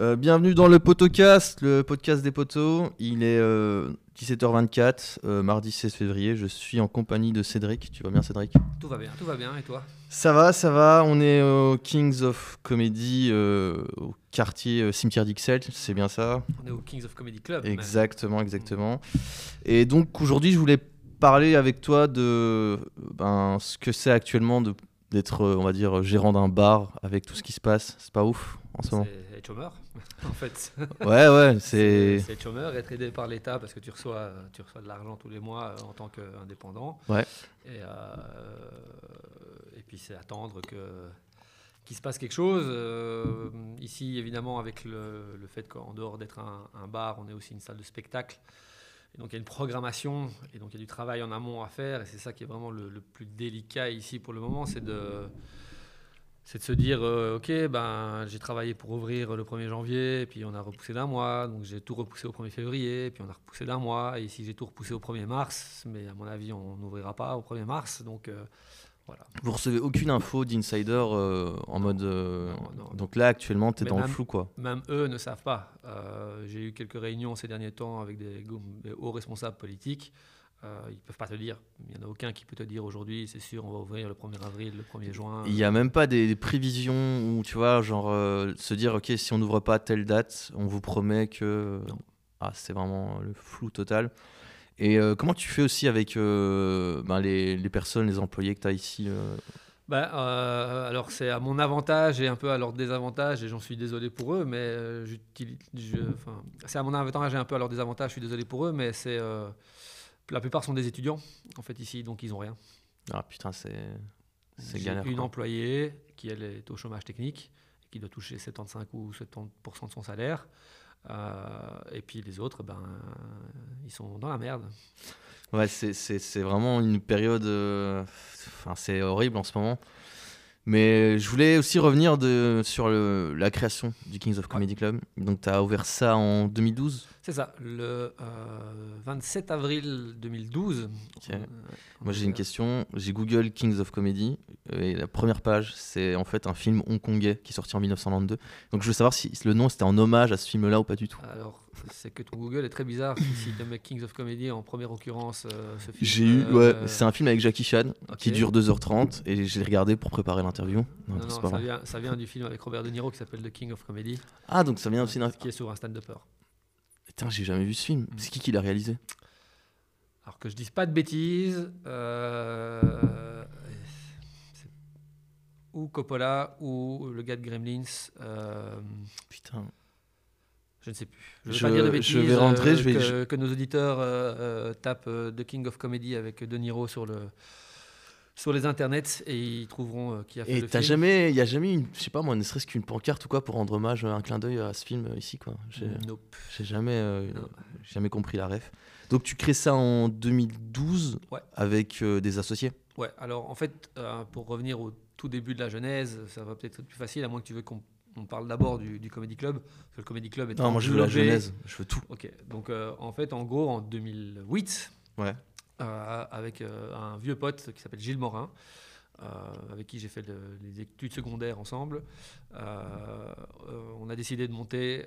Euh, bienvenue dans le Potocast, le podcast des potos. Il est euh, 17h24, euh, mardi 16 février. Je suis en compagnie de Cédric. Tu vas bien, Cédric? Tout va bien, tout va bien. Et toi? Ça va, ça va. On est au Kings of Comedy, euh, au quartier euh, Cimetière d'Ixelles, c'est bien ça? On est au Kings of Comedy Club. même. Exactement, exactement. Et donc aujourd'hui, je voulais parler avec toi de ben, ce que c'est actuellement de- d'être, euh, on va dire, gérant d'un bar avec tout ce qui se passe. C'est pas ouf en ce moment? C'est chômeur, en fait. Ouais, ouais, c'est. C'est être chômeur, être aidé par l'État parce que tu reçois, tu reçois de l'argent tous les mois euh, en tant qu'indépendant. Ouais. Et, euh, et puis c'est attendre que qu'il se passe quelque chose. Euh, ici, évidemment, avec le, le fait qu'en dehors d'être un, un bar, on est aussi une salle de spectacle. Et donc il y a une programmation et donc il y a du travail en amont à faire. Et c'est ça qui est vraiment le, le plus délicat ici pour le moment, c'est de c'est de se dire, euh, ok, ben, j'ai travaillé pour ouvrir le 1er janvier, et puis on a repoussé d'un mois, donc j'ai tout repoussé au 1er février, et puis on a repoussé d'un mois, et ici j'ai tout repoussé au 1er mars, mais à mon avis on n'ouvrira pas au 1er mars, donc euh, voilà. Vous recevez aucune info d'insider euh, en mode. euh, Non, non. Donc là, actuellement, t'es Mais dans le flou, quoi. Même eux ne savent pas. J'ai eu quelques réunions ces derniers temps avec des hauts responsables politiques. Euh, ils ne peuvent pas te dire. Il n'y en a aucun qui peut te dire aujourd'hui, c'est sûr, on va ouvrir le 1er avril, le 1er juin. Il n'y a même pas des, des prévisions où, tu vois, genre, euh, se dire, ok, si on n'ouvre pas telle date, on vous promet que. Non. Ah, c'est vraiment le flou total. Et euh, comment tu fais aussi avec ben, les, les personnes, les employés que tu as ici euh, alors c'est à mon avantage et un peu à leur désavantage, et j'en suis désolé pour eux, mais euh, j'utilise- c'est à mon avantage et un peu à leur désavantage, je suis désolé pour eux, mais c'est euh, la plupart sont des étudiants en fait ici, donc ils ont rien. Ah putain, c'est. C'est galère. une quoi. employée qui elle est au chômage technique, qui doit toucher 75 ou 70% de son salaire, Euh, et puis les autres, ben ils sont dans la merde. Ouais, c'est- c'est c'est vraiment une période. euh, Enfin, c'est horrible en ce moment. Mais je voulais aussi revenir de, sur le- la création du Kings of Comedy Club. Donc, tu as ouvert ça en 2012. C'est ça, le euh, 27 avril 2012. Ok. euh, Moi, j'ai une question. J'ai Google Kings of Comedy. euh, Et la première page, c'est en fait un film hongkongais qui est sorti en 1992. Donc, je veux savoir si le nom c'était en hommage à ce film-là ou pas du tout. Alors, c'est que ton Google est très bizarre. si tu mets Kings of Comedy en première occurrence, euh, ce film. J'ai eu. euh, Ouais, c'est un film avec Jackie Chan qui dure 2h30 et j'ai regardé pour préparer l'interview. Non, Non, non, vient, ça vient du film avec Robert De Niro qui s'appelle The King of Comedy, Ah, donc ça vient aussi d'un. qui est sur un stand-upper. Putain, j'ai jamais vu ce film. Mm. C'est qui qui l'a réalisé? Alors que je dise pas de bêtises, euh, ou Coppola ou le gars de Gremlins, euh, Putain. je ne sais plus. Je vais pas dire de je bêtises. vais rentrer, euh, je vais- que, je- que nos auditeurs tapent The King of Comedy avec De Niro sur le sur les internets et ils trouveront euh, qui a fait Et le film. jamais, il y a jamais une, je sais pas moi, ne serait-ce qu'une pancarte ou quoi pour rendre hommage, un clin d'œil à ce film euh, ici quoi. J'ai Nope. jamais, euh, jamais compris la ref. Donc tu crées ça en 2012 Ouais. avec euh, des associés? Ouais, alors en fait, euh, pour revenir au tout début de la genèse, ça va peut-être être plus facile, à moins que tu veux qu'on on parle d'abord du, du Comedy Club. Parce que le Comedy Club est Non, moi je veux la genèse, je veux tout. Ok, donc euh, en fait, en gros, en 2008, Ouais. Euh, avec euh, un vieux pote qui s'appelle Gilles Morin, euh, avec qui j'ai fait le- les études secondaires ensemble, on a décidé de monter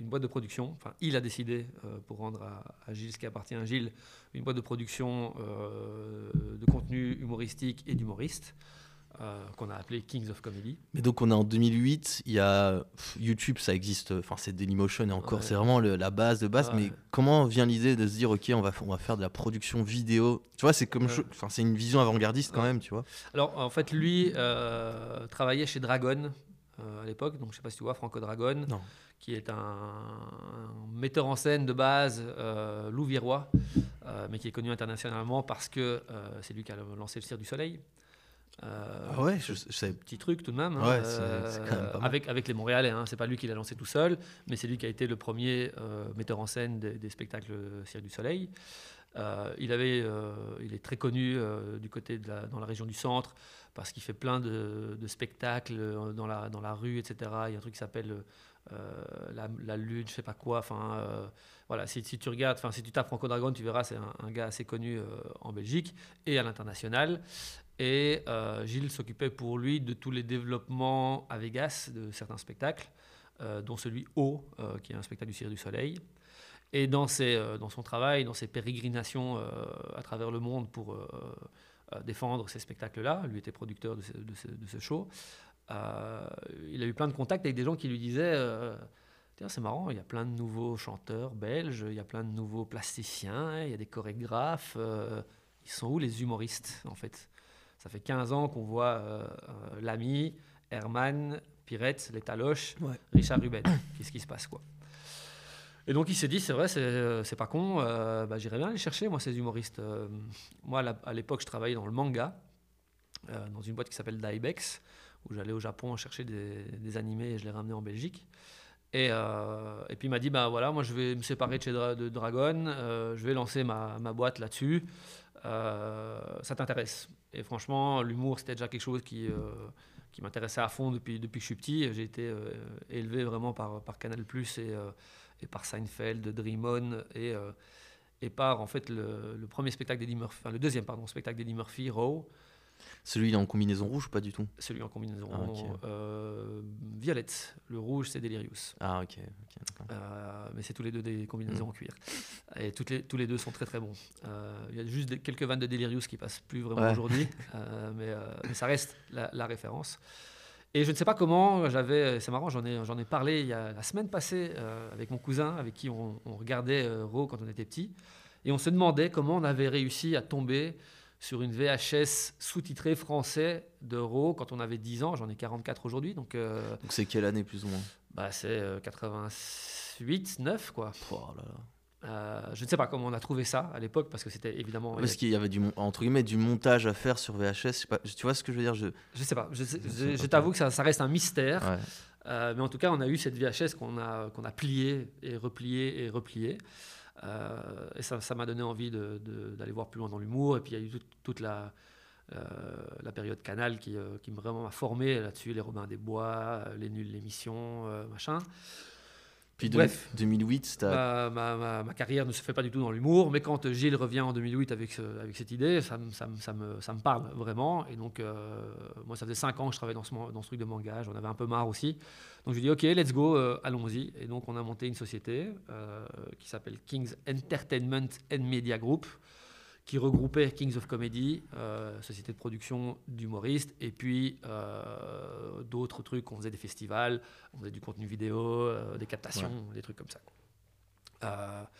une boîte de production. Enfin, il a décidé, pour rendre à, Gilles ce qui appartient à Gilles, une boîte de production de contenu humoristique et d'humoristes. Euh, qu'on a appelé Kings of Comedy. Mais donc on est en 2008, il y a pff, YouTube, ça existe, enfin c'est Dailymotion et encore, Ouais. c'est vraiment le- la base de base. Ouais. Mais comment vient l'idée de se dire ok, on va, on va faire de la production vidéo? Tu vois, c'est comme, Ouais. enfin c'est une vision avant-gardiste quand même, tu vois. Alors, en fait, lui euh, travaillait chez Dragon euh, à l'époque, donc je sais pas si tu vois, Franco Dragon, Non. qui est un, un metteur en scène de base louviérois, euh, mais qui est connu internationalement parce que c'est lui qui a lancé le Cirque du Soleil. Euh, Ah ouais, je, je savais. Petit truc tout de même. hein, Ouais, c'est quand même pas mal. avec, avec les Montréalais, hein, c'est pas lui qui l'a lancé tout seul, mais c'est lui qui a été le premier euh, metteur en scène des, des spectacles Cirque du Soleil. Euh, il, avait, euh, il est très connu euh, du côté de la, dans la région du centre parce qu'il fait plein de, de spectacles euh, dans la, dans la rue, etc. Il y a un truc qui s'appelle euh, la, la Lune, je sais pas quoi. Enfin, euh, voilà, si, si tu regardes, enfin, si tu tapes Franco Dragon, tu verras, c'est un, un gars assez connu euh, en Belgique et à l'international. Et euh, Gilles s'occupait pour lui de tous les développements à Vegas de certains spectacles. dont celui O, qui est un spectacle du Cirque du Soleil. Et dans, ses, dans son travail, dans ses pérégrinations à travers le monde pour défendre ces spectacles-là, lui était producteur de ce, de ce show, il a eu plein de contacts avec des gens qui lui disaient c'est marrant, il y a plein de nouveaux chanteurs belges, il y a plein de nouveaux plasticiens, il y a des chorégraphes. Euh, ils sont où les humoristes, en fait? Ça fait 15 ans qu'on voit euh, euh, l'ami, Herman, Pirette, les Taloches, Richard Ruben. Qu'est-ce qui se passe, quoi? Et donc il s'est dit, c'est vrai, c'est pas con, bah, j'irais bien aller chercher, moi, ces humoristes. moi, à l'époque, je travaillais dans le manga, dans une boîte qui s'appelle Daibex, où j'allais au Japon chercher des, des, animés et je les ramenais en Belgique. Et, euh, et, puis il m'a dit, bah voilà, moi je vais me séparer de chez de Dragon, euh, je vais lancer ma, ma boîte là-dessus. Euh, ça t'intéresse? Et franchement, l'humour, c'était déjà quelque chose qui, qui m'intéressait à fond depuis, que je suis petit. J'ai été élevé vraiment par, Canal ⁇ et, et par Seinfeld, Dream On, et, par en fait le, premier spectacle Murphy, enfin le deuxième pardon, spectacle d'Eddie Murphy, Raw. Celui en combinaison rouge ou pas du tout Celui en combinaison ah, euh, violette. Le rouge, c'est Delirious. Ah, ok. euh, mais c'est tous les deux des combinaisons mm. en cuir. Et toutes les, tous les deux sont très très bons. Euh, il y a juste quelques vannes de Delirious qui passent plus vraiment aujourd'hui, mais, mais, ça reste la, référence. Et je ne sais pas comment, j'avais, c'est marrant, j'en ai, j'en ai parlé il y a, la semaine passée avec mon cousin, avec qui on, on regardait Raw quand on était petit, et on se demandait comment on avait réussi à tomber sur une VHS sous-titrée français d'Euro quand on avait 10 ans. J'en ai 44 aujourd'hui. Donc, euh, donc c'est quelle année plus ou moins? bah, C'est 88, 9 quoi. Oh là là. Euh, je ne sais pas comment on a trouvé ça à l'époque parce que c'était évidemment. Parce qu'il y avait du entre guillemets du montage à faire sur VHS. Pas, tu vois ce que je veux dire? Je je sais pas. Je, je, t'avoue que ça, ça, reste un mystère. Euh, mais en tout cas, on a eu cette VHS qu'on a qu'on a pliée et repliée et repliée. Euh, et ça m'a donné envie d'aller voir plus loin dans l'humour. Et puis il y a eu toute, la, euh, période Canal qui, euh, qui vraiment m'a formé là-dessus, les Robins des Bois, les Nuls, l'émission, machin. Puis Bref, 2008, ma, ma, ma, carrière ne se fait pas du tout dans l'humour, mais quand Gilles revient en 2008 avec, avec cette idée, ça, ça, ça, me, ça me, parle vraiment. Et donc, moi, ça faisait 5 ans que je travaillais dans ce, dans ce truc de manga, j'en avais un peu marre aussi. Donc je lui dis, OK, let's go, euh, allons-y. Et donc on a monté une société euh, qui s'appelle Kings Entertainment and Media Group, qui regroupait Kings of Comedy, euh, société de production d'humoristes, et puis d'autres trucs. On faisait des festivals, on faisait du contenu vidéo, des captations, des trucs comme ça.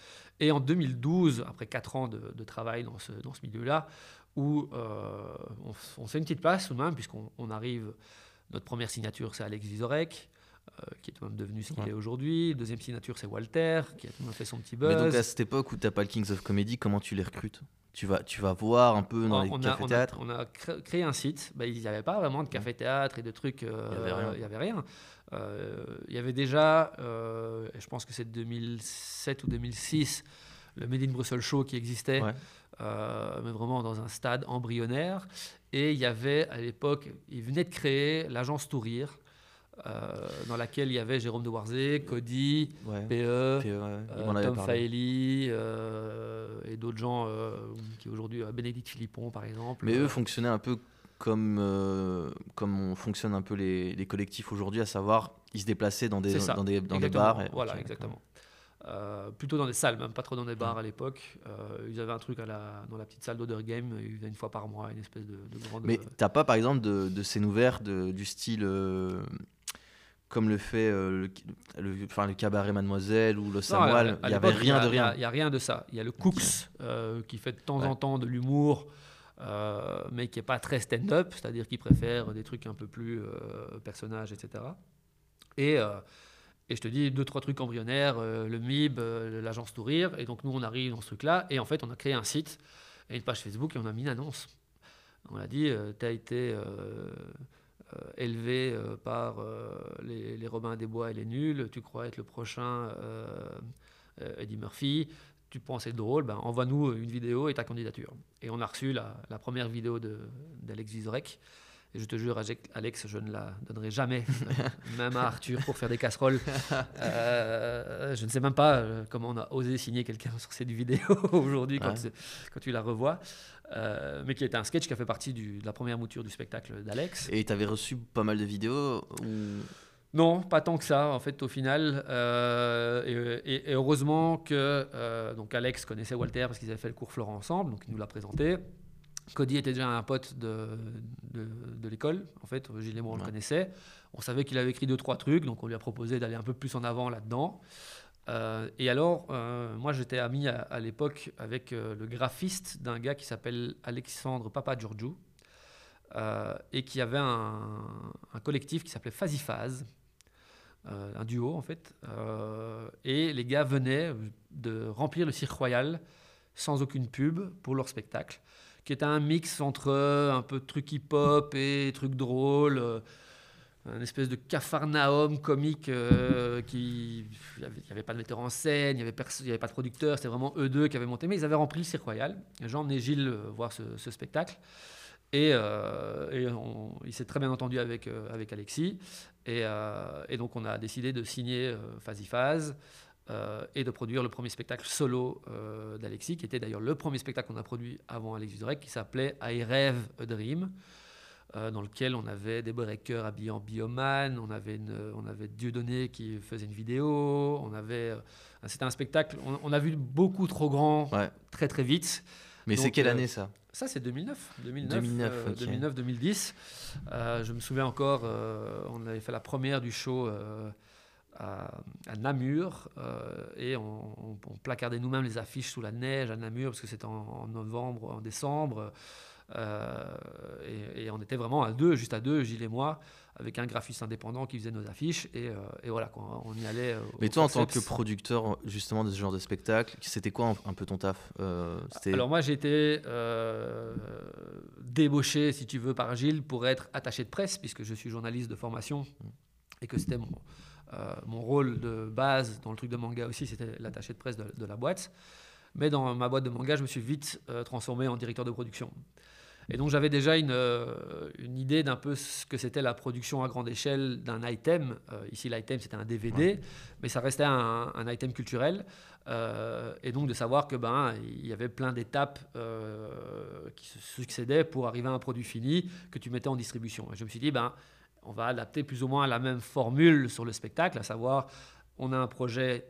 et en 2012, après 4 ans de, travail dans ce, dans ce milieu-là, où on, on, fait une petite place tout de même, puisqu'on arrive, notre première signature c'est Alex Vizorek, euh, qui est même devenu ce qu'il est aujourd'hui. Deuxième signature, c'est Walter, qui a tout fait son petit buzz. Mais donc à cette époque où tu n'as pas le Kings of Comedy, comment tu les recrutes? Tu vas, tu vas voir un peu dans les cafés-théâtres on, a créé un site. Bah, il n'y avait pas vraiment de café-théâtre et de trucs. Euh, il n'y avait rien. Euh, il y avait déjà, je pense que c'est 2007 ou 2006, le Made in Brussels Show qui existait, mais vraiment dans un stade embryonnaire. Et il y avait à l'époque, il venait de créer l'agence Tourir, euh, dans laquelle il y avait Jérôme de Warzé, Cody, PE, e, euh, Tom Faeli euh, et d'autres gens qui aujourd'hui, Bénédicte Philippon par exemple. Mais eux fonctionnaient un peu comme, comme on fonctionne un peu les, les collectifs aujourd'hui, à savoir ils se déplaçaient dans des, dans des, dans des bars. voilà, exactement. plutôt dans des salles, même pas trop dans des bars à l'époque. ils avaient un truc à la, dans la petite salle d'Other Game, ils faisaient une fois par mois, une espèce de, de grande. Mais t'as pas par exemple de, de scènes ouvertes du style comme le fait euh, le, enfin, le cabaret Mademoiselle ou le Samuel, il n'y avait rien de rien. Il n'y a, rien de ça. Il y a le Cooks euh, qui fait de temps en temps de l'humour, euh, mais qui n'est pas très stand-up, c'est-à-dire qui préfère des trucs un peu plus personnages, etc. Et, et je te dis deux, trois trucs embryonnaires, le MIB, l'agence Tourir. Et donc nous, on arrive dans ce truc-là. Et en fait, on a créé un site et une page Facebook et on a mis une annonce. On a dit, tu as été élevé euh, par euh, les, les, Robins des Bois et les Nuls, tu crois être le prochain Eddie Murphy, tu penses être drôle, ben, envoie-nous une vidéo et ta candidature. Et on a reçu la, première vidéo d'Alex Vizorek. Et je te jure, Alex, je ne la donnerai jamais, même à Arthur, pour faire des casseroles. je ne sais même pas comment on a osé signer quelqu'un sur cette vidéo aujourd'hui quand, quand, tu la revois. Euh, mais qui était un sketch qui a fait partie du, de la première mouture du spectacle d'Alex. Et tu avais reçu pas mal de vidéos Non, pas tant que ça, en fait, au final. Euh, et, heureusement que euh, donc Alex connaissait Walter parce qu'ils avaient fait le cours Florent ensemble, donc il nous l'a présenté. Cody était déjà un pote de, de, l'école, en fait, Gilles et moi on le connaissait. On savait qu'il avait écrit deux, trois trucs, donc on lui a proposé d'aller un peu plus en avant là-dedans. Euh, et alors, moi j'étais ami à, l'époque avec le graphiste d'un gars qui s'appelle Alexandre Papa Giorgio, et qui avait un, collectif qui s'appelait Phasifaz, euh, un duo en fait. Euh, et les gars venaient de remplir le Cirque Royal sans aucune pub pour leur spectacle, qui était un mix entre un peu de trucs hip-hop et trucs drôles, euh, un espèce de cafarnaum comique qui... Il n'y avait, pas de metteur en scène, il n'y avait, pas de producteur, c'était vraiment eux deux qui avaient monté, mais ils avaient rempli le Cirque Royal. J'ai emmené Gilles voir ce spectacle. Et, euh, il s'est très bien entendu avec, euh, avec Alexis. Euh, et, donc, on a décidé de signer Phasifaz et de produire le premier spectacle solo d'Alexis, qui était d'ailleurs le premier spectacle qu'on a produit avant Alexis Durek, qui s'appelait I Rêve a Dream. Dans lequel on avait des breakers habillés en bioman, on avait, une, on avait Dieudonné qui faisait une vidéo, on avait, c'était un spectacle, on, a vu beaucoup trop grand, très très vite. Mais c'est quelle année ça? ça, c'est 2009. 2009, 2010. Euh, je me souviens encore, euh, on avait fait la première du show euh, à, Namur et on, placardait nous-mêmes les affiches sous la neige à Namur parce que c'était en, novembre, en décembre. Et, et, on était vraiment à deux, juste à deux, Gilles et moi avec un graphiste indépendant qui faisait nos affiches et, euh, voilà quoi, on y allait. Euh, Mais toi en tant que producteur justement de ce genre de spectacle, c'était quoi un, peu ton taf euh, Alors moi j'ai été débauché si tu veux par Gilles pour être attaché de presse puisque je suis journaliste de formation et que c'était mon, mon rôle de base dans le truc de manga aussi, c'était l'attaché de presse de, de, la boîte. Mais dans ma boîte de manga, je me suis vite transformé en directeur de production. Et donc j'avais déjà une, euh, une idée d'un peu ce que c'était la production à grande échelle d'un item. Euh, ici, l'item, c'était un DVD, mais ça restait un, un item culturel. Euh, et donc de savoir que ben il y avait plein d'étapes qui se succédaient pour arriver à un produit fini que tu mettais en distribution. Et je me suis dit ben on va adapter plus ou moins la même formule sur le spectacle, à savoir on a un projet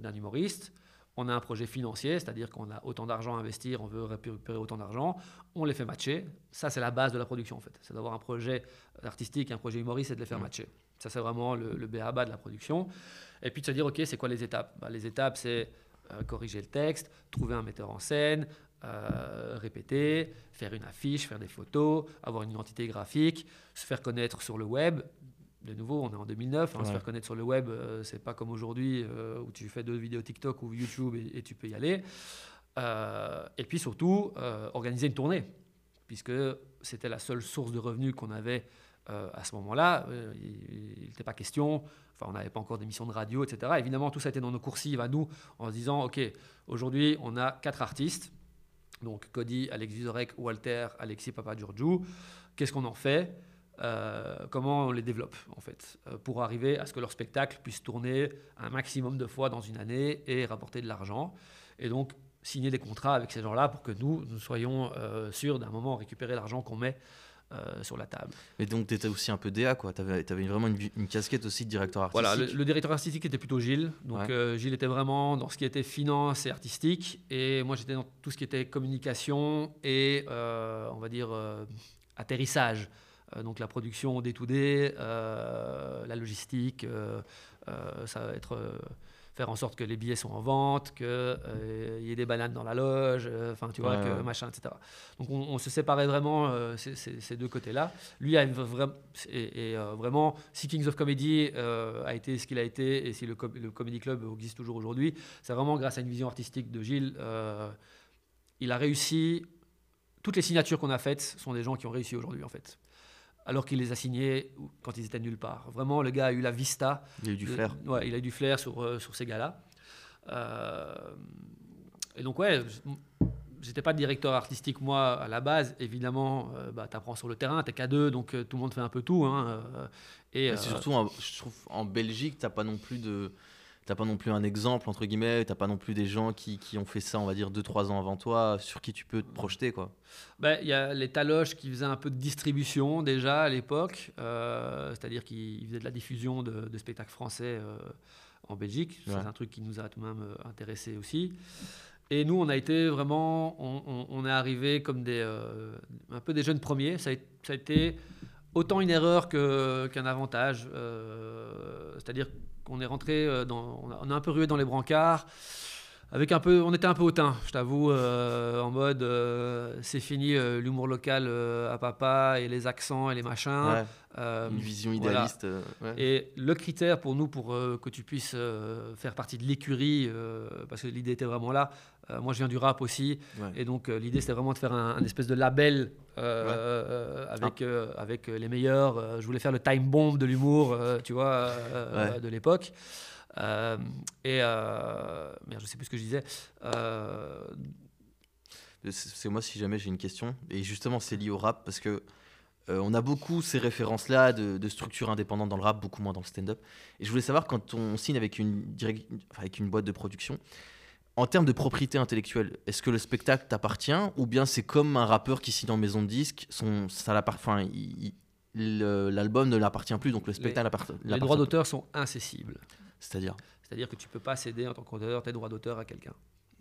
d'un humoriste, on a un projet financier, c'est-à-dire qu'on a autant d'argent à investir, on veut récupérer autant d'argent, on les fait matcher. Ça, c'est la base de la production, en fait. C'est d'avoir un projet artistique, un projet humoriste et de les faire matcher. Ça, c'est vraiment le, le BABA de la production. Et puis de se dire, OK, c'est quoi les étapes? Bah, Les étapes, c'est euh, corriger le texte, trouver un metteur en scène, euh, répéter, faire une affiche, faire des photos, avoir une identité graphique, se faire connaître sur le web, de nouveau, on est en 2009, hein, se faire connaître sur le web, euh, c'est pas comme aujourd'hui euh, où tu fais deux vidéos TikTok ou YouTube et, tu peux y aller. Euh, et puis surtout, organiser une tournée, puisque c'était la seule source de revenus qu'on avait à ce moment-là. il n'était pas question, enfin, on n'avait pas encore d'émissions de radio, etc. Évidemment, tout ça était dans nos coursives à nous, en se disant, OK, aujourd'hui, on a quatre artistes, donc Cody, Alex Vizorek, Walter, Alexis Papa Giorgio. Qu'est-ce qu'on en fait? Euh, comment on les développe en fait, euh, pour arriver à ce que leur spectacle puisse tourner un maximum de fois dans une année et rapporter de l'argent. Et donc signer des contrats avec ces gens-là pour que nous, nous soyons euh, sûrs d'un moment récupérer l'argent qu'on met sur la table. Et donc tu étais aussi un peu DA, quoi. Tu avais, vraiment une, casquette aussi de directeur artistique. Voilà, le, directeur artistique était plutôt Gilles. Donc Gilles était vraiment dans ce qui était finance et artistique. Et moi j'étais dans tout ce qui était communication et, on va dire, atterrissage. Euh, donc la production day to day, euh, la logistique, euh, ça va être faire en sorte que les billets sont en vente, qu'il y ait des bananes dans la loge, enfin tu vois, que machin, etc. Donc on, se séparait vraiment ces, deux côtés-là. Lui a et, vraiment, si Kings of Comedy a été ce qu'il a été, et si le, le Comedy Club existe toujours aujourd'hui, c'est vraiment grâce à une vision artistique de Gilles. il a réussi. Toutes les signatures qu'on a faites sont des gens qui ont réussi aujourd'hui en fait alors qu'il les a signés quand ils étaient nulle part. Vraiment, le gars a eu la vista. Il a eu du flair. ouais, il a eu du flair sur, euh, sur ces gars-là. Euh, et donc, ouais, j'étais pas directeur artistique, moi, à la base. Évidemment, euh, bah, tu apprends sur le terrain, tu es qu'à deux, donc tout le monde fait un peu tout. Hein, et surtout, je trouve, en Belgique, tu pas non plus de t'as pas non plus un exemple, entre guillemets, t'as pas non plus des gens qui, qui ont fait ça, on va dire, 2-3 ans avant toi, sur qui tu peux te projeter, quoi. Ben, Il y a les Taloches qui faisaient un peu de distribution déjà à l'époque, euh, c'est-à-dire qu'ils faisaient de la diffusion de, de spectacles français euh, en Belgique. Ouais. C'est un truc qui nous a tout de même euh, intéressés aussi. Et nous, on a été vraiment, on, on- on est arrivé comme des, euh, un peu des jeunes premiers. Ça a, ça a été autant une erreur qu'un avantage. Euh, C'est-à-dire qu'on est rentré euh, dans, on a, on un peu rué dans les brancards. Avec un peu, on était un peu hautain, je t'avoue, euh, en mode euh, c'est fini euh, l'humour local à papa et les accents et les machins. Ouais, une vision idéaliste. ouais. et le critère pour nous, pour que tu puisses faire partie de l'écurie, parce que l'idée était vraiment là, euh, moi je viens du rap aussi, Ouais. et donc euh, l'idée c'était vraiment de faire un, un espèce de label euh, Ouais. Ah. avec, avec les meilleurs. Je voulais faire le time bomb de l'humour, tu vois, Ouais. de l'époque. Et merde, je sais plus ce que je disais. C'est moi si jamais j'ai une question. Et justement, c'est lié au rap parce que euh, on a beaucoup ces références-là de, de structures indépendantes dans le rap, beaucoup moins dans le stand-up. Et je voulais savoir quand on signe avec une, direct- avec une boîte de production, en termes de propriété intellectuelle, est-ce que le spectacle t'appartient ou bien c'est comme un rappeur qui signe en maison de disque, son, ça enfin, l'album ne l'appartient plus, donc le spectacle appart- les droits d'auteur sont incessibles. C'est-à-dire C'est-à-dire que tu peux pas céder en tant qu'auteur tes droits d'auteur à quelqu'un.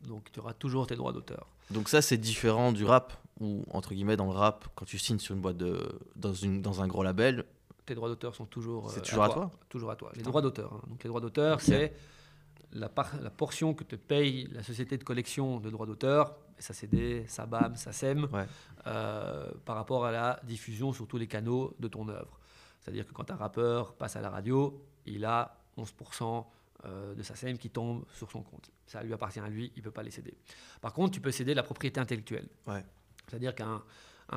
Donc tu auras toujours tes droits d'auteur. Donc ça, c'est différent du rap, ou entre guillemets, dans le rap, quand tu signes sur une boîte de, dans, une, dans un gros label, tes droits d'auteur sont toujours, C'est euh, toujours à toi Toujours à toi. Les droits d'auteur. hein. Donc les droits d'auteur, c'est la, portion que te paye la société de collection de droits d'auteur, SACD, SABAM, SACEM, Ouais. euh, par rapport à la diffusion sur tous les canaux de ton œuvre. C'est-à-dire que quand un rappeur passe à la radio, il a 11% euh, de SACEM qui tombe sur son compte. Ça lui appartient à lui, il ne peut pas les céder. Par contre, tu peux céder la propriété intellectuelle. Ouais. C'est-à-dire qu'un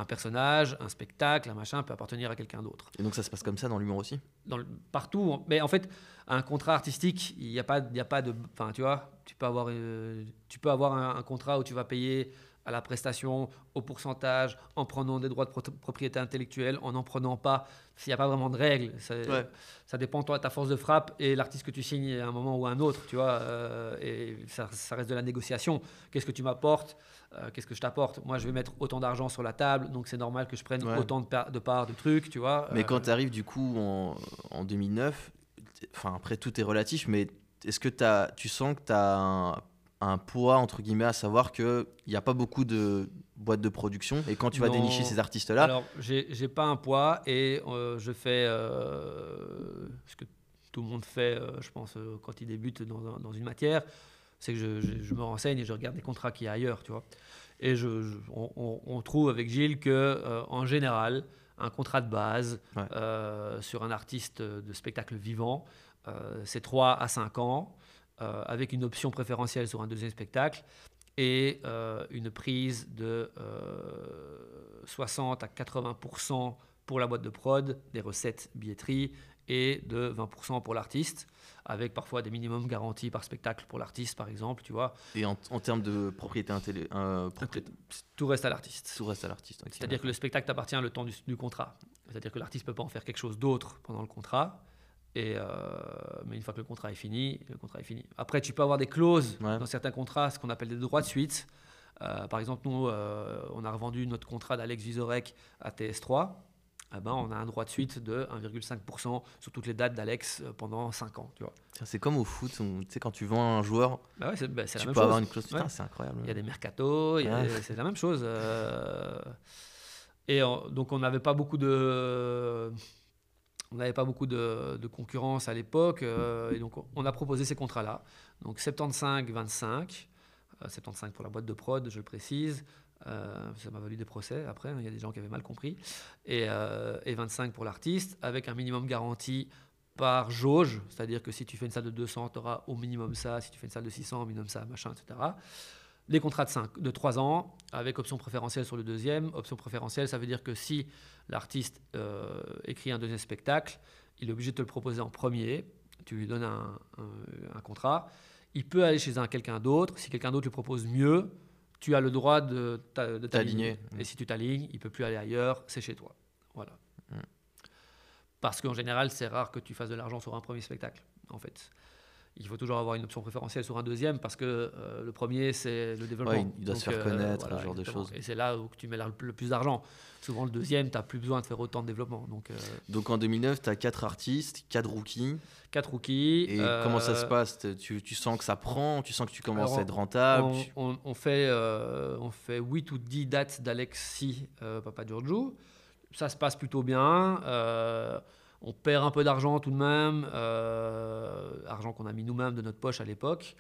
un personnage, un spectacle, un machin peut appartenir à quelqu'un d'autre et donc ça se passe comme ça dans l'humour aussi? Dans le- partout. Mais en fait, un contrat artistique, il n'y a pas, y a pas de, enfin, tu vois, tu peux avoir, euh, tu peux avoir un, un contrat où tu vas payer à la prestation, au pourcentage, en prenant des droits de pro- propriété intellectuelle, en n'en prenant pas. S'il n'y a pas vraiment de règles, ça, Ouais. ça dépend toi, de ta force de frappe et l'artiste que tu signes à un moment ou à un autre, tu vois. euh, et ça, ça reste de la négociation. Qu'est-ce que tu m'apportes? Euh, Qu'est-ce que je t'apporte? Moi, je vais mettre autant d'argent sur la table, donc c'est normal que je prenne Ouais. autant de, par- de parts de trucs, tu vois. Mais Euh, quand tu arrives du coup en, en 2009, t- enfin après tout est relatif, mais est-ce que as, tu sens que tu as un, un poids entre guillemets à savoir qu'il n'y a pas beaucoup de boîtes de production? Et quand tu vas dénicher ces artistes-là, Alors, j'ai pas un poids et euh, je fais euh, ce que tout le monde fait, euh, je pense, euh, quand il débute dans, un- dans une matière, c'est que je, je- je me renseigne et je regarde les contrats qu'il y a ailleurs, tu vois. Et je, je- on, trouve avec Gilles que, euh, en général, un contrat de base Ouais. euh, sur un artiste de spectacle vivant, euh, c'est 3 à 5 ans, euh, avec une option préférentielle sur un deuxième spectacle et une prise de euh, 60 à 80% pour la boîte de prod, des recettes billetterie et de 20% pour l'artiste, avec parfois des minimums garantis par spectacle pour l'artiste, par exemple, tu vois. et en, en termes de propriété intellectuelle, Tout reste à l'artiste. tout reste à l'artiste. C'est-à-dire que le spectacle t'appartient le temps du, du contrat. C'est-à-dire que l'artiste peut pas en faire quelque chose d'autre pendant le contrat. Et euh, mais une fois que le contrat est fini, le contrat est fini. Après, tu peux avoir des clauses Ouais. dans certains contrats, ce qu'on appelle des droits de suite. Euh, par exemple, nous, euh, on a revendu notre contrat d'Alex Vizorek à TS3. Ah ben, on a un droit de suite de 1,5% sur toutes les dates d'Alex euh, pendant 5 ans. Tu vois. C'est comme au foot, sais, quand tu vends un joueur, Bah ouais, c'est bah, la tu même peux chose. avoir une clause. Putain, Ouais. c'est incroyable. Il y a des mercatos, c'est la même chose. euh, et en- donc on n'avait pas beaucoup de, on n'avait pas beaucoup de, de concurrence à l'époque, euh, et donc on a proposé ces contrats-là. Donc 75-25, euh, 75 pour la boîte de prod, je le précise. Euh, ça m'a valu des procès après, hein, il y a des gens qui avaient mal compris. Et, euh, et 25 pour l'artiste, avec un minimum garanti par jauge, c'est-à-dire que si tu fais une salle de 200, tu auras au minimum ça, si tu fais une salle de 600, au minimum ça, machin, etc. Des contrats de, 5, de 3 ans, avec option préférentielle sur le deuxième. Option préférentielle, ça veut dire que si l'artiste euh, écrit un deuxième spectacle, il est obligé de te le proposer en premier. Tu lui donnes un, contrat. Il peut aller chez un quelqu'un d'autre. Si quelqu'un d'autre lui propose mieux, tu as le droit de t'a- de t'aligner. T'aligner. Et si tu t'alignes, il peut plus aller ailleurs, c'est chez toi. Voilà. Mm. Parce qu'en général, c'est rare que tu fasses de l'argent sur un premier spectacle, en fait. Il faut toujours avoir une option préférentielle sur un deuxième parce que le premier, c'est le développement. Ouais, il doit se faire connaître, ce genre de choses. Et c'est là où tu mets le plus d'argent. Souvent, le deuxième, tu n'as plus besoin de faire autant de développement. Donc, donc en 2009, tu as quatre artistes, quatre rookies. Quatre rookies. Et comment ça se passe? Tu, tu, sens que ça prend? Tu sens que tu commences à être rentable? on, on, fait, on fait 8 ou 10 dates d'Alexis Papa Giorgio. Ça se passe plutôt bien. On perd un peu d'argent tout de même, euh, argent qu'on a mis nous-mêmes de notre poche à l'époque.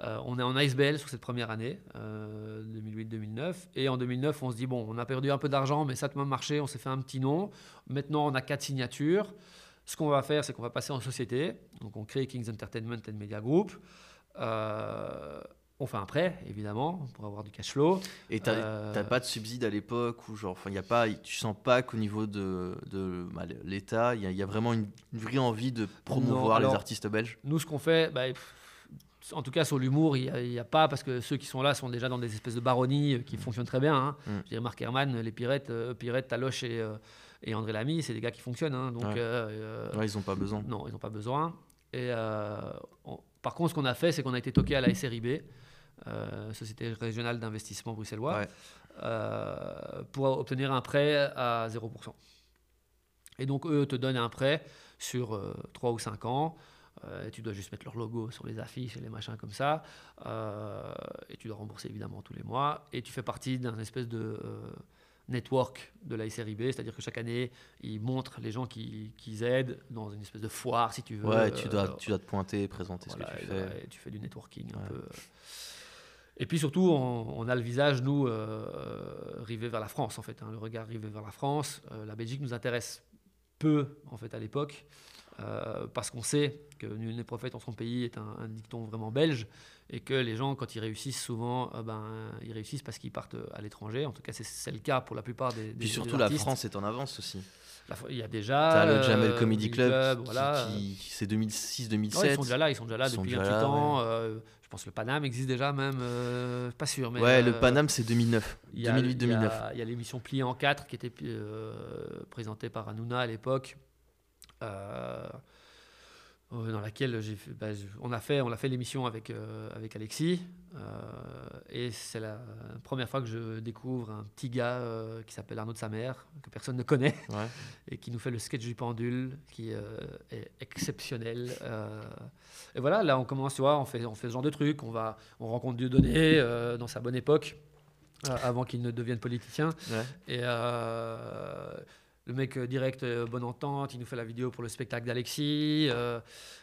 Euh, on est en ISBL sur cette première année, 2008-2009. Euh, et en 2009, on se dit, bon, on a perdu un peu d'argent, mais ça a même marché, on s'est fait un petit nom. Maintenant, on a quatre signatures. Ce qu'on va faire, c'est qu'on va passer en société. Donc, on crée Kings Entertainment and Media Group. On fait un prêt, évidemment, pour avoir du cash flow. Et tu n'as euh, pas de subside à l'époque ou genre, y a pas, tu sens pas qu'au niveau de, de bah, l'État, il y, a vraiment une, vraie envie de promouvoir les artistes belges? Nous, ce qu'on fait, bah, en tout cas sur l'humour, il n'y a, pas, parce que ceux qui sont là sont déjà dans des espèces de baronnies euh, qui fonctionnent très bien. Hein. Mm. Je dirais Marc Herman, les Pirettes, euh, Taloche et, et, André Lamy, c'est des gars qui fonctionnent. Hein. donc, ils n'ont pas besoin. Non, ils n'ont pas besoin. Et par contre, ce qu'on a fait, c'est qu'on a été toqué à la SRIB. Euh, Société régionale d'investissement bruxellois, euh, pour obtenir un prêt à 0%. Et donc, eux te donnent un prêt sur 3 euh, ou 5 ans. et tu dois juste mettre leur logo sur les affiches et les machins comme ça. et tu dois rembourser évidemment tous les mois. Et tu fais partie d'un espèce de network de la SRIB, c'est-à-dire que chaque année, ils montrent les gens qui, qui, aident dans une espèce de foire, si tu veux. Ouais, tu dois, tu dois te pointer, présenter ce que tu fais. Et tu fais du networking un peu. Et puis surtout, on, a le visage, nous, euh, rivé vers la France, en fait. Hein, le regard rivé vers la France. Euh, la Belgique nous intéresse peu, en fait, à l'époque, euh, parce qu'on sait que Nul n'est prophète en son pays est un, dicton vraiment belge, et que les gens, quand ils réussissent, souvent, ben, ils réussissent parce qu'ils partent à l'étranger. En tout cas, c'est le cas pour la plupart des, des Puis surtout, la France est en avance aussi. Il y a déjà. le Jamel Comedy Club, voilà. c'est 2006-2007. ils sont déjà là, ils sont déjà là depuis un petit temps pense que le Paname existe déjà même, euh, pas sûr. Mais, ouais, le euh, Paname c'est 2009, 2008-2009. Il y a, l'émission Pliée en 4 qui était euh, présentée par Hanouna à l'époque. Dans laquelle j'ai bah, on a fait on a fait l'émission avec avec Alexis et c'est la première fois que je découvre un petit gars qui s'appelle Arnaud de sa mère que personne ne connaît et qui nous fait le sketch du pendule qui est exceptionnel et voilà, là, on commence, tu vois, on fait, on fait ce genre de trucs. On, va, on rencontre Dieudonné euh, dans sa bonne époque, euh, avant qu'il ne devienne politicien. Et euh, le mec direct, bonne entente, il nous fait la vidéo pour le spectacle d'Alexis.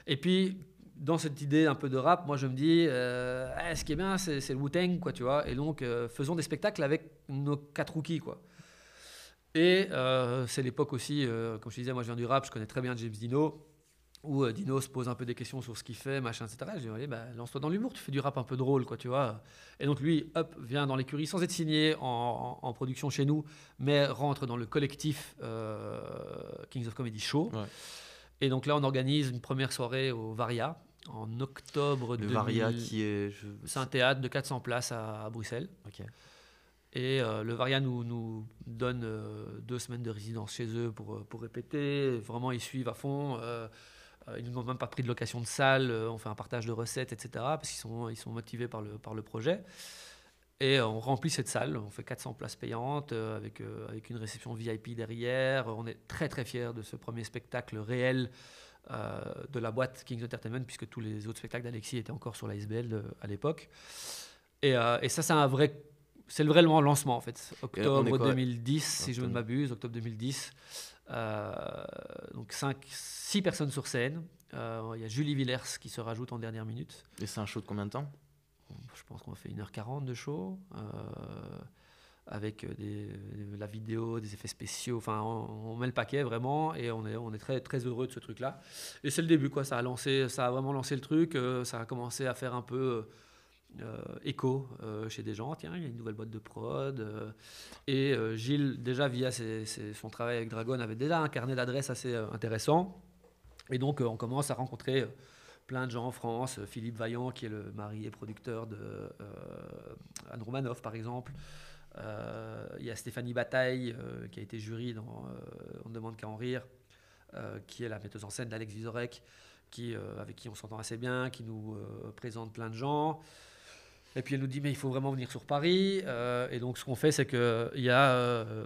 et puis, dans cette idée un peu de rap, moi je me dis, eh, ce qui est bien, c'est, le Wu-Tang, quoi, tu vois. Et donc, faisons des spectacles avec nos quatre rookies, quoi. Et c'est l'époque aussi, comme je disais, moi je viens du rap, je connais très bien James Dino où euh, Dino se pose un peu des questions sur ce qu'il fait, machin, etc. Je dis, bah, lance-toi dans l'humour, tu fais du rap un peu drôle, quoi, tu vois. Et donc lui, hop, vient dans l'écurie sans être signé en, production chez nous, mais rentre dans le collectif euh, Kings of Comedy Show. Et donc là, on organise une première soirée au Varia en octobre. Le Varia qui est. C'est un théâtre de 400 places à, Bruxelles. Et euh, le Varia nous, nous donne deux semaines de résidence chez eux pour, pour répéter. Vraiment, ils suivent à fond. Euh, ils ne nous ont même pas pris de location de salle, euh, on fait un partage de recettes, etc. Parce qu'ils sont, ils sont motivés par le, par le projet. Et euh, on remplit cette salle, on fait 400 places payantes avec, avec une réception VIP derrière. On est très très fiers de ce premier spectacle réel de la boîte Kings Entertainment, puisque tous les autres spectacles d'Alexis étaient encore sur la SBL à l'époque. Et, et, ça, c'est un vrai. C'est le vrai lancement en fait. Octobre 2010, si je ne m'abuse, octobre 2010. Euh, donc 5, 6 personnes sur scène. Euh, il y a Julie Villers qui se rajoute en dernière minute. Et c'est un show de combien de temps? Je pense qu'on fait 1h40 de show. Euh, avec des, la vidéo, des effets spéciaux. Enfin, on, met le paquet vraiment et on est, on est très, très heureux de ce truc-là. Et c'est le début, quoi. Ça a, lancé, ça a vraiment lancé le truc. ça a commencé à faire un peu euh, écho euh, chez des gens. Tiens, il y a une nouvelle boîte de prod. Euh, et Gilles, déjà via son travail avec Dragon, avait déjà un carnet d'adresses assez intéressant. Et donc, on commence à rencontrer plein de gens en France. Philippe Vaillant, qui est le mari et producteur de Anne Romanoff, par exemple. Il y a Stéphanie Bataille, qui a été jury dans On ne demande qu'à en rire, qui est la metteuse en scène d'Alex Vizorek qui, avec qui on s'entend assez bien, qui nous présente plein de gens. Et puis elle nous dit, mais il faut vraiment venir sur Paris. Euh, et donc ce qu'on fait, c'est qu'il y a euh,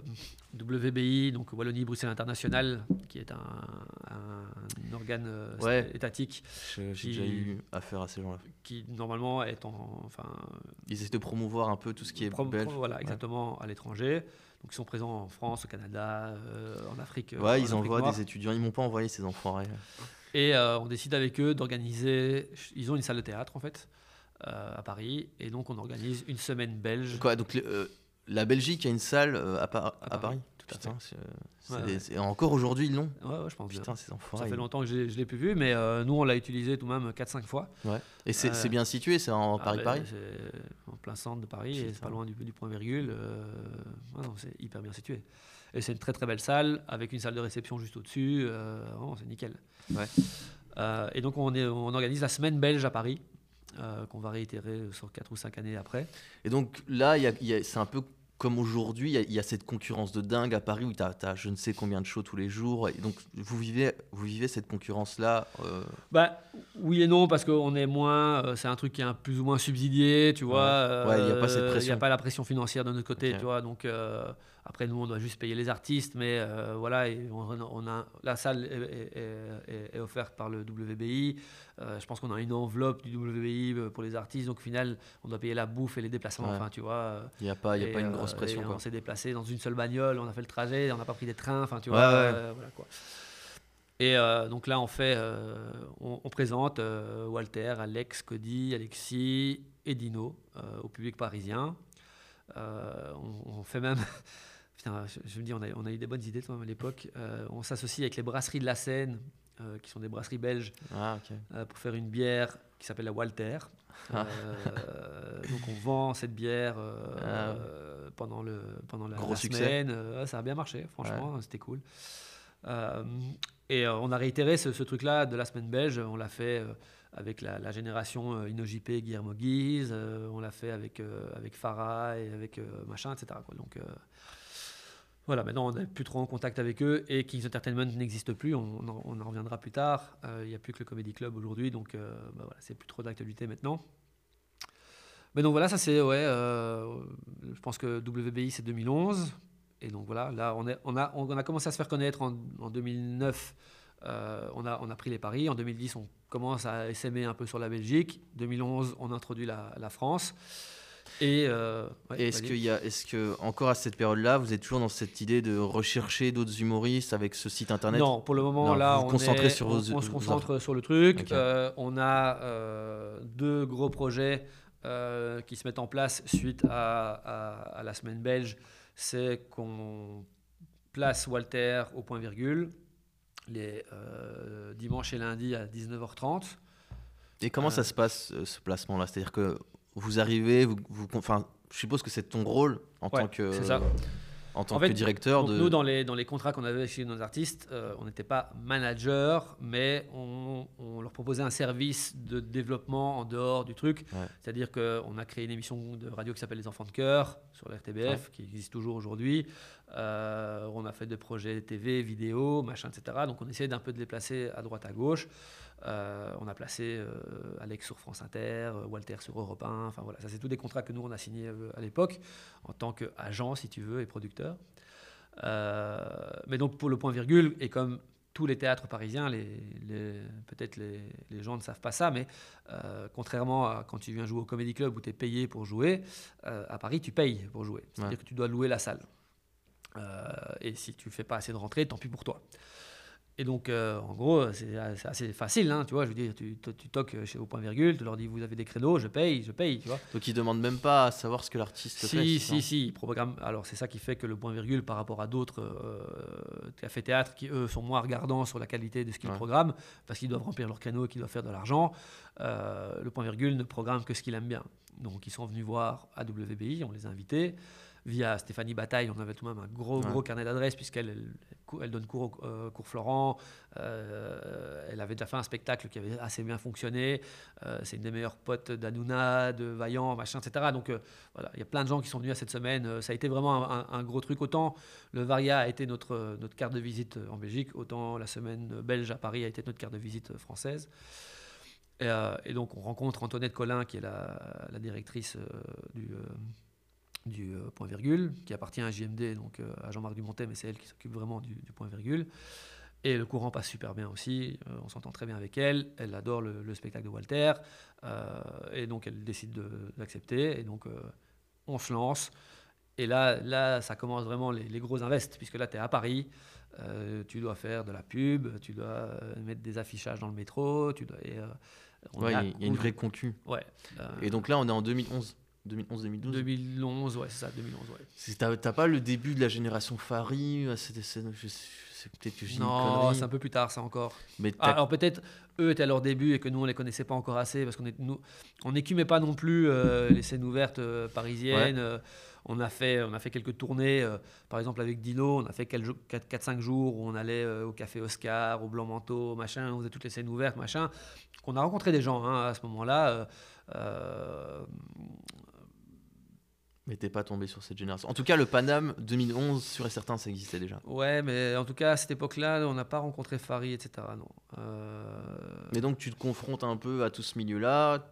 WBI, donc Wallonie-Bruxelles International, qui est un, organe euh, étatique. J'ai déjà eu affaire à ces gens-là. Qui normalement est en. Enfin, ils essaient de promouvoir un peu tout ce qui est belge. Voilà, exactement, à l'étranger. Donc ils sont présents en France, au Canada, en Afrique. Ouais, ils envoient des étudiants. Ils m'ont pas envoyé ces enfants. Et on décide avec eux d'organiser. Ils ont une salle de théâtre en fait. Euh, à Paris. Et donc, on organise une semaine belge. Quoi, donc, euh, la Belgique a une salle euh, à, à, Paris, Tout à fait. encore aujourd'hui, ils l'ont Ouais, je pense Putain, Ça fait longtemps que je ne l'ai plus vu, mais nous, on l'a utilisé tout de même 4-5 fois. Ouais. Et c'est bien situé, c'est en ah, Paris-Paris C'est en plein centre de Paris, et c'est pas loin du, du point-virgule. c'est hyper bien situé. Et c'est une très très belle salle, avec une salle de réception juste au-dessus. c'est nickel. Ouais. et donc, on, est, on organise la semaine belge à Paris. Euh, qu'on va réitérer sur 4 ou 5 années après. Et donc là, c'est un peu comme aujourd'hui, il y, a cette concurrence de dingue à Paris où tu as, je ne sais combien de shows tous les jours. Et donc, vous vivez, vous vivez cette concurrence-là euh... bah, Oui et non, parce qu'on est moins. Euh, c'est un truc qui est un plus ou moins subsidié, tu vois. Ouais, il n'y a pas cette pression. Il n'y a pas la pression financière de notre côté, tu vois. Donc, euh, après, nous, on doit juste payer les artistes, mais euh, voilà, et on, a, la salle est, offerte par le WBI. Euh, je pense qu'on a une enveloppe du WBI euh, pour les artistes, donc au final, on doit payer la bouffe et les déplacements. Enfin, tu vois. Il n'y a pas, y a pas une grosse pression. On s'est déplacé dans une seule bagnole, on a fait le trajet, on n'a pas pris des trains. Enfin, tu vois. voilà, quoi. Et donc là, on fait, on, présente Walter, Alex, Cody, Alexis et Dino au public parisien. on, fait même je, me dis, on a, on a, eu des bonnes idées à l'époque. Euh, on s'associe avec les brasseries de la Seine, euh, qui sont des brasseries belges, ah, euh, pour faire une bière qui s'appelle la Walter. Ah. donc on vend cette bière ah. pendant, le, pendant la, Gros semaine. ça a bien marché, franchement, c'était cool. et on a réitéré ce, truc-là de la semaine belge. On l'a fait avec la, génération InnoJP, Guillermo Guise. on l'a fait avec, avec Farah et avec machin, etc. Quoi. Donc voilà, maintenant on n'est plus trop en contact avec eux et Kings Entertainment n'existe plus, on, en, reviendra plus tard. Euh, il n'y a plus que le Comedy Club aujourd'hui, donc euh, bah c'est plus trop d'actualité maintenant. Mais donc voilà, ça c'est, ouais, euh, je pense que WBI c'est 2011. Et donc voilà, là on, a, commencé à se faire connaître en, 2009. on, a, pris les paris. En 2010, on commence à s'aimer un peu sur la Belgique. 2011, on introduit la France. Et euh, est-ce qu'il y a, est-ce que encore à cette période-là, vous êtes toujours dans cette idée de rechercher d'autres humoristes avec ce site internet? Non, pour le moment là, on, sur on, se concentre sur le truc. Euh, on a euh, deux gros projets qui se mettent en place suite à, la semaine belge. C'est qu'on place Walter au point virgule les dimanches et lundis à 19h30. Et comment ça se passe ce placement-là? C'est-à-dire que vous arrivez, vous, enfin, je suppose que c'est ton rôle en tant que. En tant que directeur de... Nous, dans les, dans les contrats qu'on avait chez nos artistes, euh, on n'était pas manager, mais on, leur proposait un service de développement en dehors du truc. C'est-à-dire qu'on a créé une émission de radio qui s'appelle Les Enfants de Cœur sur l'RTBF, qui existe toujours aujourd'hui. Euh, on a fait des projets TV, vidéo, machin, etc. Donc on essayait d'un peu de les placer à droite, à gauche. Euh, on a placé euh, Alex sur France Inter, euh, Walter sur Europe 1. Enfin voilà, ça c'est tous des contrats que nous on a signés à l'époque en tant qu'agent, si tu veux, et producteur. mais donc pour le point virgule, et comme tous les théâtres parisiens, les, peut-être les, gens ne savent pas ça, mais contrairement à quand tu viens jouer au Comedy Club où tu es payé pour jouer, à Paris tu payes pour jouer. C'est-à-dire que tu dois louer la salle. et si tu fais pas assez de rentrées, tant pis pour toi. Et donc, euh, en gros, c'est assez facile, hein, tu vois. Je veux dire, tu, tu, toques chez au point virgule, tu leur dis vous avez des créneaux, je paye, je paye, tu vois. Donc ils demandent même pas à savoir ce que l'artiste si, fait. Si, si, si, programme. Alors c'est ça qui fait que le point virgule, par rapport à d'autres euh, cafés théâtres qui eux sont moins regardants sur la qualité de ce qu'ils programment, parce qu'ils doivent remplir leurs créneaux et qu'ils doivent faire de l'argent. Euh, le point virgule ne programme que ce qu'il aime bien. Donc ils sont venus voir à WBI, on les a invités. Via Stéphanie Bataille, on avait tout de même un gros, gros carnet d'adresses, puisqu'elle elle, donne cours au euh, cours Florent. Euh, elle avait déjà fait un spectacle qui avait assez bien fonctionné. Euh, c'est une des meilleures potes d'Anouna, de Vaillant, machin, etc. Donc voilà, il y a plein de gens qui sont venus à cette semaine. ça a été vraiment un, gros truc. Autant le Varia a été notre, notre carte de visite en Belgique, autant la semaine belge à Paris a été notre carte de visite française. Et, donc on rencontre Antoinette Collin, qui est la, la directrice du du euh, point virgule, qui appartient à JMD, donc euh, à Jean-Marc Dumontet, mais c'est elle qui s'occupe vraiment du, point virgule. Et le courant passe super bien aussi, euh, on s'entend très bien avec elle, elle adore le, spectacle de Walter, et donc elle décide d'accepter, et donc on se lance. Et là, là, ça commence vraiment les, gros invests, puisque là, tu es à Paris, tu dois faire de la pub, tu dois mettre des affichages dans le métro, tu dois... il y a une vraie concu. Ouais. et donc là, on est en 2011 2011-2012 2011, ouais, c'est ça, 2011, ouais. T'as pas le début de la génération Fari c'est peut-être que Non, c'est un peu plus tard, ça encore. Mais ah, alors peut-être eux étaient à leur début et que nous on les connaissait pas encore assez parce qu'on nous on n'écumait pas non plus euh, les scènes ouvertes euh, parisiennes. Euh, on a fait on a fait quelques tournées, par exemple avec Dino, on a fait 4-5 jours où on allait au café Oscar, au Blanc Manteau, machin, on faisait toutes les scènes ouvertes, machin. Qu'on a rencontré des gens hein, à ce moment-là. Mais t'es pas tombé sur cette génération. En tout cas, le Paname 2011, sur et certain, ça existait déjà. Ouais, mais en tout cas, à cette époque-là, on n'a pas rencontré Fari, etc. Non. Euh, mais donc, tu te confrontes un peu à tout ce milieu-là.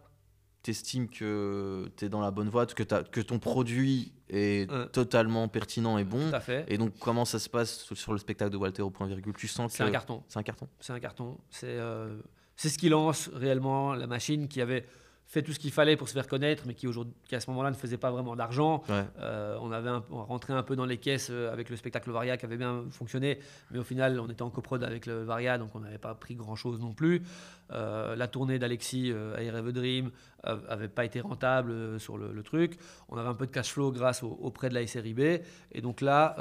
T'estimes que tu es dans la bonne voie, que, que ton produit est totalement pertinent et bon. Tout à fait. Et donc, comment ça se passe sur le spectacle de Walter au point virgule? Tu sens que. C'est un carton. C'est un carton. C'est un carton. C'est euh, c'est ce qui lance réellement la machine qui avait fait tout ce qu'il fallait pour se faire connaître, mais qui, qui à ce moment-là ne faisait pas vraiment d'argent. Euh, on avait un, rentré un peu dans les caisses euh, avec le spectacle Varia qui avait bien fonctionné, mais au final, on était en coprod avec le Varia, donc on n'avait pas pris grand-chose non plus. Euh, la tournée d'Alexis à I Dream avait pas été rentable sur le, truc. On avait un peu de cash flow grâce au, auprès de la SRIB, et donc là,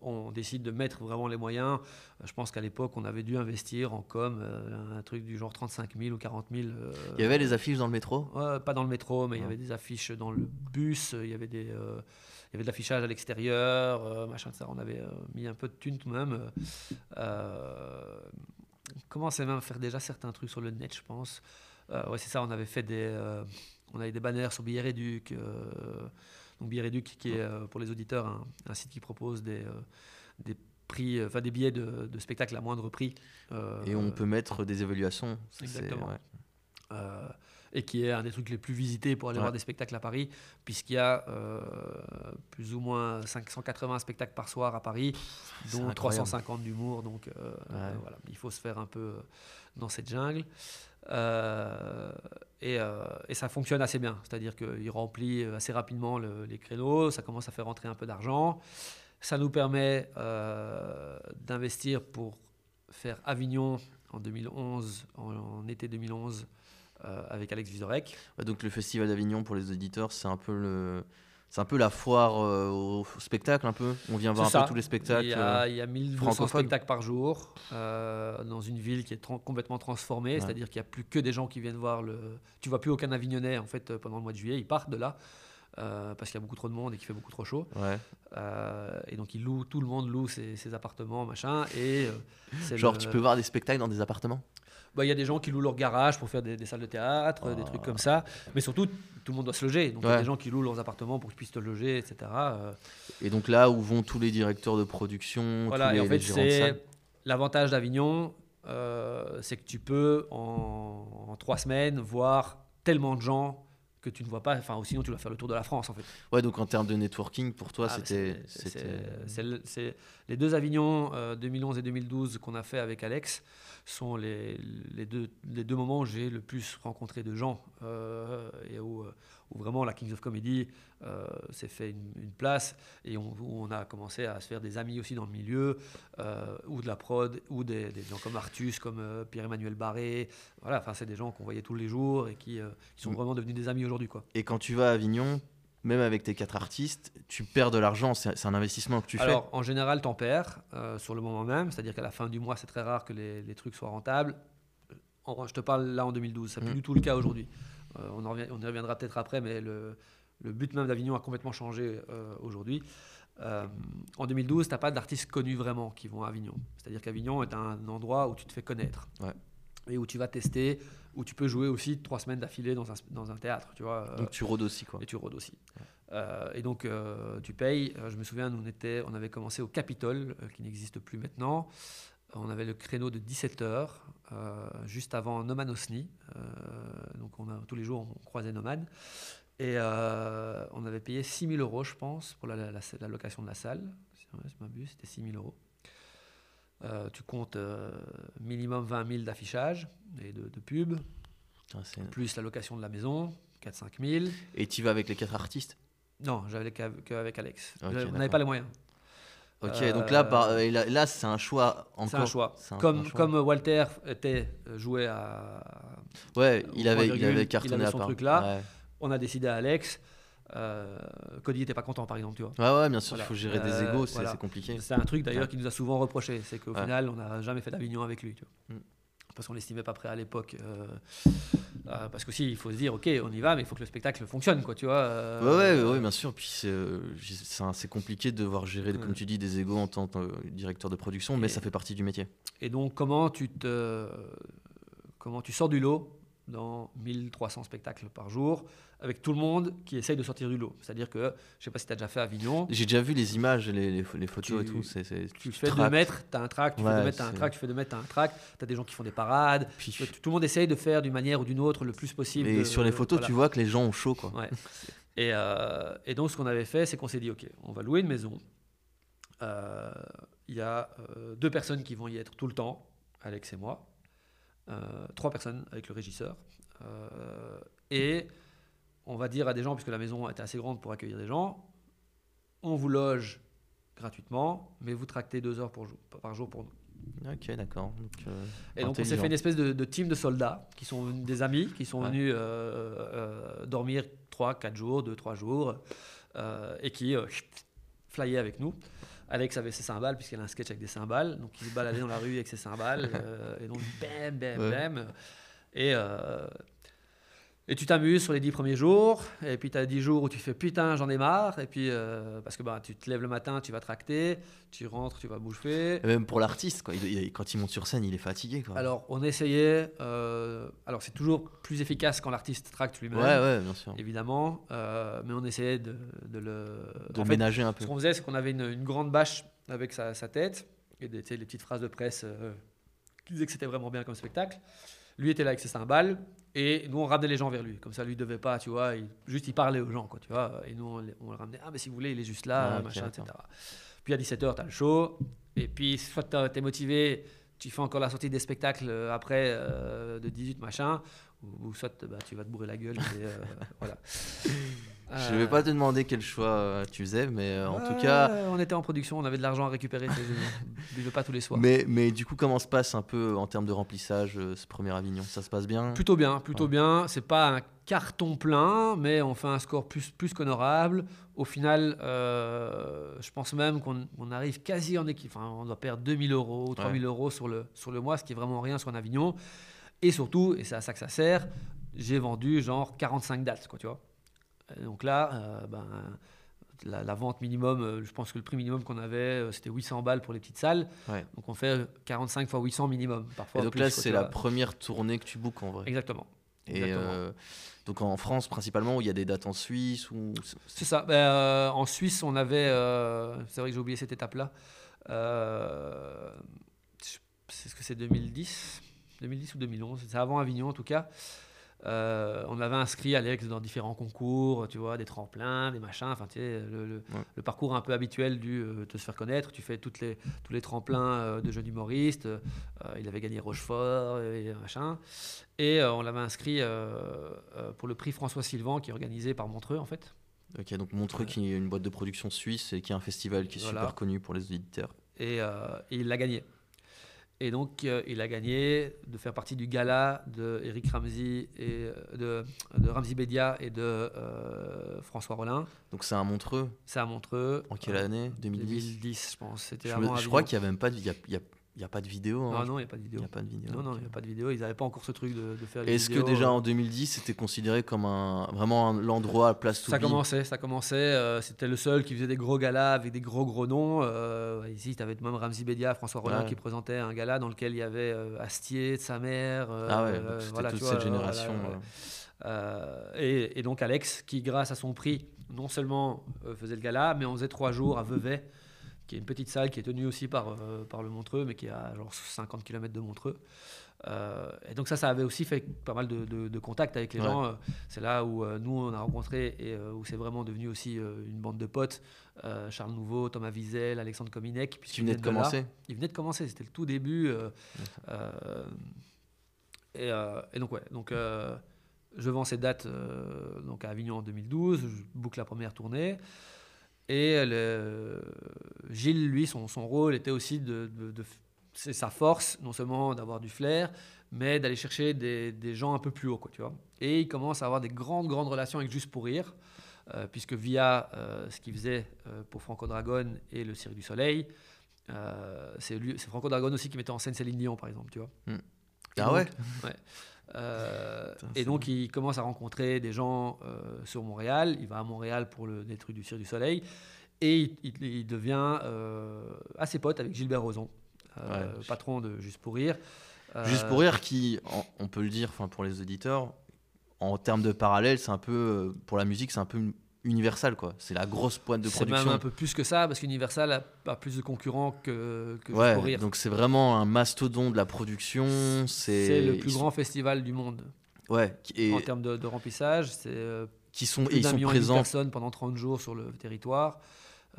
on décide de mettre vraiment les moyens. Je pense qu'à l'époque, on avait dû investir en com un truc du genre 35 000 ou 40 000. Il y avait les affiches dans le métro? Pas dans le métro, mais il y avait des affiches dans le bus, il y avait des. Euh, il y avait de l'affichage à l'extérieur, euh, machin, ça. On avait euh, mis un peu de thunes tout de même. on commençait même à faire déjà certains trucs sur le net, je pense. ouais, c'est ça, on avait fait des, on avait des banners sur Billet Réduc. donc Billet Réduc, qui est pour les auditeurs un, site qui propose des, des prix, enfin des billets de, de, spectacle à moindre prix. Et on peut mettre des évaluations. Exactement et qui est un des trucs les plus visités pour aller voir des spectacles à Paris, puisqu'il y a euh, plus ou moins 580 spectacles par soir à Paris, dont 350 d'humour. Donc euh, voilà, il faut se faire un peu euh, dans cette jungle. Et, et, ça fonctionne assez bien, c'est-à-dire qu'il remplit assez rapidement les créneaux, ça commence à faire rentrer un peu d'argent. Ça nous permet d'investir pour faire Avignon en 2011, en été 2011, euh, avec Alex Vizorek. donc le Festival d'Avignon pour les auditeurs, c'est un peu le... C'est un peu la foire euh, au spectacle, un peu. On vient voir un peu tous les spectacles. Il y a, il y a 1200 spectacles par jour euh, dans une ville qui est complètement transformée. C'est-à-dire qu'il n'y a plus que des gens qui viennent voir le. Tu vois plus aucun Avignonnais en fait pendant le mois de juillet. Ils partent de là. Parce qu'il y a beaucoup trop de monde et qu'il fait beaucoup trop chaud. et donc ils louent, tout le monde loue ses, appartements, machin. Et genre tu peux voir des spectacles dans des appartements? Bah, il y a des gens qui louent leur garage pour faire des, salles de théâtre, des trucs comme ça. Mais surtout, tout le monde doit se loger. Donc il y a des gens qui louent leurs appartements pour qu'ils puissent se loger, etc. Euh. Et donc là où vont tous les directeurs de production Voilà, et en fait, c'est l'avantage d'Avignon, euh, c'est que tu peux en, trois semaines voir tellement de gens que tu ne vois pas. Enfin, sinon, tu dois faire le tour de la France, en fait. Ouais, donc en termes de networking, pour toi, ah, c'était. C'est les deux Avignon 2011 euh, et 2012 qu'on a fait avec Alex sont les, les, deux, les deux moments où j'ai le plus rencontré de gens euh, et où, euh, où, vraiment la Kings of Comedy euh, s'est fait une, place et on, où on a commencé à se faire des amis aussi dans le milieu, ou de la prod, ou des, gens comme Artus, comme Pierre-Emmanuel Barré. Voilà, enfin, c'est des gens qu'on voyait tous les jours et qui, qui sont vraiment devenus des amis aujourd'hui. Quoi. Et quand tu vas à Avignon, même avec tes quatre artistes, tu perds de l'argent, c'est un investissement que tu fais Alors, en général, tu en perds euh, sur le moment même, c'est-à-dire qu'à la fin du mois, c'est très rare que les, trucs soient rentables. En, je te parle là en 2012, ça n'est plus mm. du tout le cas aujourd'hui. Euh, on, on, y reviendra peut-être après, mais le, le but même d'Avignon a complètement changé euh, aujourd'hui. Euh, en 2012, tu n'as pas d'artistes connus vraiment qui vont à Avignon. C'est-à-dire qu'Avignon est un endroit où tu te fais connaître. Ouais. Et où tu vas tester, où tu peux jouer aussi trois semaines d'affilée dans un, dans un théâtre. Tu vois, Donc tu rôdes aussi, quoi. et tu rôdes aussi. Euh, et donc, tu payes. Je me souviens, nous, on, était, on avait commencé au Capitole, qui n'existe plus maintenant. On avait le créneau de 17h, juste avant Noman Osni. Euh, donc, on a, tous les jours, on croisait Noman. Et euh, on avait payé 6 000 euros, je pense, pour la, la- la- la location de la salle. Si je m'abuse, c'était 6 000 euros. Euh, tu comptes euh, minimum 20 000 d'affichage et de, de pub, c'est- plus la location de la maison, 4-5 000. Et tu vas avec les quatre artistes? Non, j'avais qu'avec Alex. On n'avait pas les moyens. Ok, Euh, donc là, par- et là, là, c'est un choix encore. C'est un choix. Un Comme, choix. comme Walter était euh, joué à. Ouais, il avait, il virgule, il cartonné avait à son part. truc là. Ouais. On a décidé à Alex. Euh, Cody n'était pas content, par exemple, tu vois. Ouais, ouais, bien sûr, Voilà. il faut gérer des Euh, égos, c'est voilà. compliqué. C'est un truc d'ailleurs qu'il nous a souvent reproché, c'est qu'au Ouais. final, on n'a jamais fait d'Avignon avec lui. Tu vois. Mm. Parce qu'on l'estimait pas prêt à l'époque. euh, euh, parce qu'aussi, il faut se dire, ok, on y va, mais il faut que le spectacle fonctionne, quoi, tu vois. euh, Ouais, ouais, ouais, bien sûr. Puis c'est euh, c'est compliqué de devoir gérer, Ouais. comme tu dis, des égos en tant que directeur de production, mais Et- ça fait partie du métier. Et donc, comment tu, te, comment tu sors du lot dans 1300 spectacles par jour, avec tout le monde qui essaye de sortir du lot C'est-à-dire que, je sais pas si tu as déjà fait Avignon, J'ai déjà vu les images, les, les, les photos Tu- et tout. tu fais 2 tractes. mètres, tu as un track, tu fais 2 mètres, tu as un track, tu fais 2 mètres, tu as un track, tu as des gens qui font des parades, Puis- tout tout le monde essaye de faire d'une manière ou d'une autre le plus possible. et de- sur les photos, voilà. tu vois que les gens ont chaud, quoi. Ouais. Et, euh, et donc, ce qu'on avait fait, c'est qu'on s'est dit, OK, on va louer une maison. Euh, Il y a euh, deux personnes qui vont y être tout le temps, Alex et moi. Euh, trois personnes avec le régisseur. Euh, et on va dire à des gens, puisque la maison était assez grande pour accueillir des gens, on vous loge gratuitement, mais vous tractez deux heures pour jour- par jour pour nous. Ok, d'accord. Euh, Et donc on s'est fait une espèce de, de team de soldats qui sont des amis, qui sont Ouais. venus euh, euh, dormir 3, 4 jours, 2, 3 jours, et qui flyaient avec nous. Alex avait ses cymbales, puisqu'il a un sketch avec des cymbales, donc il se baladait dans la rue avec ses cymbales, euh, et donc bam, bam, bam. Et, euh, et tu t'amuses sur les 10 premiers jours, et puis tu as 10 jours où tu fais putain, j'en ai marre, et puis euh, parce que bah, tu te lèves le matin, tu vas tracter, tu rentres, tu vas bouffer. Et même pour l'artiste, quoi. il- il- quand il monte sur scène, il est fatigué, quoi. Alors, on essayait. euh, alors, c'est toujours plus efficace quand l'artiste tracte lui-même, ouais, ouais, bien sûr. évidemment. euh, mais on essayait de, de le. De en fait, ménager un peu. ce qu'on faisait, c'est qu'on avait une, une grande bâche avec sa, sa tête et des, les petites phrases de presse qui disaient que c'était vraiment bien comme spectacle. Lui était là avec ses cymbales et nous on ramenait les gens vers lui. Comme ça, lui devait pas, tu vois, il- juste il parlait aux gens, quoi, tu vois. Et nous on, le ramenait. Ah, mais si vous voulez, il est juste là, Ah, machin, etc. Puis à 17h, tu as le show. Et puis, soit tu es motivé, tu fais encore la sortie des spectacles euh, après euh, de 18 machin, ou, ou soit bah, tu vas te bourrer la gueule. et, euh, voilà. Je vais Euh, pas te demander quel choix euh, tu faisais, mais euh, en tout Ouais, cas. on était en production, on avait de l'argent à récupérer. Je buvais pas tous les soirs. Mais, mais du coup, comment se passe un peu en termes de remplissage euh, ce premier Avignon? Ça se passe bien? Plutôt bien, plutôt Ouais. bien. C'est pas un carton plein, mais on fait un score plus, plus qu'honorable. Au final, euh, je pense même qu'on on arrive quasi en équipe. Enfin, on doit perdre 2000 euros, 3000 euros sur le, sur le mois, ce qui est vraiment rien sur un Avignon. Et surtout, et c'est à ça que ça sert, j'ai vendu genre 45 dates, quoi, tu vois. Et donc là, euh, ben, la, la vente minimum, euh, je pense que le prix minimum qu'on avait, euh, c'était 800 balles pour les petites salles. Ouais. Donc on fait 45 fois 800 minimum, parfois. Et donc plus, là, c'est la première tournée que tu bookes en vrai. Exactement. Et euh, donc en France, principalement, où il y a des dates en Suisse ou C'est ça. Ben, euh, en Suisse, on avait. euh, c'est vrai que j'ai oublié cette étape-là. Euh, c'est ce que c'est 2010 2010 ou 2011 C'est avant Avignon en tout cas. Euh, on avait inscrit Alex dans différents concours, tu vois, des tremplins, des machins, enfin, tu sais, le, le- Ouais. le parcours un peu habituel du euh, de se faire connaître. Tu fais toutes les, tous les tremplins euh, de jeunes humoristes. Euh, il avait gagné Rochefort et machin. Et on l'avait inscrit pour le prix François Sylvain qui est organisé par Montreux en fait. Ok, donc Montreux, qui est une boîte de production suisse et qui est un festival qui est Voilà. super connu pour les auditeurs. et, et il l'a gagné. Et donc, euh, il a gagné de faire partie du gala de Eric Ramsey et euh, de, de Ramsey Bedia et de euh, François Rollin. Donc c'est un Montreux. C'est à Montreux. En quelle année? 2010 2010, je pense. C'était je, me- je crois qu'il n'y a même pas de, il y a, il y a il n'y a pas de vidéo. hein. Ah non, il n'y a pas de vidéo. Il n'y a pas de vidéo. Non, non, il n'y a pas de vidéo. Ils n'avaient pas encore ce truc de, de faire Est-ce que déjà en 2010, c'était considéré comme un vraiment l'endroit à place to Ça commençait, ça commençait. euh, C'était le seul qui faisait des gros galas avec des gros gros noms. Euh, ici, tu avais même Ramzi Bedia, François Rollin Ouais. qui présentait un gala dans lequel il y avait euh, Astier, sa mère. Ah ouais, c'était voilà, toute cette génération. voilà. euh, et, et donc Alex, qui grâce à son prix, non seulement faisait le gala, mais on faisait trois jours à Vevey, qui est une petite salle qui est tenue aussi par, euh, par le Montreux, mais qui est à genre 50 km de Montreux. Euh, et donc ça, ça avait aussi fait pas mal de, de- de contacts avec les Ouais. gens. Euh, C'est là où euh, nous, on a rencontré et où c'est vraiment devenu aussi une bande de potes. Charles Nouveau, Thomas Wiesel, Alexandre Cominec. Qui venait de viennent là. commencer? Il venait de commencer, c'était le tout début. et, et donc, ouais, donc je vends ces dates donc à Avignon en 2012, je boucle la première tournée. Et le- Gilles, lui, son, son rôle était aussi de. de- de- c'est sa force, non seulement d'avoir du flair, mais d'aller chercher des, des gens un peu plus haut, quoi, tu vois. Et il commence à avoir des grandes, grandes relations avec Juste pour Rire, euh, puisque via euh, ce qu'il faisait euh, pour Franco Dragon et le Cirque du Soleil, euh, c'est Franco Dragon aussi qui mettait en scène Céline Dion, par exemple, tu vois. Hmm. Ah donc- ouais Euh, Putain, et donc il commence à rencontrer des gens euh, sur Montréal. Il va à Montréal pour le, des trucs du Cirque du Soleil. Et il, il- il devient euh, assez pote avec Gilbert Rozon, Ouais. patron de Juste pour Rire. Juste pour rire, qui, on peut le dire, enfin pour les auditeurs, en termes de parallèle, c'est un peu pour la musique, c'est un peu universal quoi. C'est la grosse pointe de C'est même production. un peu plus que ça, parce qu'Universal a, a plus de concurrents que, que Ouais, Rire. donc c'est vraiment un mastodon de la production. C'est le ils plus sont- grand festival du monde Ouais, et en termes de, de remplissage. C'est euh, qui sont et plus ils sont et demi de présents. personnes pendant 30 jours sur le territoire.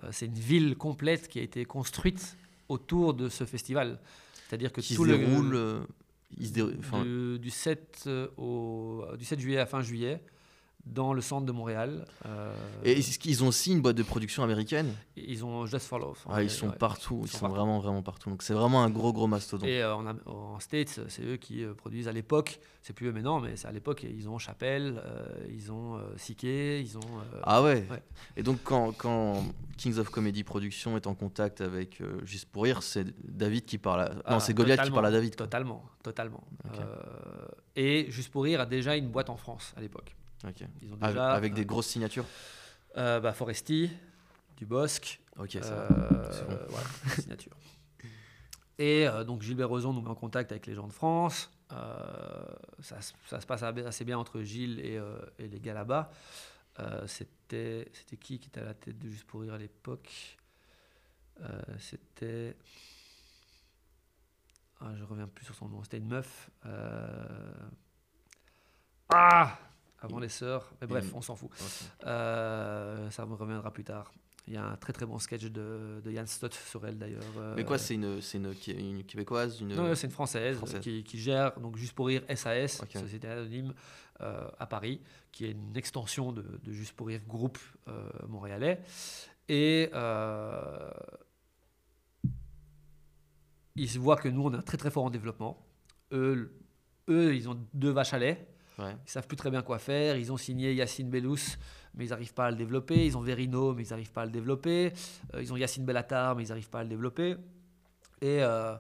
Euh, c'est une ville complète qui a été construite autour de ce festival. C'est-à-dire que qui tout se le déroulent. euh, ils se dérou- enfin, du, du 7 euh, au du 7 juillet à fin juillet dans le centre de Montréal. Euh, Et est-ce qu'ils ont aussi une boîte de production américaine? ils ont Just for Love. Ah, Ils sont Ouais. partout, Ils ils sont sont partout. vraiment, vraiment partout. Donc c'est vraiment un gros, gros mastodon. Et euh, en, States, c'est eux qui euh, produisent à l'époque, c'est plus eux maintenant, mais c'est à l'époque, ils ont Chapelle, euh, ils ont Siké, ils ont. Ah ouais. Ouais. Et donc quand, quand Kings of Comedy Production est en contact avec Juste pour rire, c'est David qui parle à... Ah, non, c'est Goliath qui parle à David. quoi. Totalement, totalement. Et Juste pour rire a déjà une boîte en France à l'époque. Ok. Ils ont Avec, déjà avec des euh, grosses signatures euh, bah, Foresti, Dubosc, Ok, ça euh, bon. signature. Et donc Gilbert Rozon nous met en contact avec les gens de France. Ça, se- ça se passe assez bien entre Gilles et, et les gars là-bas. C'était, c'était qui qui était à la tête de Juste pour rire à l'époque? Euh, C'était. Ah, je reviens plus sur son nom. C'était une meuf. Euh, Ah Avant les sœurs. Mais bref, Une- on s'en fout. Euh, ça me reviendra plus tard. Il y a un très très bon sketch de, de Yann Stott sur elle d'ailleurs. Mais quoi, Euh, c'est une, c'est une, une québécoise une... non, c'est une française, Française. Qui, qui gère, donc juste pour rire, SAS, Ok. Société Anonyme, euh, à Paris, qui est une extension de, de Juste pour rire groupe euh, montréalais. Et euh, ils voient que nous, on est très très fort en développement. Eux, eux ils ont deux vaches à lait. Ouais. Ils savent plus très bien quoi faire. Ils ont signé Yacine Bellous, mais ils n'arrivent pas à le développer. Ils ont Verino, mais ils n'arrivent pas à le développer. Euh, ils ont Yacine Bellatar, mais ils n'arrivent pas à le développer. Et euh,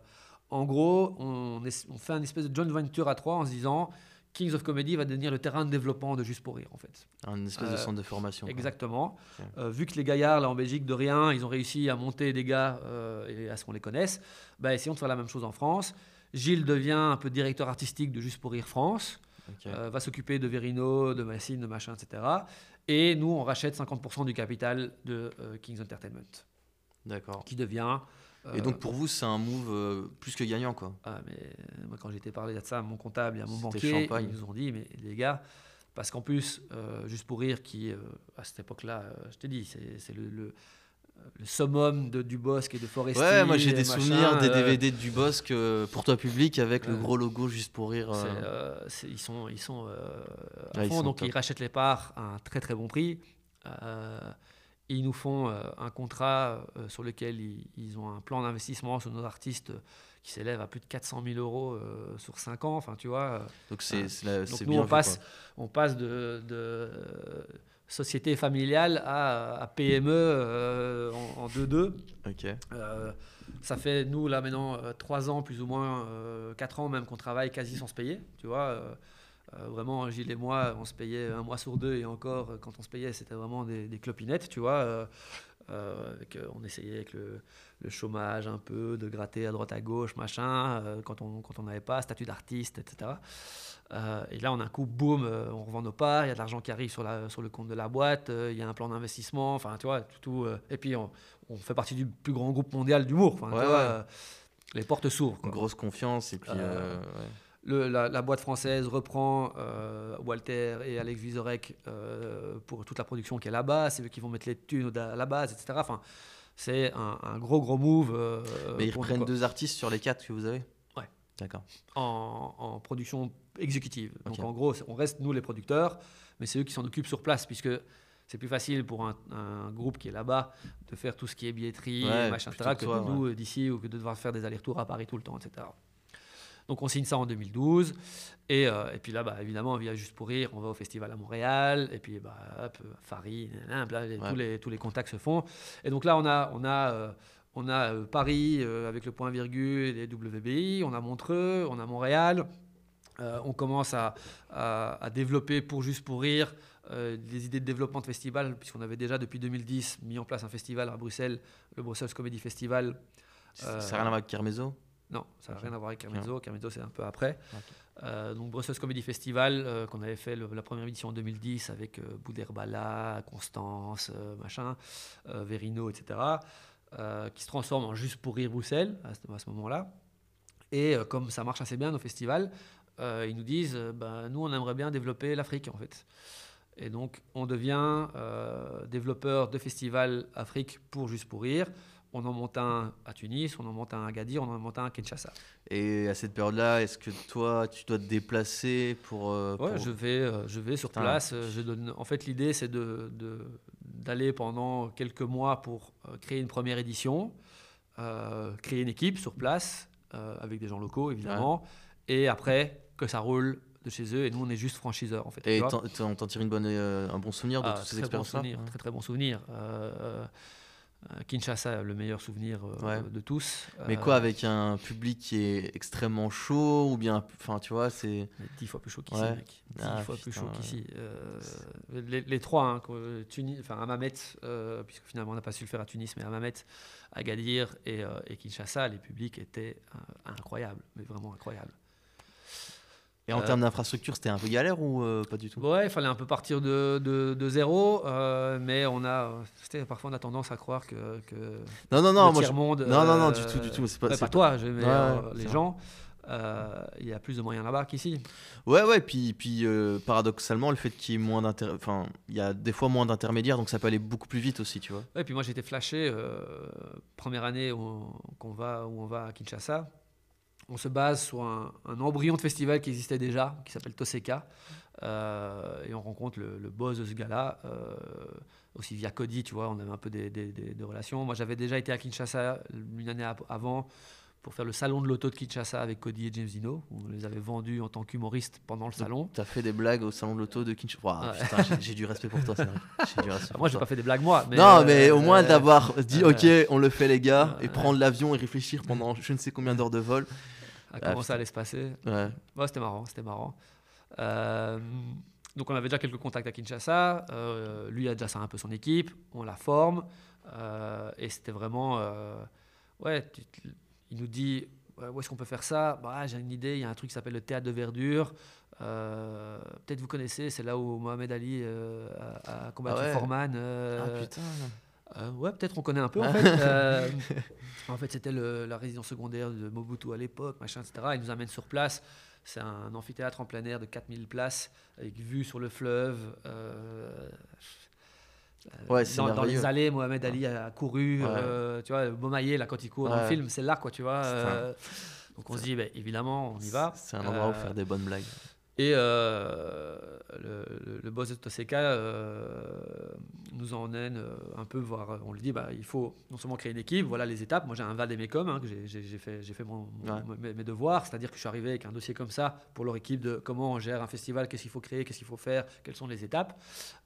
en gros, on, est- on fait un espèce de joint venture à trois en se disant Kings of Comedy va devenir le terrain de développement de Juste pour Rire, en fait. Un espèce de Euh, centre de formation. Exactement. Euh, vu que les gaillards, là, en Belgique, de rien, ils ont réussi à monter des gars euh, et à ce qu'on les connaisse, bah, essayons de faire la même chose en France. Gilles devient un peu directeur artistique de Juste pour Rire France. Euh, va s'occuper de Verino, de Massine, de machin, etc. Et nous, on rachète 50% du capital de euh, Kings Entertainment, D'accord. qui devient. Et euh, donc pour vous, c'est un move plus que gagnant, quoi. ah, mais moi, quand j'ai été parlé de ça à mon comptable et à mon banquier, champagne. ils nous ont dit, mais les gars, parce qu'en plus, juste pour rire, qui à cette époque-là, je t'ai dit, c'est c'est le, le, le summum de Dubosc et de Foresti. Ouais, moi j'ai des machin, souvenirs des euh, DVD du Bosque euh, pour toi public avec le gros logo juste pour rire. Euh. euh, ils sont, ils sont euh, à Ouais, ils fond, sont donc top. ils rachètent les parts à un très très bon prix. Euh, ils nous font euh, un contrat euh, sur lequel ils, ils ont un plan d'investissement sur nos artistes euh, qui s'élève à plus de 400 000 euros euh, sur 5 ans. Enfin, tu vois. euh, Donc c'est Ouais. c'est la- donc c'est nous, bien on passe, quoi. on passe de, de, euh, société familiale à, à PME euh, en en 2-2. Ok. Euh, ça fait, nous, là, maintenant, 3 ans, plus ou moins, 4 ans même, qu'on travaille quasi sans se payer, tu vois. vraiment, Gilles et moi, on se payait un mois sur deux, et encore, quand on se payait, c'était vraiment des, des clopinettes, tu vois. On essayait avec le, le, chômage un peu, de gratter à droite à gauche, machin, quand on quand on n'avait pas statut d'artiste, etc. Euh, et là, on a un coup, boum, euh, on revend nos parts, il y a de l'argent qui arrive sur, la, sur le compte de la boîte, euh, il y a un plan d'investissement, enfin, tu vois, tout. et puis, on, fait partie du plus grand groupe mondial d'humour. les portes s'ouvrent. Grosse confiance, et puis. La, boîte française reprend Walter et Alex Vizorek pour toute la production qui est là-bas, c'est eux qui vont mettre les thunes à la base, etc. Enfin, c'est un, gros, gros move. Mais ils reprennent deux artistes sur les quatre que vous avez? Ouais. D'accord. En, en, production exécutive. Donc en gros, on reste nous les producteurs, mais c'est eux qui s'en occupent sur place, puisque c'est plus facile pour un, groupe qui est là-bas de faire tout ce qui est billetterie, machin, etc., que nous d'ici, ou que de devoir faire des allers-retours à Paris tout le temps, etc. Donc on signe ça en 2012. Et, euh, et puis là, bah, évidemment, on vient juste pour rire, on va au festival à Montréal. Et puis, bah, hop, Farine, tous, les, tous les contacts se font. Et donc là, on a, on a, euh, on a euh, Paris avec le point virgule et WBI, on a Montreux, on a Montréal. On commence à, développer pour juste pour rire des idées de développement de festival, puisqu'on avait déjà depuis 2010 mis en place un festival à Bruxelles, le Brussels Comedy Festival. ça n'a rien à voir avec Kermezo Non, ça n'a rien à voir avec Kermezo. Kermezo, c'est un peu après. Euh, donc Brussels Comedy Festival, qu'on avait fait la première édition en 2010 avec Bouderbala, Constance, machin, Verino, etc., qui se transforme en Juste pour rire Bruxelles à ce, moment-là. Et comme ça marche assez bien nos festivals, euh, ils nous disent euh, bah, nous, on aimerait bien développer l'Afrique, en fait. Et donc, on devient euh, développeur de festivals Afrique pour Juste pour Rire. On en monte un à Tunis, on en monte un à Gadir, on en monte un à Kinshasa. Et à cette période-là, est-ce que toi, tu dois te déplacer pour... ouais, je vais, je vais sur place. Je donne... En fait, l'idée, c'est de, d'aller pendant quelques mois pour créer une première édition, créer une équipe sur place, avec des gens locaux, évidemment. Et après, que ça roule de chez eux et nous on est juste franchiseurs en fait. Et on t'en tire une bonne, euh, un bon souvenir de ah, toutes ces expériences-là Très très bon souvenir. Euh, euh, Kinshasa, le meilleur souvenir de tous. Mais quoi, avec un public qui est extrêmement chaud ou bien, enfin, tu vois, c'est dix fois plus chaud qu'ici, mec. Dix ah, fois plus chaud qu'ici. les, trois, hein, Tunis, enfin, Amamet, puisque finalement on n'a pas su le faire à Tunis, mais Amamet, Agadir et, et Kinshasa, les publics étaient incroyables, mais vraiment incroyables. Et en euh, termes d'infrastructure, c'était un peu galère ou euh, pas du tout? Ouais, il fallait un peu partir de, de, zéro, euh, mais on a, parfois on a tendance à croire que, que non, non, non, le tiers monde, non, non, non, du tout, du tout, c'est pas, pas toi, mais les gens. Il y a plus de moyens là-bas qu'ici. Ouais, ouais, puis, puis paradoxalement, le fait qu'il y ait moins enfin, il y a des fois moins d'intermédiaires, donc ça peut aller beaucoup plus vite aussi, tu vois. Ouais, et puis moi j'étais flashé, première année où on, va, où on va à Kinshasa, on se base sur un, embryon de festival qui existait déjà, qui s'appelle Toseka. Euh, et on rencontre le, boss de ce gars-là, euh, aussi via Cody, tu vois, on avait un peu des, relations. Moi, j'avais déjà été à Kinshasa une année avant pour faire le salon de l'auto de Kinshasa avec Cody et James Dino. On les avait vendus en tant qu'humoristes pendant le salon. Tu as fait des blagues au salon de l'auto de Kinshasa J'ai du respect pour toi, c'est vrai. Moi, j'ai pas fait des blagues, moi. Mais non, mais au moins d'avoir dit, OK, on le fait, les gars, et prendre l'avion et réfléchir pendant je ne sais combien d'heures de vol à comment ça allait se passer. Ouais. c'était marrant, c'était marrant. Euh, donc on avait déjà quelques contacts à Kinshasa. Euh, lui a déjà ça un peu son équipe. On la forme. Euh, et c'était vraiment... ouais, il nous dit, où est-ce qu'on peut faire ça? Bah, J'ai une idée, il y a un truc qui s'appelle le théâtre de verdure. Peut-être vous connaissez, c'est là où Mohamed Ali a, combattu ah Foreman. ah putain euh, ouais, peut-être on connaît un peu en fait. Euh, en fait, c'était la résidence secondaire de Mobutu à l'époque, machin, etc. Il nous amène sur place. C'est un amphithéâtre en plein air de 4000 places, avec vue sur le fleuve. Euh, ouais, dans, dans, les allées, Mohamed Ali a couru. tu vois, Beaumaillé, là, quand il court dans le film, c'est là, quoi, tu vois. donc on se dit, bah, évidemment, on y va. C'est un endroit où faire des bonnes blagues. Et euh, le, boss de Toseka nous emmène euh, un peu voir. euh, On lui dit, bah, il faut non seulement créer une équipe, voilà les étapes. Moi, j'ai un VAD et mes hein, que j'ai- fait, fait mon, mon- Ouais. mes, mes devoirs, c'est-à-dire que je suis arrivé avec un dossier comme ça pour leur équipe de comment on gère un festival, qu'est-ce qu'il faut créer, qu'est-ce qu'il faut faire, quelles sont les étapes.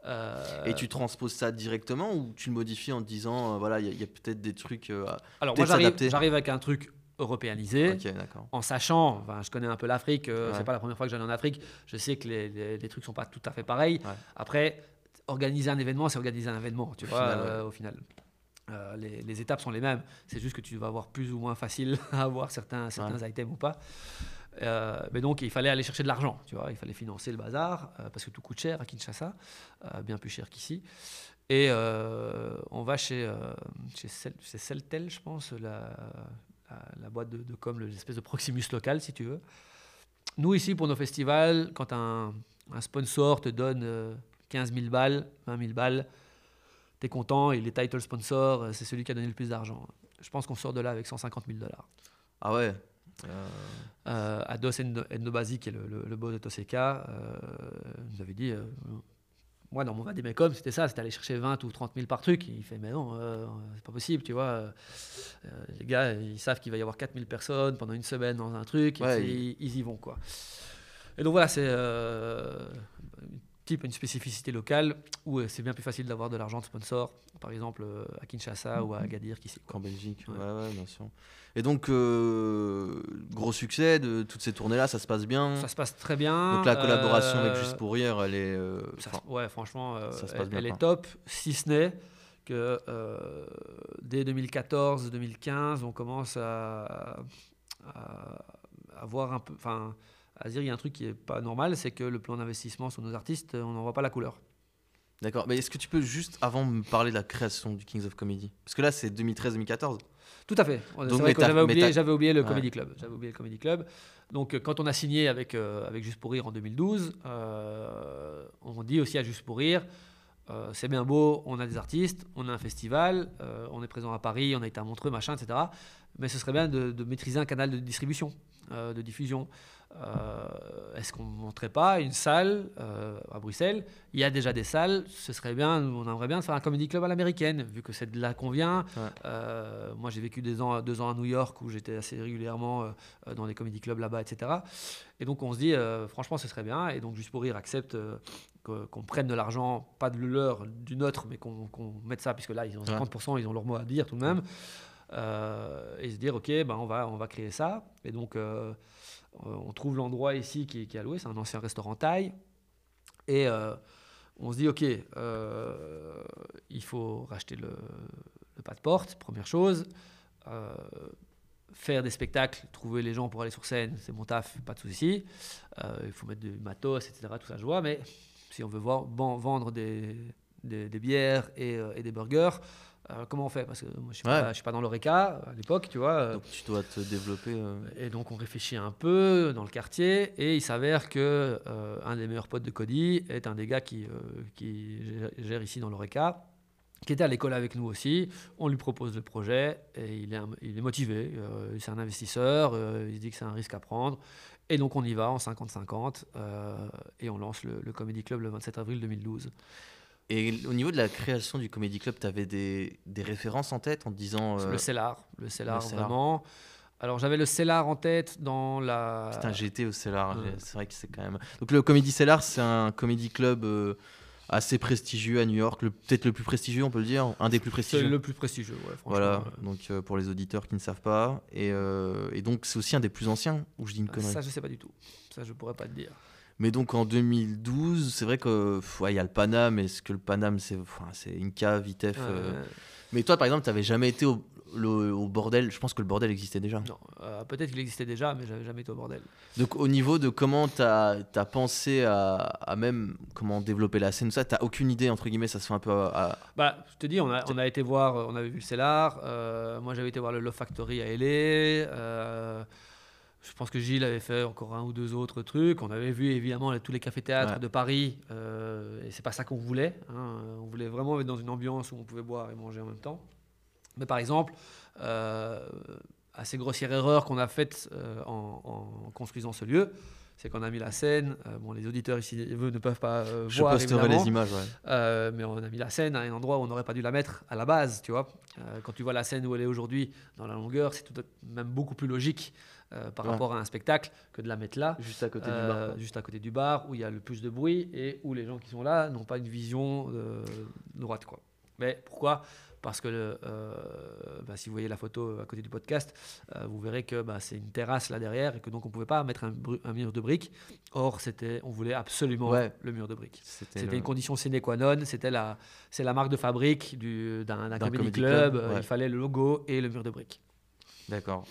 Euh, Et tu transposes ça directement ou tu le modifies en te disant, euh, voilà, il y a, peut-être des trucs. euh, à- alors moi, j'arrive avec un truc européanisé. En sachant, enfin, je connais un peu l'Afrique, euh, Ouais. c'est pas la première fois que j'allais en Afrique, je sais que les, les- les trucs sont pas tout à fait pareils. Ouais. Après, organiser un événement, c'est organiser un événement, tu Au vois, final, ouais. euh, au final. Euh, les, les étapes sont les mêmes, c'est juste que tu vas avoir plus ou moins facile à avoir certains, certains items ou pas. Euh, mais donc, il fallait aller chercher de l'argent, tu vois, il fallait financer le bazar, euh, parce que tout coûte cher à Kinshasa, euh, bien plus cher qu'ici. Et on va chez, chez, Cel- chez Celtel, je pense, la, la, la boîte de, de com, l'espèce de Proximus local, si tu veux. Nous, ici, pour nos festivals, quand un, un sponsor te donne euh, 15 000 balles, 20 000 balles, t'es content, et les title sponsors, euh, c'est celui qui a donné le plus d'argent. Je pense qu'on sort de là avec 150 000 dollars. Ah ouais. Euh, Euh, Ados Endo- Endobazi, qui est le, le, le boss de Toseka, euh, nous avait dit euh, Moi, dans mon Vademecum, c'était ça, c'était aller chercher 20 ou 30 000 par truc. Il fait Mais non, euh, c'est pas possible, tu vois. Euh, les gars, ils savent qu'il va y avoir 4 000 personnes pendant une semaine dans un truc, et Ouais, puis ils, y vont, quoi. Et donc voilà, c'est euh, une spécificité locale où euh, c'est bien plus facile d'avoir de l'argent de sponsor, par exemple euh, à Kinshasa ou à Agadir qu'ici. quoi. qu'en Belgique. Ouais. Ouais. ouais, bien sûr. Et donc, euh, gros succès de toutes ces tournées-là, ça se passe bien? Ça se passe très bien. Donc la collaboration avec Juste pour Rire, elle est. euh, Ça ouais, franchement, ça se elle, bien, est top, si ce n'est que dès 2014-2015, on commence à, à, à voir un peu, enfin, à se dire il y a un truc qui est pas normal, c'est que le plan d'investissement sur nos artistes, on n'en voit pas la couleur. D'accord. Mais est-ce que tu peux juste, avant, me parler de la création du Kings of Comedy? Parce que là, c'est 2013-2014. Tout à fait. J'avais oublié, j'avais oublié le Ouais. Comedy Club. J'avais oublié le Comedy Club. Donc, euh, quand on a signé avec, euh, avec Juste pour Rire en 2012, euh, on dit aussi à Juste pour Rire euh, c'est bien beau, on a des artistes, on a un festival, on est présent à Paris, on a été à Montreux, machin, etc. Mais ce serait bien de, de maîtriser un canal de distribution, de diffusion. Euh, Est-ce qu'on ne montrait pas une salle euh, à Bruxelles? Il y a déjà des salles, ce serait bien, on aimerait bien faire un comedy club à l'américaine, vu que c'est de là qu'on vient. Ouais. Euh, moi, j'ai vécu deux ans, deux ans à New York où j'étais assez régulièrement dans les comedy clubs là-bas, etc. Et donc, on se dit, franchement, ce serait bien. Et donc, Juste pour Rire accepte qu'on prenne de l'argent, pas de leur, du nôtre, mais qu'on qu'on mette ça, puisque là, ils ont 50%, ils ont leur mot à dire tout de même. Euh, et se dire, OK, ben, on, va, on va créer ça. Et donc, euh, euh, on trouve l'endroit ici qui, est alloué, c'est un ancien restaurant taille. Et on se dit, OK, il faut racheter le, le pas de porte, première chose. Faire des spectacles, trouver les gens pour aller sur scène, c'est mon taf, pas de souci. Il faut mettre du matos, etc. Tout ça, je vois. Mais si on veut voir, vendre des, des, bières et des burgers, euh, comment on fait? Parce que moi, je ne suis, Ouais. pas- je suis pas dans l'ORECA à l'époque, tu vois. euh, Donc tu dois te développer. euh, et donc on réfléchit un peu dans le quartier et il s'avère que euh, un des meilleurs potes de Cody est un des gars qui, qui gère, ici dans l'ORECA, qui était à l'école avec nous aussi. On lui propose le projet et il est, un- il est motivé. c'est un investisseur, il se dit que c'est un risque à prendre. Et donc on y va en 50-50 euh, et on lance le, le Comedy Club le 27 avril 2012. Et au niveau de la création du Comedy Club, tu avais des, des références en tête en te disant. euh, Le Cellar, le Cellar vraiment. Alors j'avais le Cellar en tête dans la... Putain, été au Cellar. Ouais. j'ai- C'est vrai que c'est quand même. Donc le Comedy Cellar, c'est un comedy club euh, assez prestigieux à New York, peut-être le plus prestigieux, on peut le dire, un des plus C'est prestigieux. le plus prestigieux, ouais, franchement. Voilà, euh, donc euh, pour les auditeurs qui ne savent pas. Et, euh, et donc c'est aussi un des plus anciens, où je dis une connerie. Ça, je sais pas du tout. Ça, je pourrais pas te dire. Mais donc en 2012, c'est vrai que pff, ouais, il y a le Paname, est-ce que le Paname c'est enfin, c'est Inca, Vitef euh. Mais toi par exemple, tu n'avais jamais été au, le- au bordel, je pense que le bordel existait déjà. non, euh, peut-être qu'il existait déjà, mais j'avais jamais été au bordel. Donc au niveau de comment tu as, pensé à, à même comment développer la scène, ça, tu aucune idée, entre guillemets, ça se fait un peu à... à- Bah, je te dis, on a, on a été voir, euh, on avait vu le Cellar. euh, moi, j'avais été voir le Love Factory à LA. Je pense que Gilles avait fait encore un ou deux autres trucs. On avait vu évidemment tous les cafés-théâtres Ouais. de Paris. euh, et c'est pas ça qu'on voulait. hein. On voulait vraiment être dans une ambiance où on pouvait boire et manger en même temps. Mais par exemple, euh, assez grossière erreur qu'on a faite euh, en, en construisant ce lieu, c'est qu'on a mis la scène. euh, bon, les auditeurs ici eux, ne peuvent pas euh, Je voir. posterai évidemment. les images. ouais. Mais on a mis la scène à un endroit où on n'aurait pas dû la mettre à la base, tu vois. Quand tu vois la scène où elle est aujourd'hui, dans la longueur, c'est tout même beaucoup plus logique euh, par Ouais. rapport à un spectacle que de la mettre là, Juste à côté du euh, bar. juste à côté du bar, où il y a le plus de bruit et où les gens qui sont là n'ont pas une vision euh, droite, quoi. Mais pourquoi? Parce que euh, bah, si vous voyez la photo à côté du podcast, euh, vous verrez que bah, c'est une terrasse là derrière et que donc on pouvait pas mettre un, mur de briques. Or, c'était, on voulait absolument Ouais. le mur de briques. C'était le- une condition sine qua non. C'était la, c'est la marque de fabrique du, d'un, comedy, comedy club. club, ouais. Il fallait le logo et le mur de briques. D'accord.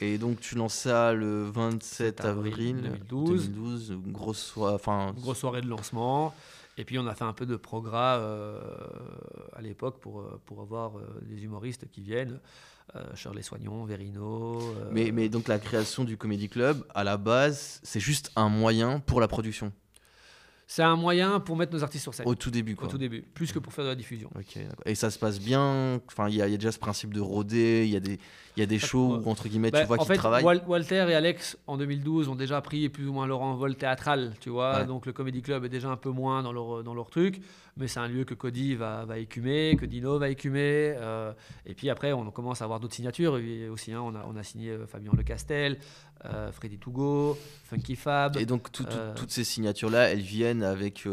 Et donc tu lances ça le 27 avril avril 2012. 2012, une grosse soirée. Enfin, grosse soirée de lancement. Et puis on a fait un peu de progrès euh, à l'époque pour, euh, pour avoir euh, des humoristes qui viennent. Euh, Shirley Soignon, Verino. euh, mais, mais donc la création du Comedy Club, à la base, c'est juste un moyen pour la production. C'est un moyen pour mettre nos artistes sur scène. Au tout début, Au quoi. tout début. Plus que pour faire de la diffusion. Ok, d'accord. Et ça se passe bien? Enfin, il y, y a déjà ce principe de roder. Il y a des, il y a des shows où entre guillemets Bah, tu vois qu'ils travaillent. Wal- Walter et Alex, en 2012, ont déjà pris plus ou moins leur envol théâtral, tu vois. Ouais. Donc le Comedy Club est déjà un peu moins dans leur, dans leur truc, mais c'est un lieu que Cody va, va écumer, que Dino va écumer. euh, et puis après, on commence à avoir d'autres signatures aussi. hein, on, a, on a signé euh, Fabien Lecastel, euh, Freddy Tougo, Funky Fab. Et donc tout- tout- Euh, toutes ces signatures là, elles viennent avec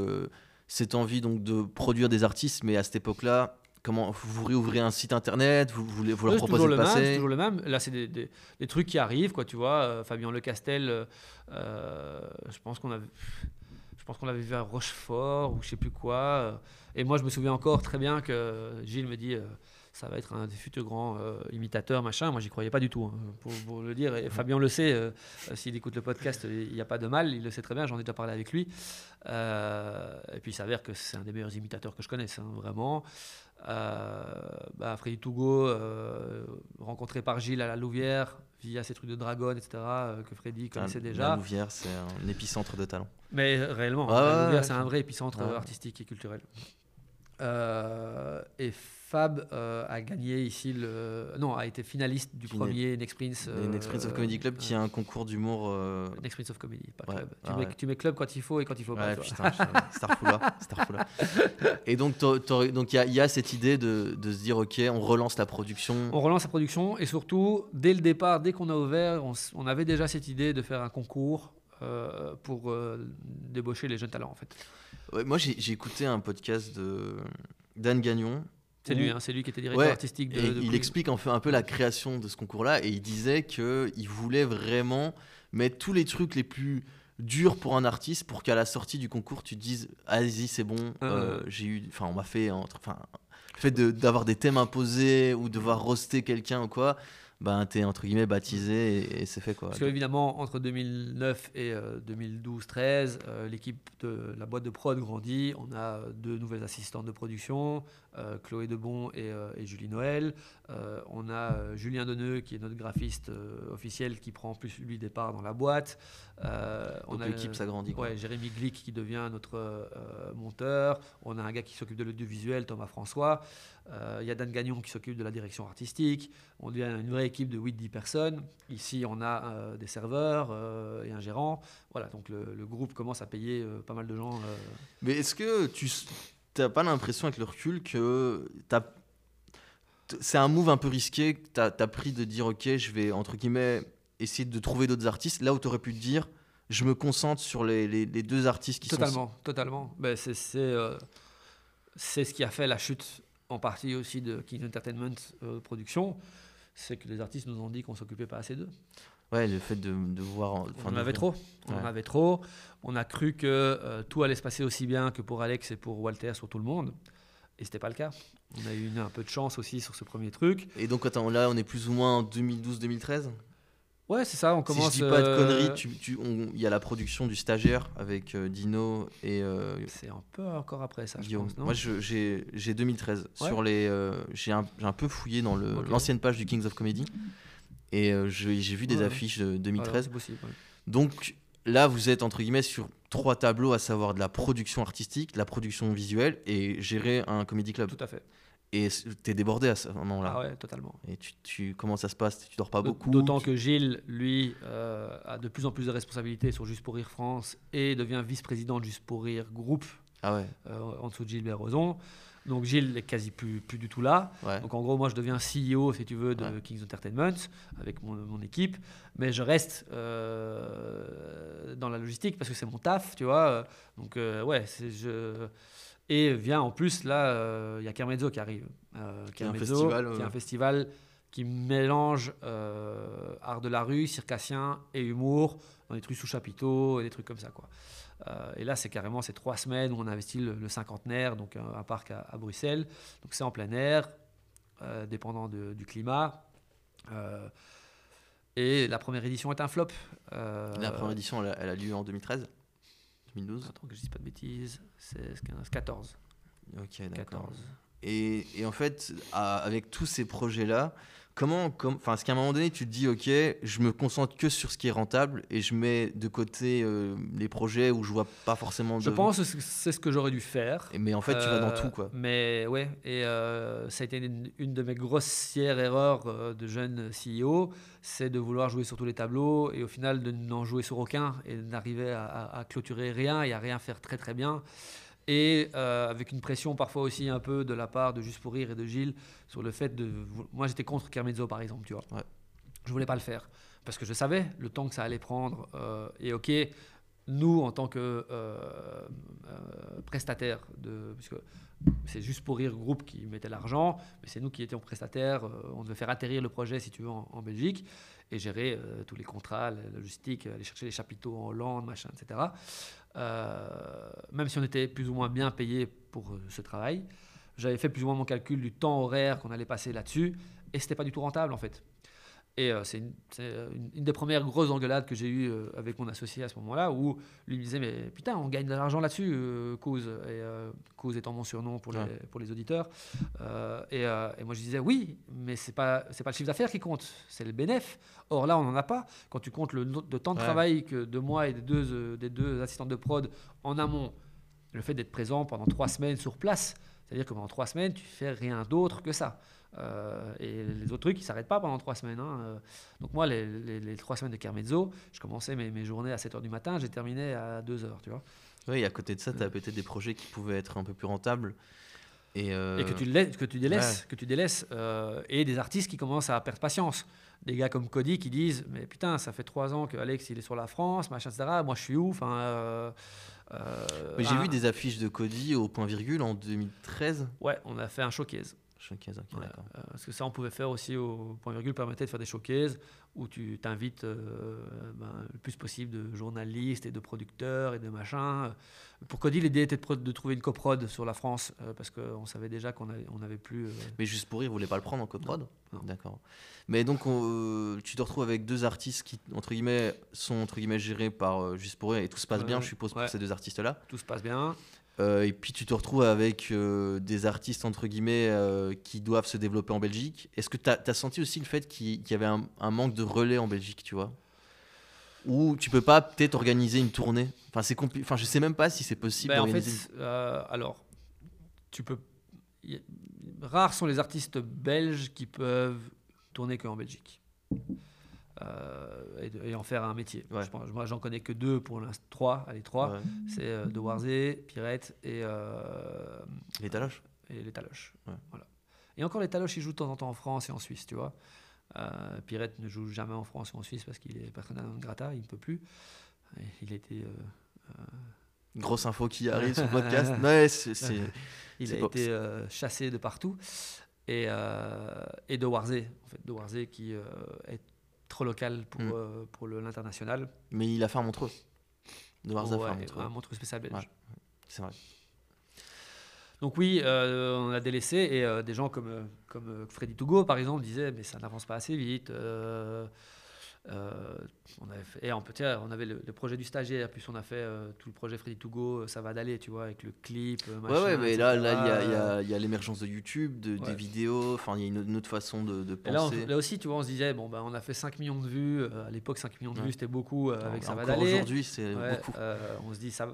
cette envie donc de produire des artistes, mais à cette époque-là. Comment vous réouvrez un site internet, vous, vous, vous leur proposez de le même, c'est passer. toujours le même. Là, c'est des, des- des trucs qui arrivent, quoi, tu vois. Fabien Lecastel, euh, euh, je pense qu'on avait, je pense qu'on l'avait vu à Rochefort ou je sais plus quoi. euh, Et moi, je me souviens encore très bien que Gilles me dit, euh, ça va être un des futurs grands euh, imitateurs, machin. Moi, j'y croyais pas du tout, hein, pour, pour le dire. Et Fabien le sait. euh, S'il écoute le podcast, il n'y a pas de mal. Il le sait très bien. J'en ai déjà parlé avec lui. Euh, et puis, il s'avère que c'est un des meilleurs imitateurs que je connaisse, hein, vraiment. Euh, bah, Freddy Tougo, euh, rencontré par Gilles à la Louvière, via ces trucs de dragon, etc., euh, que Freddy connaissait La- déjà. La Louvière, c'est un épicentre de talent. Mais réellement, Ah la Louvière, ouais, c'est un vrai épicentre Ouais. artistique et culturel. Euh, et Fab euh, a gagné ici le. Non, a été finaliste du premier Next Prince. Next Prince of euh, Comedy Club, qui est euh, un concours d'humour. euh, Next Prince of Comedy, pas Ouais, club. Tu, ah mets, tu mets club quand il faut et quand il faut pas. Ouais, vois. putain, putain, Starfoula, Starfoula. Et donc, il y, a- y a cette idée de, de se dire, ok, on relance la production. On relance la production et surtout, dès le départ, dès qu'on a ouvert, on, on avait déjà cette idée de faire un concours euh, pour euh, débaucher les jeunes talents en fait. Ouais, moi, j'ai écouté un podcast de d'Anne Gagnon. C'est lui, hein, c'est lui qui était directeur Ouais, artistique de, Et de il explique en fait un peu la création de ce concours-là et il disait qu'il voulait vraiment mettre tous les trucs les plus durs pour un artiste pour qu'à la sortie du concours tu te dises vas-y c'est bon Ah, euh, j'ai eu enfin on m'a fait entre enfin le fait de- d'avoir des thèmes imposés ou devoir roster quelqu'un ou quoi ben t'es entre guillemets baptisé et, c'est fait quoi Parce qu'évidemment, entre 2009 et 2012-13, l'équipe de la boîte de prod grandit. On a euh, deux nouvelles assistantes de production, euh, Chloé Debon et, euh, et Julie Noël. Euh, on a euh, Julien Deneux, qui est notre graphiste euh, officiel, qui prend plus lui des parts dans la boîte. Euh, on a l'équipe s'agrandit. Ouais, Jérémy Glick qui devient notre euh, monteur. On a un gars qui s'occupe de l'audiovisuel, Thomas François. Euh, Il y a Dan Gagnon qui s'occupe de la direction artistique. On devient une vraie équipe de 8-10 personnes. Ici, on a euh, des serveurs euh, et un gérant. Voilà, donc le, le groupe commence à payer euh, pas mal de gens. euh. Mais est-ce que tu n'as pas l'impression avec le recul que t'as- c'est un move un peu risqué que tu as, pris de dire ok je vais entre guillemets essayer de trouver d'autres artistes là où tu aurais pu te dire je me concentre sur les, les- les deux artistes qui Totalement, totalement. Ben, c'est c'est, euh, ce qui a fait la chute en partie aussi de King Entertainment euh, Production. C'est que les artistes nous ont dit qu'on s'occupait pas assez d'eux. Ouais le fait de, de voir On en avait trop. On en avait trop. On a cru que euh, tout allait se passer aussi bien que pour Alex et pour Walter sur tout le monde. Et c'était pas le cas. On a eu une- un peu de chance aussi sur ce premier truc. et donc attends là on est plus ou moins en 2012-2013 Ouais, c'est ça. On commence. si je dis pas de euh, conneries tu- tu- on- il y a la production du stagiaire avec euh, Dino et euh, C'est un peu encore après ça, je Guillaume. pense. Non? Moi, j'ai j'ai 2013. Ouais. Sur les, euh, j'ai un, un peu fouillé dans l'ancienne page du Kings of Comedy et euh, je- j'ai vu des Ouais, affiches de Alors, 2013. c'est possible. ouais. Donc là, vous êtes entre guillemets sur trois tableaux, à savoir de la production artistique, de la production visuelle et gérer un comedy club. Tout à fait. Et tu es débordé à ce moment-là. Ah ouais, totalement. Et tu, tu, comment ça se passe? Tu dors pas beaucoup? D'autant tu- que Gilles, lui, euh, a de plus en plus de responsabilités sur Juste pour Rire France et devient vice-président de Juste pour Rire Groupe Ah ouais, euh, en dessous de Gilbert Rozon. Donc Gilles est quasi plus, plus du tout là. ouais. Donc en gros, moi je deviens CEO, si tu veux, de Ouais. Kings Entertainment avec mon, mon équipe, mais je reste euh, dans la logistique parce que c'est mon taf, tu vois. Donc euh, ouais, je et vient en plus là, euh, il y a Kermezzo qui arrive. Qui est Kermezzo, festival, qui est euh, un festival qui mélange art de la rue, circassien et humour dans des trucs sous chapiteau et des trucs comme ça quoi. Euh, et là, c'est carrément ces trois semaines où on investit le, le cinquantenaire, donc un, un parc à, à Bruxelles. Donc c'est en plein air, euh, dépendant de- du climat. Euh, et la première édition est un flop. La première édition, elle a, elle a lieu en 2013 2012 Attends que je dise pas de bêtises, c'est 15, 14. Ok, d'accord. 14. Et, et en fait, à- avec tous ces projets-là, comment, comme, enfin, est-ce qu'à un moment donné, tu te dis, ok, je me concentre que sur ce qui est rentable et je mets de côté euh, les projets où je vois pas forcément. Je de- pense que c'est ce que j'aurais dû faire. Et- Mais en fait, tu vas dans Euh, tout, quoi. Mais ouais, et euh, ça a été une, une de mes grossières erreurs euh, de jeune CEO, c'est de vouloir jouer sur tous les tableaux et au final de n'en jouer sur aucun et d'arriver à, à- à clôturer rien et à rien faire très très bien. Et euh, avec une pression parfois aussi un peu de la part de Juste pour Rire et de Gilles sur le fait de. Moi j'étais contre Kermezzo par exemple, tu vois. Ouais. Je voulais pas le faire parce que je savais le temps que ça allait prendre. euh, et ok, nous en tant que euh, euh, prestataires de. Puisque c'est juste pour rire groupe qui mettait l'argent, mais c'est nous qui étions prestataires. on devait faire atterrir le projet, si tu veux, en, en Belgique et gérer euh, tous les contrats, la logistique, aller chercher les chapiteaux en Hollande, machin, etc. Euh, même si on était plus ou moins bien payé pour euh, ce travail, j'avais fait plus ou moins mon calcul du temps horaire qu'on allait passer là-dessus et c'était pas du tout rentable en fait. Et euh, c'est une, euh, une- des premières grosses engueulades que j'ai eues euh, avec mon associé à ce moment-là, où lui me disait Mais putain, on gagne de l'argent là-dessus, euh, Cause. Et euh, Cause étant mon surnom pour les, Ouais. pour les auditeurs. Et, et moi je disais Oui, mais c'est pas, c'est pas le chiffre d'affaires qui compte, c'est le bénéf. Or là, on n'en a pas. Quand tu comptes le, temps de Ouais. travail que de moi et des deux, des deux assistantes de prod en amont, le fait d'être présent pendant trois semaines sur place, c'est-à-dire que pendant trois semaines, tu fais rien d'autre que ça. Euh, et les autres trucs, ils s'arrêtent pas pendant trois semaines. hein. Euh, Donc moi, les, les- les trois semaines de Kermezzo, je commençais mes, mes journées à 7h du matin, j'ai terminé à 2h, tu vois. Oui, et à côté de ça, tu as peut-être des projets qui pouvaient être un peu plus rentables. Et, euh, Et que tu, laisses, que tu délaisses, que tu délaisses euh, et des artistes qui commencent à perdre patience. Des gars comme Cody qui disent Mais putain, ça fait trois ans que Alex il est sur la France, machin, etc. Moi, je suis où Enfin, euh, euh, mais j'ai un- vu des affiches de Cody au point virgule en 2013. Ouais, on a fait un showcase. Showcase, ok, Ouais, d'accord. euh, parce que ça, on pouvait faire aussi au point virgule, permettait de faire des showcases où tu t'invites euh, ben, le plus possible de journalistes et de producteurs et de machins. Pour Cody, l'idée était de, trouver une coprod sur la France euh, parce qu'on savait déjà qu'on avait, on avait plus. euh, Mais juste pour rire, vous voulez pas le prendre en coprod Non. D'accord. Mais donc, on- euh, tu te retrouves avec deux artistes qui, entre guillemets, sont entre guillemets gérés par Juste pour rire et tout se passe bien, je suppose, ouais. pour ces deux artistes-là. tout se passe bien. Euh, et puis tu te retrouves avec euh, des artistes entre guillemets euh, qui doivent se développer en Belgique. Est-ce que tu as, senti aussi le fait qu'il y avait un, un manque de relais en Belgique, tu vois? Ou tu peux pas peut-être organiser une tournée? Enfin, c'est Enfin, je sais même pas si c'est possible Ben, en fait, euh, alors, tu peux. y- Rares sont les artistes belges qui peuvent tourner qu'en Belgique. Euh, et, de- et en faire un métier. Ouais. Je pense- moi, j'en connais que deux pour l'instant. Trois, allez, trois. Ouais. C'est euh, De Warzé, Pirette et, euh, Les taloches et les Taloches. Ouais. Voilà. Et encore, les Taloches, ils jouent de temps en temps en France et en Suisse, tu vois. Euh, Pirette ne joue jamais en France ou en Suisse parce qu'il est persona non grata, il ne peut plus. Et Il euh, Grosse info qui arrive sur le podcast. Ouais, c'est. c'est- il C'est a été euh, chassé de partout. Et, euh, et de Warzé, en fait, de Warzé qui euh, est trop local pour, Mm. euh, pour l'international. Mais il a fait un Montreux. De un Montreux. un montreux spécial belge. Ouais. C'est vrai. Donc oui, euh, on a délaissé et euh, des gens comme, comme Freddy Tougo, par exemple, disaient mais ça n'avance pas assez vite. euh, euh, on avait fait- et en petit, on avait le, le projet du stagiaire, puis on a fait euh, tout le projet Freddy Tougo, euh, ça va d'aller, tu vois, avec le clip, Ouais, machin, ouais, mais là, etc. là, il y a- l'émergence de YouTube, de, Ouais. des vidéos. Enfin, il y a une, une autre façon de, de Et là, on- penser. là aussi, tu vois, on se disait, bon, ben, on a fait 5 millions de vues. euh, à l'époque, 5 millions de Ouais. vues, c'était beaucoup avec Ça va d'aller. aujourd'hui, c'est Ouais, beaucoup. on se dit, ça,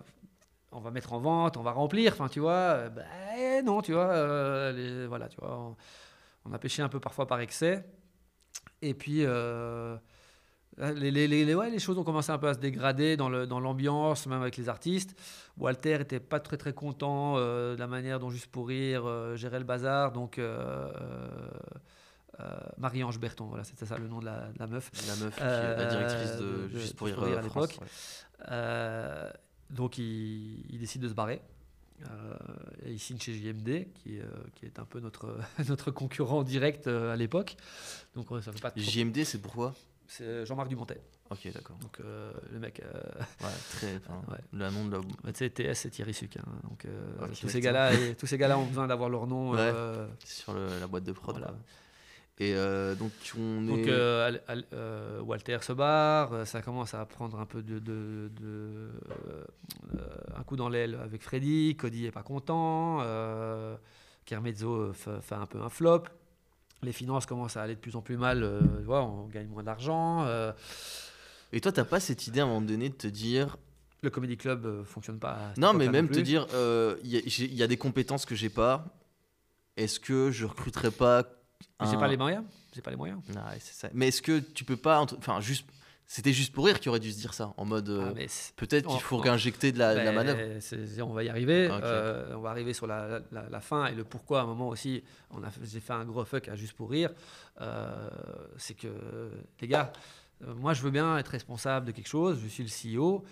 on va mettre en vente, on va remplir. Enfin, tu vois, bah, eh, non, tu vois, les- voilà, tu vois, on, on a pêché un peu parfois par excès. Et puis, euh, les, les- les- les- ouais, les choses ont commencé un peu à se dégrader dans le- dans l'ambiance, même avec les artistes. Walter était pas très très content euh, de la manière dont Juste pour rire euh, gérait le bazar, donc. euh, euh, Marie-Ange Berton, voilà, c'était ça le nom de la, de la meuf. La meuf, qui est Euh, la directrice de, Juste pour rire, à euh, l'époque. ouais. Euh, donc il, il décide de se barrer. Euh, et il signe chez JMD, qui, est, euh, qui est un peu notre, notre concurrent direct euh, à l'époque. Donc euh, ça fait pas trop- JMD, c'est pourquoi? C'est Jean-Marc Dumontet. Ok, d'accord. Donc euh, le mec, euh, Ouais, très. enfin, Ouais. Le nom de la. bah, tu sais, TS c'est Thierry Suc. hein. donc euh, tous ces et- tous ces gars-là ont besoin d'avoir leur nom. Ouais. euh, Sur le- la boîte de prod. Voilà. Et euh, donc, on Donc est. euh, euh, Walter se barre, euh, ça commence à prendre un peu de, de- de, euh, euh, un coup dans l'aile avec Freddy, Cody est pas content, euh, Kermezzo euh, fait un peu un flop, les finances commencent à aller de plus en plus mal, euh, tu vois, on gagne moins d'argent, euh, Et toi, t'as pas cette idée à un moment donné de te dire. le comedy club euh, fonctionne pas. Non, mais même te dire, il y, a- y des compétences que j'ai pas. Est-ce que je recruterais pas Mais J'ai un- pas les moyens, j'ai pas les moyens. Ouais, c'est ça. Mais est-ce que tu peux pas. Enfin, juste. C'était juste pour rire qui aurait dû se dire ça. En mode. euh, Ah, Peut-être qu'il faut réinjecter de la, de la manœuvre. on va y arriver. Ok. euh, on va arriver sur la, la- la fin et le pourquoi. À un moment aussi, on a, j'ai fait un gros fuck à juste pour rire. Euh, c'est que les gars, moi je veux bien être responsable de quelque chose. Je suis le CEO,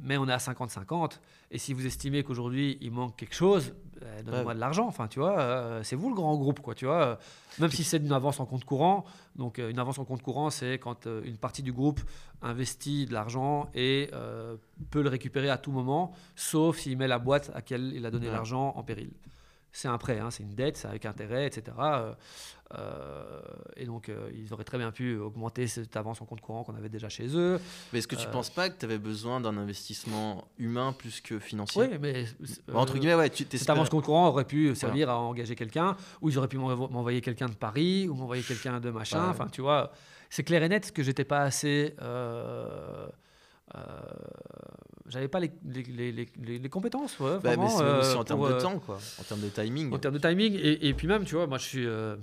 mais on est à 50-50. Et si vous estimez qu'aujourd'hui il manque quelque chose, ben, donnez-moi Ouais. de l'argent. Enfin, tu vois, euh, c'est vous le grand groupe, quoi. Tu vois, Euh, même si c'est une avance en compte courant. Donc, euh, une avance en compte courant, c'est quand euh, une partie du groupe investit de l'argent et peut le récupérer à tout moment, sauf s'il met la boîte à laquelle il a donné Ouais. l'argent en péril. C'est un prêt, hein, c'est une dette, c'est avec intérêt, etc. Euh, euh, et donc, euh, ils auraient très bien pu augmenter cette avance en compte courant qu'on avait déjà chez eux. Mais est-ce que tu euh, penses pas que tu avais besoin d'un investissement humain plus que financier? Oui, mais Entre guillemets, ouais, tu Cette avance compte courant aurait pu servir à engager quelqu'un, ou ils auraient pu m'envo- m'envoyer quelqu'un de Paris, ou m'envoyer quelqu'un de machin. Enfin, tu vois, c'est clair et net que j'étais pas assez. Euh, euh, J'avais pas les, les, les- les- compétences, ouais, Bah, mais vraiment, c'est même aussi euh, en termes pour, de euh, temps, quoi. En termes de timing. En termes de timing, et, et puis même, tu vois, moi je suis, euh,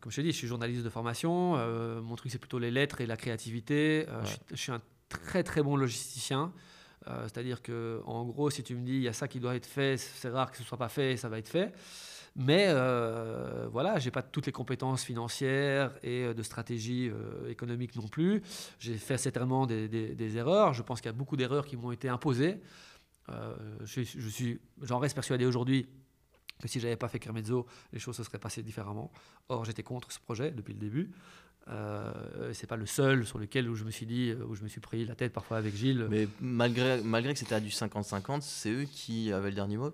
comme je t'ai dit, je suis journaliste de formation. euh, mon truc, c'est plutôt les lettres et la créativité. Euh, Ouais. je, suis, je suis un très très bon logisticien. Euh, C'est-à-dire que, en gros, si tu me dis il y a ça qui doit être fait, c'est rare que ce soit pas fait, ça va être fait. Mais euh, voilà, j'ai pas toutes les compétences financières et euh, de stratégie euh, économique non plus. J'ai fait certainement des, erreurs. Je pense qu'il y a beaucoup d'erreurs qui m'ont été imposées. Euh, je, suis- je suis, j'en reste persuadé aujourd'hui que si j'avais pas fait Kermezzo, les choses se seraient passées différemment. Or, j'étais contre ce projet depuis le début. Euh, c'est pas le seul sur lequel où je me suis dit, où je me suis pris la tête parfois avec Gilles. Mais malgré, malgré que c'était à du 50-50, c'est eux qui avaient le dernier mot?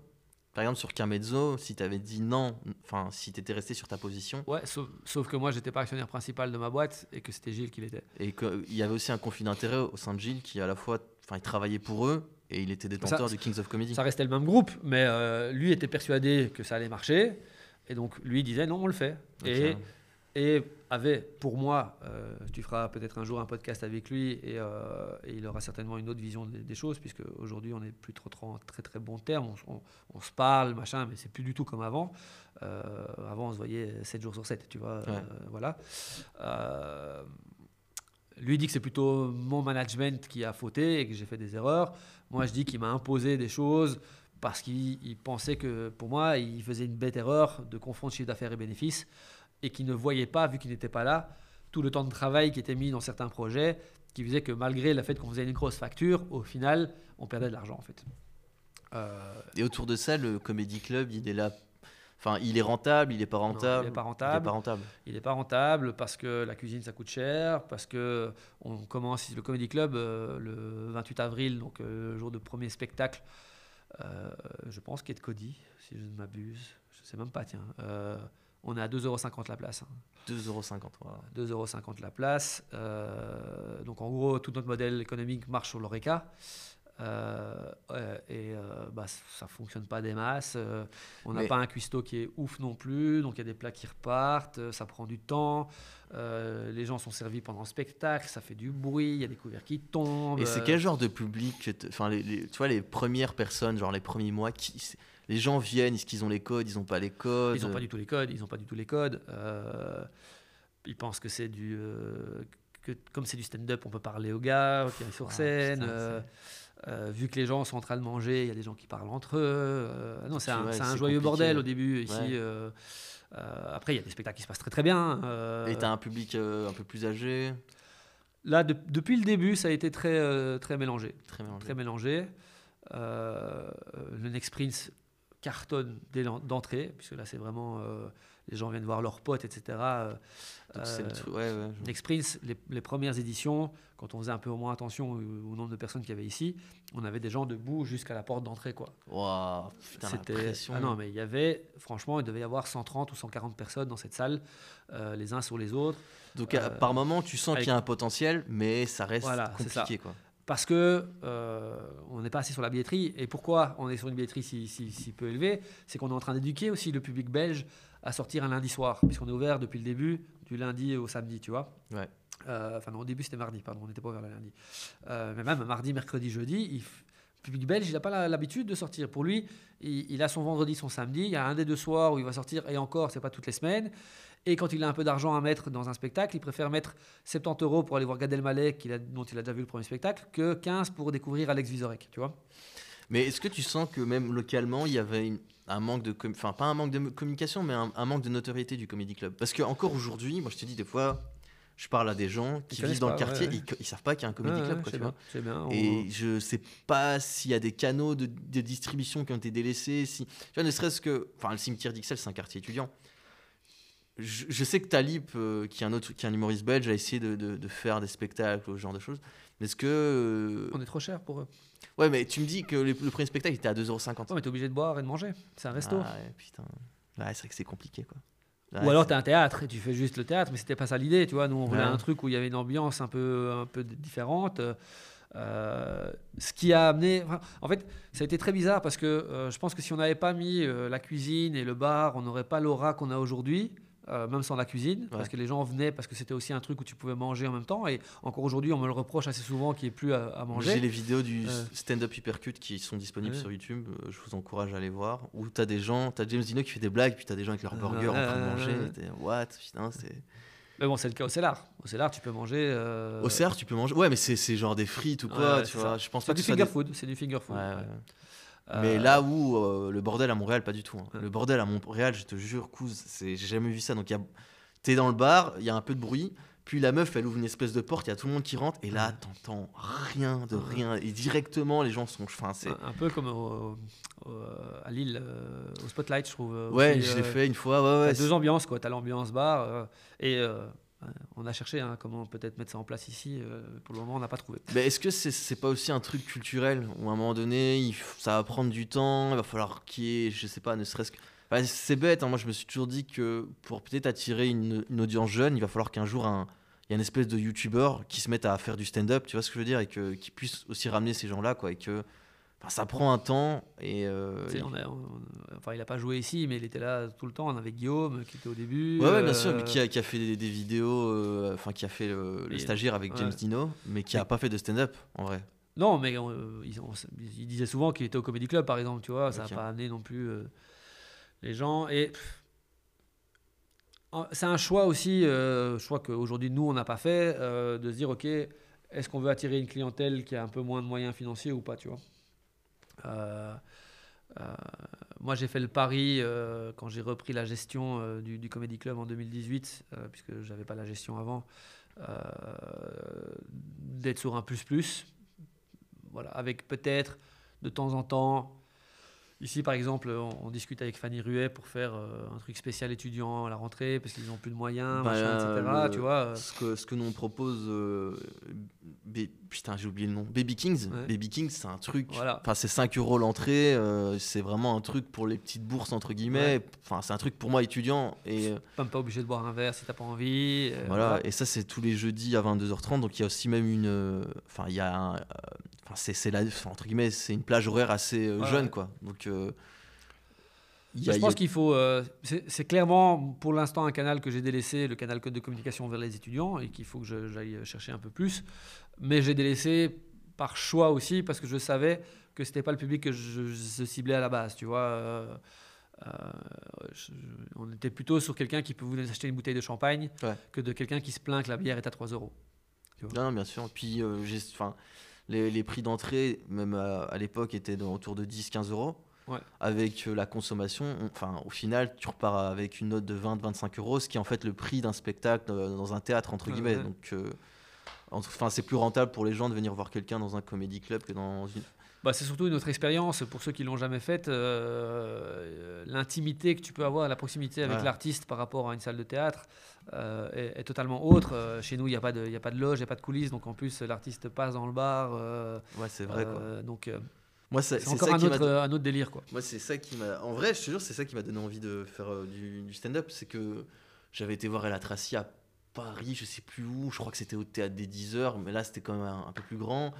Par exemple, sur Carmezzo, si tu avais dit non, enfin, si tu étais resté sur ta position, Ouais, sauf, sauf que moi, j'étais pas actionnaire principal de ma boîte et que c'était Gilles qui l'était. et qu'il y avait aussi un conflit d'intérêt au sein de Gilles qui, à la fois, enfin, il travaillait pour eux et il était détenteur Ça- du Kings of Comedy. Ça restait le même groupe, mais euh, lui était persuadé que ça allait marcher. Et donc, lui disait non, on le fait. Et, et avait pour moi, euh, tu feras peut-être un jour un podcast avec lui et, euh, et il aura certainement une autre vision des, des choses, puisque aujourd'hui on n'est plus trop, trop en très très bons termes, on, on- on se parle, machin, mais c'est plus du tout comme avant. Euh, avant on se voyait 7 jours sur 7, tu vois. voilà. Lui dit que c'est plutôt mon management qui a fauté et que j'ai fait des erreurs. Moi je dis qu'il m'a imposé des choses parce qu'il il pensait que pour moi il faisait une bête erreur de confondre chiffre d'affaires et bénéfices et qu'il ne voyait pas, vu qu'il n'était pas là, tout le temps de travail qui était mis dans certains projets, qui faisait que malgré le fait qu'on faisait une grosse facture, au final, on perdait de l'argent en fait. Euh, Et autour de ça, le Comedy Club, il est là. Enfin, il est rentable, il est pas rentable. il est pas Il est rentable. pas rentable. Il n'est pas rentable parce que la cuisine ça coûte cher, parce que on commence le Comedy Club euh, le 28 avril, donc euh, le jour de premier spectacle. je pense qu'il est de Cody, si je ne m'abuse. Je sais même pas, tiens. On est à 2,50€ la place. hein. 2,50€. voilà. 2,50€ la place. Euh, donc en gros, tout notre modèle économique marche sur l'ORECA. Euh, et euh, bah, ça fonctionne pas des masses. euh, on n'a Mais- pas un cuistot qui est ouf non plus, donc il y a des plats qui repartent, ça prend du temps. les gens sont servis pendant le spectacle, ça fait du bruit, il y a des couverts qui tombent. Et c'est quel genre de public Enfin, les, les- tu vois, les premières personnes, genre les premiers mois, qui, les gens viennent, est-ce qu'ils ont les codes, ils ont pas les codes? Ils n'ont pas du tout les codes, ils ont pas du tout les codes. euh, ils pensent que c'est du, euh, que comme c'est du stand-up, on peut parler aux gars qui arrivent sur Ah, scène. euh, vu que les gens sont en train de manger, il y a des gens qui parlent entre eux. non, c'est un, joyeux bordel au début ici. Ouais. après, il y a des spectacles qui se passent très très bien. Et t'as un public un peu plus âgé, Là, de- depuis le début, ça a été très, très mélangé. très mélangé. Très mélangé. Euh, le Next Prince cartonne dès d'entrée, puisque là, c'est vraiment. euh, les gens viennent voir leurs potes, etc. euh, le ouais, ouais, je- les, les premières éditions, quand on faisait un peu moins attention au, au nombre de personnes qu'il y avait ici, on avait des gens debout jusqu'à la porte d'entrée. quoi. Ouah, putain, C'était ah non mais il y avait franchement il devait y avoir 130 ou 140 personnes dans cette salle euh, les uns sur les autres Donc à- euh, par moment, tu sens avec- qu'il y a un potentiel, mais ça reste Voilà, compliqué, quoi. Parce que euh, on n'est pas assis sur la billetterie. Et pourquoi on est sur une billetterie si, si- si peu élevée? C'est qu'on est en train d'éduquer aussi le public belge à sortir un lundi soir puisqu'on est ouvert depuis le début du lundi au samedi tu vois? Ouais. Euh, enfin non au début c'était mardi pardon on n'était pas ouvert le lundi. Euh, mais même mardi mercredi jeudi il le public belge il n'a pas l'habitude de sortir. Pour lui il, il a son vendredi son samedi. Il y a un des deux soirs où il va sortir et encore c'est pas toutes les semaines et quand il a un peu d'argent à mettre dans un spectacle, il préfère mettre 70 euros pour aller voir Gad Elmaleh, qu'il a- dont il a déjà vu le premier spectacle, que 15 pour découvrir Alex Vizorek, tu vois. Mais est-ce que tu sens que même localement, il y avait une- un manque de, enfin pas un manque de communication, mais un, un manque de notoriété du comedy club? Parce que encore aujourd'hui, moi je te dis des fois, je parle à des gens qui vivent dans le quartier, ouais, ouais. Ils, ils savent pas qu'il y a un comedy Ouais, club, quoi, tu bien, on- Et je sais pas s'il y a des canaux de, de distribution qui ont été délaissés. Si... Tu vois, ne serait-ce que. Enfin, le cimetière d'Ixelles, c'est un quartier étudiant. Je, je sais que Talib, euh, qui, est un autre, qui est un humoriste belge, a essayé de, de- de faire des spectacles, ce genre de choses. Mais est-ce que. euh, on est trop cher pour eux. Ouais, mais tu me dis que le, le premier spectacle était à 2,50€. Ouais, mais t'es obligé de boire et de manger. C'est un resto. Ah ouais, putain. Ouais, c'est vrai que c'est compliqué, quoi. Ou alors tu as un théâtre et tu fais juste le théâtre, mais c'était pas ça l'idée, tu vois. Nous, on voulait Ouais. un truc où il y avait une ambiance un peu, un peu différente. Euh, ce qui a amené. enfin, en fait, ça a été très bizarre parce que euh, je pense que si on n'avait pas mis euh, la cuisine et le bar, on n'aurait pas l'aura qu'on a aujourd'hui. Euh, même sans la cuisine, parce que les gens venaient parce que c'était aussi un truc où tu pouvais manger en même temps. Et encore aujourd'hui, on me le reproche assez souvent qu'il n'y ait plus à, à manger. J'ai les vidéos du Euh. stand-up hypercut qui sont disponibles Ouais. sur YouTube. euh, Je vous encourage à aller voir. Où t'as des gens, t'as James Dino qui fait des blagues, puis t'as des gens avec leur burger en train de manger. What Putain, c'est. Mais bon, c'est le cas au Cellar. Au Cellar, tu peux manger. euh, Au CR, tu peux manger. Ouais, mais c'est genre des frites ou quoi, Ouais, tu c'est vois. ça. Je pense C'est pas du que finger des- food. C'est du finger food. Ouais, ouais. Ouais. Euh, Mais là où euh, le bordel à Montréal, pas du tout. hein. Le bordel à Montréal, je te jure, c'est- j'ai jamais vu ça. Donc y a- t'es dans le bar, il y a un peu de bruit. Puis la meuf, elle ouvre une espèce de porte, il y a tout le monde qui rentre, et là, t'entends rien de rien. Et directement, les gens sont. Enfin, c'est. Un, peu comme au- au- à Lille, euh, au Spotlight, je trouve. euh, Ouais, je l'ai euh, fait une fois, ouais, ouais. t'as deux ambiances, quoi. T'as l'ambiance bar euh, et euh, on a cherché hein, comment peut-être mettre ça en place ici. euh, pour le moment, on n'a pas trouvé. Mais est-ce que c'est c'est pas aussi un truc culturel où à un moment donné, ça va prendre du temps, il va falloir qu'il y ait, je sais pas, ne serait-ce que. C'est bête, hein, moi je me suis toujours dit que pour peut-être attirer une, audience jeune, il va falloir qu'un jour il y ait une espèce de youtubeur qui se mette à faire du stand-up, tu vois ce que je veux dire, et que, qui puisse aussi ramener ces gens-là, quoi, et que enfin, ça prend un temps, et. euh, on a- on- enfin, il n'a pas joué ici, mais il était là tout le temps. On avait Guillaume qui était au début. Ouais, ouais, bien euh, sûr, mais qui a, qui a fait des, des vidéos, euh, enfin qui a fait le, le stagiaire avec James. Dino, mais qui a pas fait de stand-up en vrai. Non, mais euh, ils, ont- ils disaient souvent qu'il était au Comedy Club, par exemple, tu vois. Ça n'a pas amené non plus euh, les gens. Et c'est un choix aussi, euh, choix qu'aujourd'hui, nous, on n'a pas fait, euh, de se dire, OK, est-ce qu'on veut attirer une clientèle qui a un peu moins de moyens financiers ou pas, tu vois? Euh, euh, moi, j'ai fait le pari euh, quand j'ai repris la gestion euh, du, Comedy Club en 2018, euh, puisque j'avais pas la gestion avant, euh, d'être sur un plus plus. Voilà, avec peut-être de temps en temps Ici, par exemple, on, on discute avec Fanny Ruet pour faire euh, un truc spécial étudiant à la rentrée parce qu'ils n'ont plus de moyens, Bah, machin, etc. le- Tu vois. euh, Ce que, ce que nous on propose, euh, putain j'ai oublié le nom, Baby Kings. Ouais. Baby Kings c'est un truc, Voilà. enfin c'est 5 euros l'entrée, euh, c'est vraiment un truc pour les petites bourses entre guillemets, enfin c'est un truc pour moi étudiant et Même pas obligé de boire un verre si t'as pas envie. euh, voilà, et ça c'est tous les jeudis à 22h30 donc il y a aussi même une, enfin il y a, un, enfin c'est c'est la, enfin, entre guillemets c'est une plage horaire assez euh, Ouais, jeune quoi, donc euh, y Je a- pense a- qu'il faut. euh, c'est clairement pour l'instant un canal que j'ai délaissé, le canal code de communication vers les étudiants, et qu'il faut que j'aille chercher un peu plus. Mais j'ai délaissé par choix aussi parce que je savais que c'était pas le public que je, je ciblais à la base. Tu vois. euh, euh, je- on était plutôt sur quelqu'un qui peut vous acheter une bouteille de champagne Ouais. que de quelqu'un qui se plaint que la bière est à 3 euros. Non, non, bien sûr. Puis, euh, les, les prix d'entrée, même à, à l'époque, étaient autour de 10-15 euros. Ouais. Avec euh, la consommation, on- enfin, au final, tu repars avec une note de 20-25 euros, ce qui est en fait le prix d'un spectacle euh, dans un théâtre, entre Ouais, guillemets. ouais. Donc, euh, enfin, c'est plus rentable pour les gens de venir voir quelqu'un dans un comédie club que dans une. Bah, c'est surtout une autre expérience pour ceux qui l'ont jamais faite. euh, L'intimité que tu peux avoir, la proximité avec Ouais. l'artiste par rapport à une salle de théâtre euh, est, est totalement autre. Euh, chez nous, il n'y a, pas de- y a pas de loge, il n'y a pas de coulisses. Donc en plus, l'artiste passe dans le bar. Ouais, c'est vrai, quoi. donc Moi, c'est encore ça un qui autre, un autre délire. Quoi. Moi, c'est ça qui m'a. En vrai, je te jure, c'est ça qui m'a donné envie de faire du, du stand-up. C'est que j'avais été voir Ella Tracy à Paris, je sais plus où. Je crois que c'était au théâtre des 10 heures, mais là, c'était quand même un, un peu plus grand.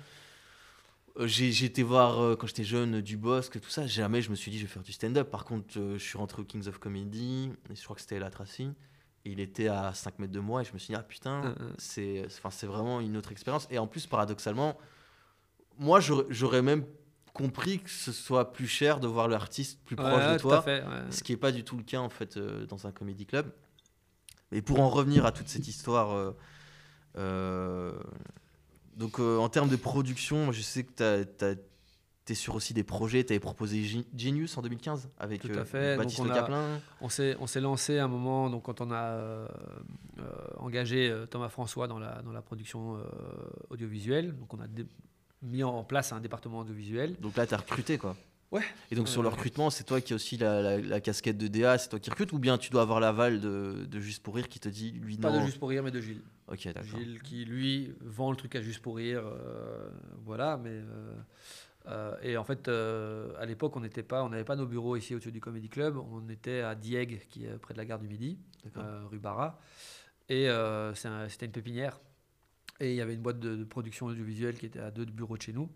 Euh, J'ai été voir euh, quand j'étais jeune du Bosque, tout ça. Jamais je me suis dit je vais faire du stand-up. Par contre, euh, je suis rentré au Kings of Comedy, et je crois que c'était Ella Tracy. Et il était à 5 mètres de moi, et je me suis dit, ah putain, Hein, hein. c'est enfin, c'est vraiment une autre expérience. Et en plus, paradoxalement, moi, j'aurais- même compris que ce soit plus cher de voir l'artiste plus proche de toi, fait, ouais. ce qui n'est pas du tout le cas en fait euh, dans un comédie club. Et pour en revenir à toute cette histoire, donc euh, en termes de production, moi, je sais que tu es sur aussi des projets, tu avais proposé Ge- Genius en 2015 avec Tout à euh, fait, donc Baptiste on a- Caplin. On s'est, on s'est lancé à un moment, donc quand on a euh, engagé Thomas François dans la, dans la production audiovisuelle, donc on a mis en place un département audiovisuel. Donc là, tu as recruté quoi. Ouais. Et donc sur le recrutement, c'est toi qui as aussi la, la- la casquette de DA, c'est toi qui recrutes ou bien tu dois avoir l'aval de, de Juste pour Rire qui te dit lui Pas non de Juste pour Rire, mais de Gilles. Ok, d'accord. Gilles qui, lui, vend le truc à Juste pour Rire. euh, voilà, mais. euh, euh, et en fait, à l'époque, on n'était pas, on n'avait pas nos bureaux ici au-dessus du Comedy Club. On était à Dieg, qui est près de la gare du Midi, rue Barra. Et un- c'était une pépinière. Et il y avait une boîte de, de production audiovisuelle qui était à deux bureaux de chez nous.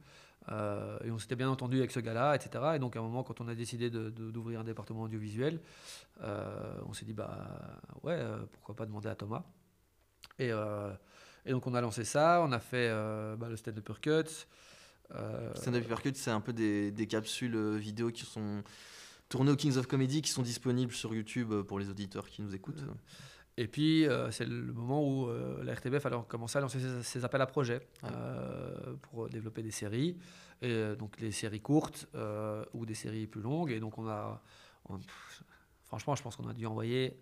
Euh, et on s'était bien entendu avec ce gars-là, etc. Et donc, à un moment, quand on a décidé d'ouvrir un département audiovisuel, euh, on s'est dit, bah ouais, euh, pourquoi pas demander à Thomas. Et, euh, et donc, on a lancé ça. On a fait bah, le stand up Cuts. Euh, Stand Up Hypercut, c'est un peu des, des capsules vidéo qui sont tournées au Kings of Comedy, qui sont disponibles sur YouTube pour les auditeurs qui nous écoutent. Et puis, euh, c'est le moment où euh, la RTBF a commencé à lancer ses, ses appels à projets Ouais. euh, pour développer des séries. Et donc, des séries courtes ou des séries plus longues. Et donc, on a. on- pff, franchement, je pense qu'on a dû envoyer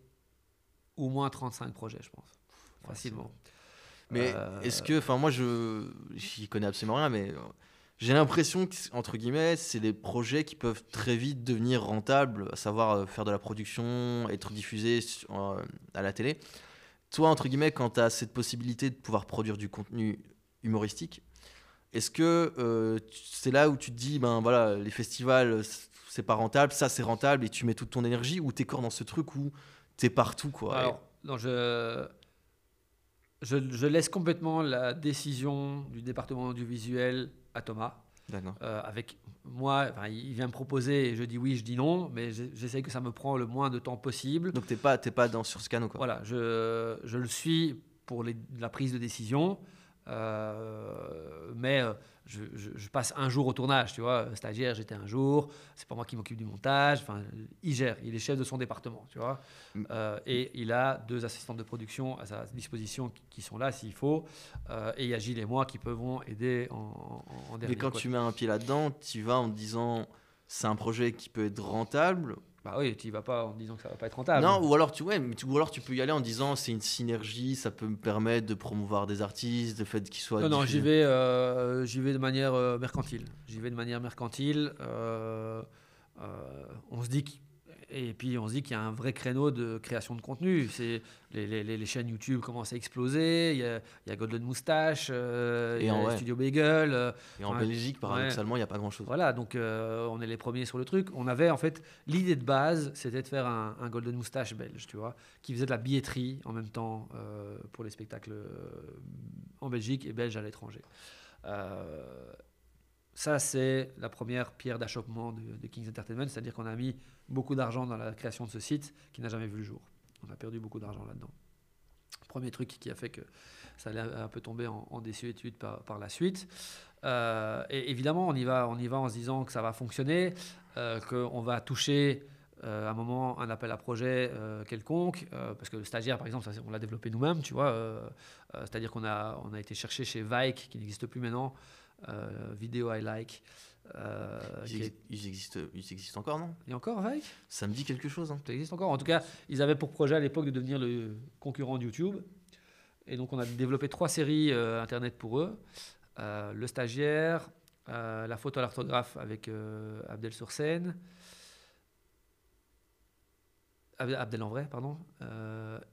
au moins 35 projets, je pense. Facilement. Mais est-ce que, enfin moi je j'y connais absolument rien, mais j'ai l'impression que entre guillemets c'est des projets qui peuvent très vite devenir rentables, à savoir euh, faire de la production, être diffusé sur- euh, à la télé. Toi entre guillemets quand tu as cette possibilité de pouvoir produire du contenu humoristique, est-ce que euh, c'est là où tu te dis ben voilà les festivals c'est pas rentable, ça c'est rentable et tu mets toute ton énergie ou t'es encore dans ce truc où t'es partout quoi. Alors, je, je laisse complètement la décision du département audiovisuel à Thomas. Euh, avec moi, enfin, il vient me proposer et je dis oui, je dis non, mais j'essaye que ça me prend le moins de temps possible. Donc t'es pas pas dans sur ce canot quoi. Voilà, je, je le suis pour les- la prise de décision, euh, mais euh, je, je- je passe un jour au tournage, tu vois. Stagiaire, j'étais un jour, c'est pas moi qui m'occupe du montage, enfin, il gère, il est chef de son département, tu vois. Mm. Euh, et il a deux assistantes de production à sa disposition qui, qui sont là s'il faut, Euh, et il y a Gilles et moi qui peuvent aider en, en- en dernier. Mais quand quoi. tu mets un pied là-dedans, tu vas en disant c'est un projet qui peut être rentable. Bah oui, tu y vas pas en disant que ça va pas être rentable. non, ou alors tu ouais, mais tu, ou alors tu peux y aller en disant c'est une synergie, ça peut me permettre de promouvoir des artistes, le fait qu'ils soient. Non, non, diffusés. j'y vais, euh, j'y vais de manière euh, mercantile. J'y vais de manière mercantile. euh, on se dit et puis on se dit qu'il y a un vrai créneau de création de contenu. C'est les, les, les, chaînes YouTube commencent à exploser. Il y a, il y a Golden Moustache, euh, il y a Studio Bagel. Euh, et en Belgique, paradoxalement, il n'y a pas grand-chose. Voilà, donc euh, on est les premiers sur le truc. On avait en fait l'idée de base, c'était de faire un, Golden Moustache belge, tu vois, qui faisait de la billetterie en même temps pour les spectacles en Belgique et belge à l'étranger. ça, c'est la première pierre d'achoppement de, de Kings Entertainment, c'est-à-dire qu'on a mis beaucoup d'argent dans la création de ce site qui n'a jamais vu le jour. On a perdu beaucoup d'argent là-dedans. Premier truc qui a fait que ça allait un peu tomber en, en désuétude par, par, la suite. Euh, et évidemment, on y, va, on y va en se disant que ça va fonctionner, euh, qu'on va toucher euh, à un moment un appel à projet quelconque, parce que le stagiaire, par exemple, on l'a développé nous-mêmes, tu vois. C'est-à-dire qu'on a, on a été chercher chez Vike, qui n'existe plus maintenant, Video I Like. Euh, ils, existent, ils existent encore, non? A encore Vike Ça me dit quelque chose. Hein. Ça existe encore. En tout cas, ils avaient pour projet à l'époque de devenir le concurrent de YouTube. Et donc, on a développé trois séries euh, Internet pour eux. Euh, le stagiaire, la photo à l'orthographe avec Abdel sur scène. Abdel en vrai, pardon.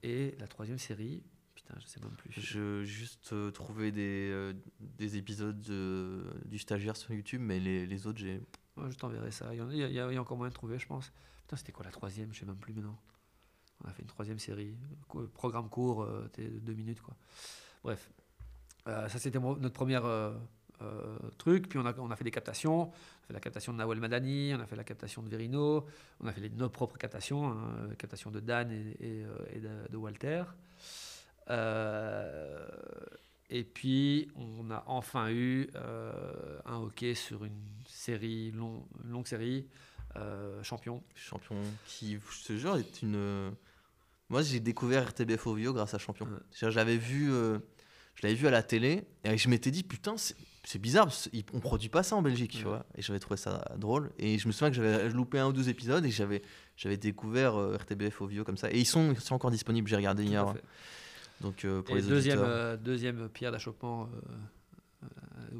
et la troisième série, je sais même plus. Je juste euh, trouvé des, euh, des épisodes du stagiaire sur YouTube, mais les, les autres, j'ai. je t'enverrai ça. Il y, a, il, y a, encore moyen de trouver, je pense. Putain, c'était quoi la troisième? Je sais même plus maintenant. On a fait une troisième série. Programme court, euh, deux minutes, quoi. Bref. ça, c'était notre première. truc, puis on a, on a fait des captations, on a fait la captation de Nawel Madani, on a fait la captation de Verino, on a fait les, nos propres captations, hein, captation de Dan et, et, de, Walter. Euh, et puis, on a enfin eu euh, un hockey sur une série, longue série, euh, Champion. Champion, qui, ce jeu est une. Moi, j'ai découvert RTBF Ovio grâce à Champion. J'avais vu, je l'avais vu à la télé et je m'étais dit, putain, c'est bizarre, on produit pas ça en Belgique, tu vois. Et j'avais trouvé ça drôle. Et je me souviens que j'avais loupé un ou deux épisodes et j'avais découvert RTBF Ovio comme ça. Et ils sont, sont encore disponibles, j'ai regardé hier. Donc euh, pour les deuxième, euh, deuxième pierre d'achoppement, euh,